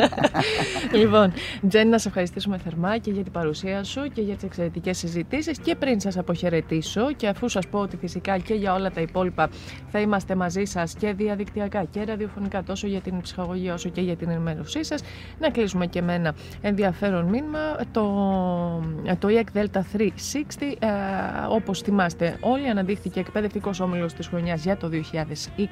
Speaker 1: λοιπόν, Τζέννη, να σε ευχαριστήσουμε θερμά και για την παρουσία σου και για τις εξαιρετικές συζητήσεις και πριν σας αποχαιρετήσω και αφού σας πω ότι φυσικά και για όλα τα υπόλοιπα θα είμαστε μαζί σας και διαδικτυακά και ραδιοφωνικά τόσο για την ψυχαγωγία όσο και για την ενημέρωσή σας να κλείσουμε και με ένα ενδιαφέρον μήνυμα το, το EEC Delta 360 ε, όπως θυμάστε όλοι αναδείχθηκε εκπαιδευτικός όμιλος της χρονιάς για το 2020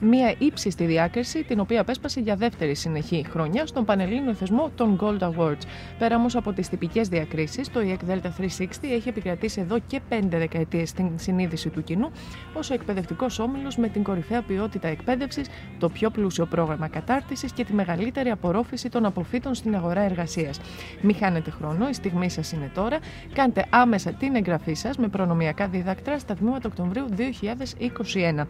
Speaker 1: μία ύψιστη διάκριση την οποία απέσπασε για δεύτερη συνεχή χρονιά στον Πανελλήνιο θεσμό των Gold Awards. Πέρα όμως από τις τυπικές διακρίσεις, το EEC Delta 360 έχει επικρατήσει εδώ και πέντε δεκαετίες στην συνείδηση του κοινού ως ο εκπαιδευτικός όμιλος με την κορυφαία ποιότητα εκπαίδευσης, το πιο πλούσιο πρόγραμμα κατάρτισης και τη μεγαλύτερη απορρόφηση των αποφύτων στην αγορά εργασίας. Μη χάνετε χρόνο, η στιγμή σας είναι τώρα. Κάντε άμεσα την εγγραφή σας με προνομιακά διδακτρά στα τμήματα Οκτωβρίου 2021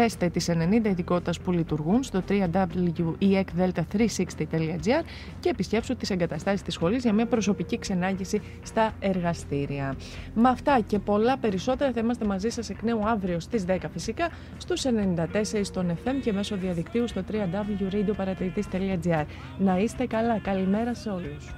Speaker 1: δέστε τις 90 ειδικότητες που λειτουργούν στο www.eecdelta360.gr και επισκέψου τις εγκαταστάσεις της σχολής για μια προσωπική ξενάγηση στα εργαστήρια. Με αυτά και πολλά περισσότερα θα είμαστε μαζί σας εκ νέου αύριο στις 10 φυσικά στους 94 στον FM και μέσω διαδικτύου στο www.radioparatitis.gr. Να είστε καλά. Καλημέρα σε όλους.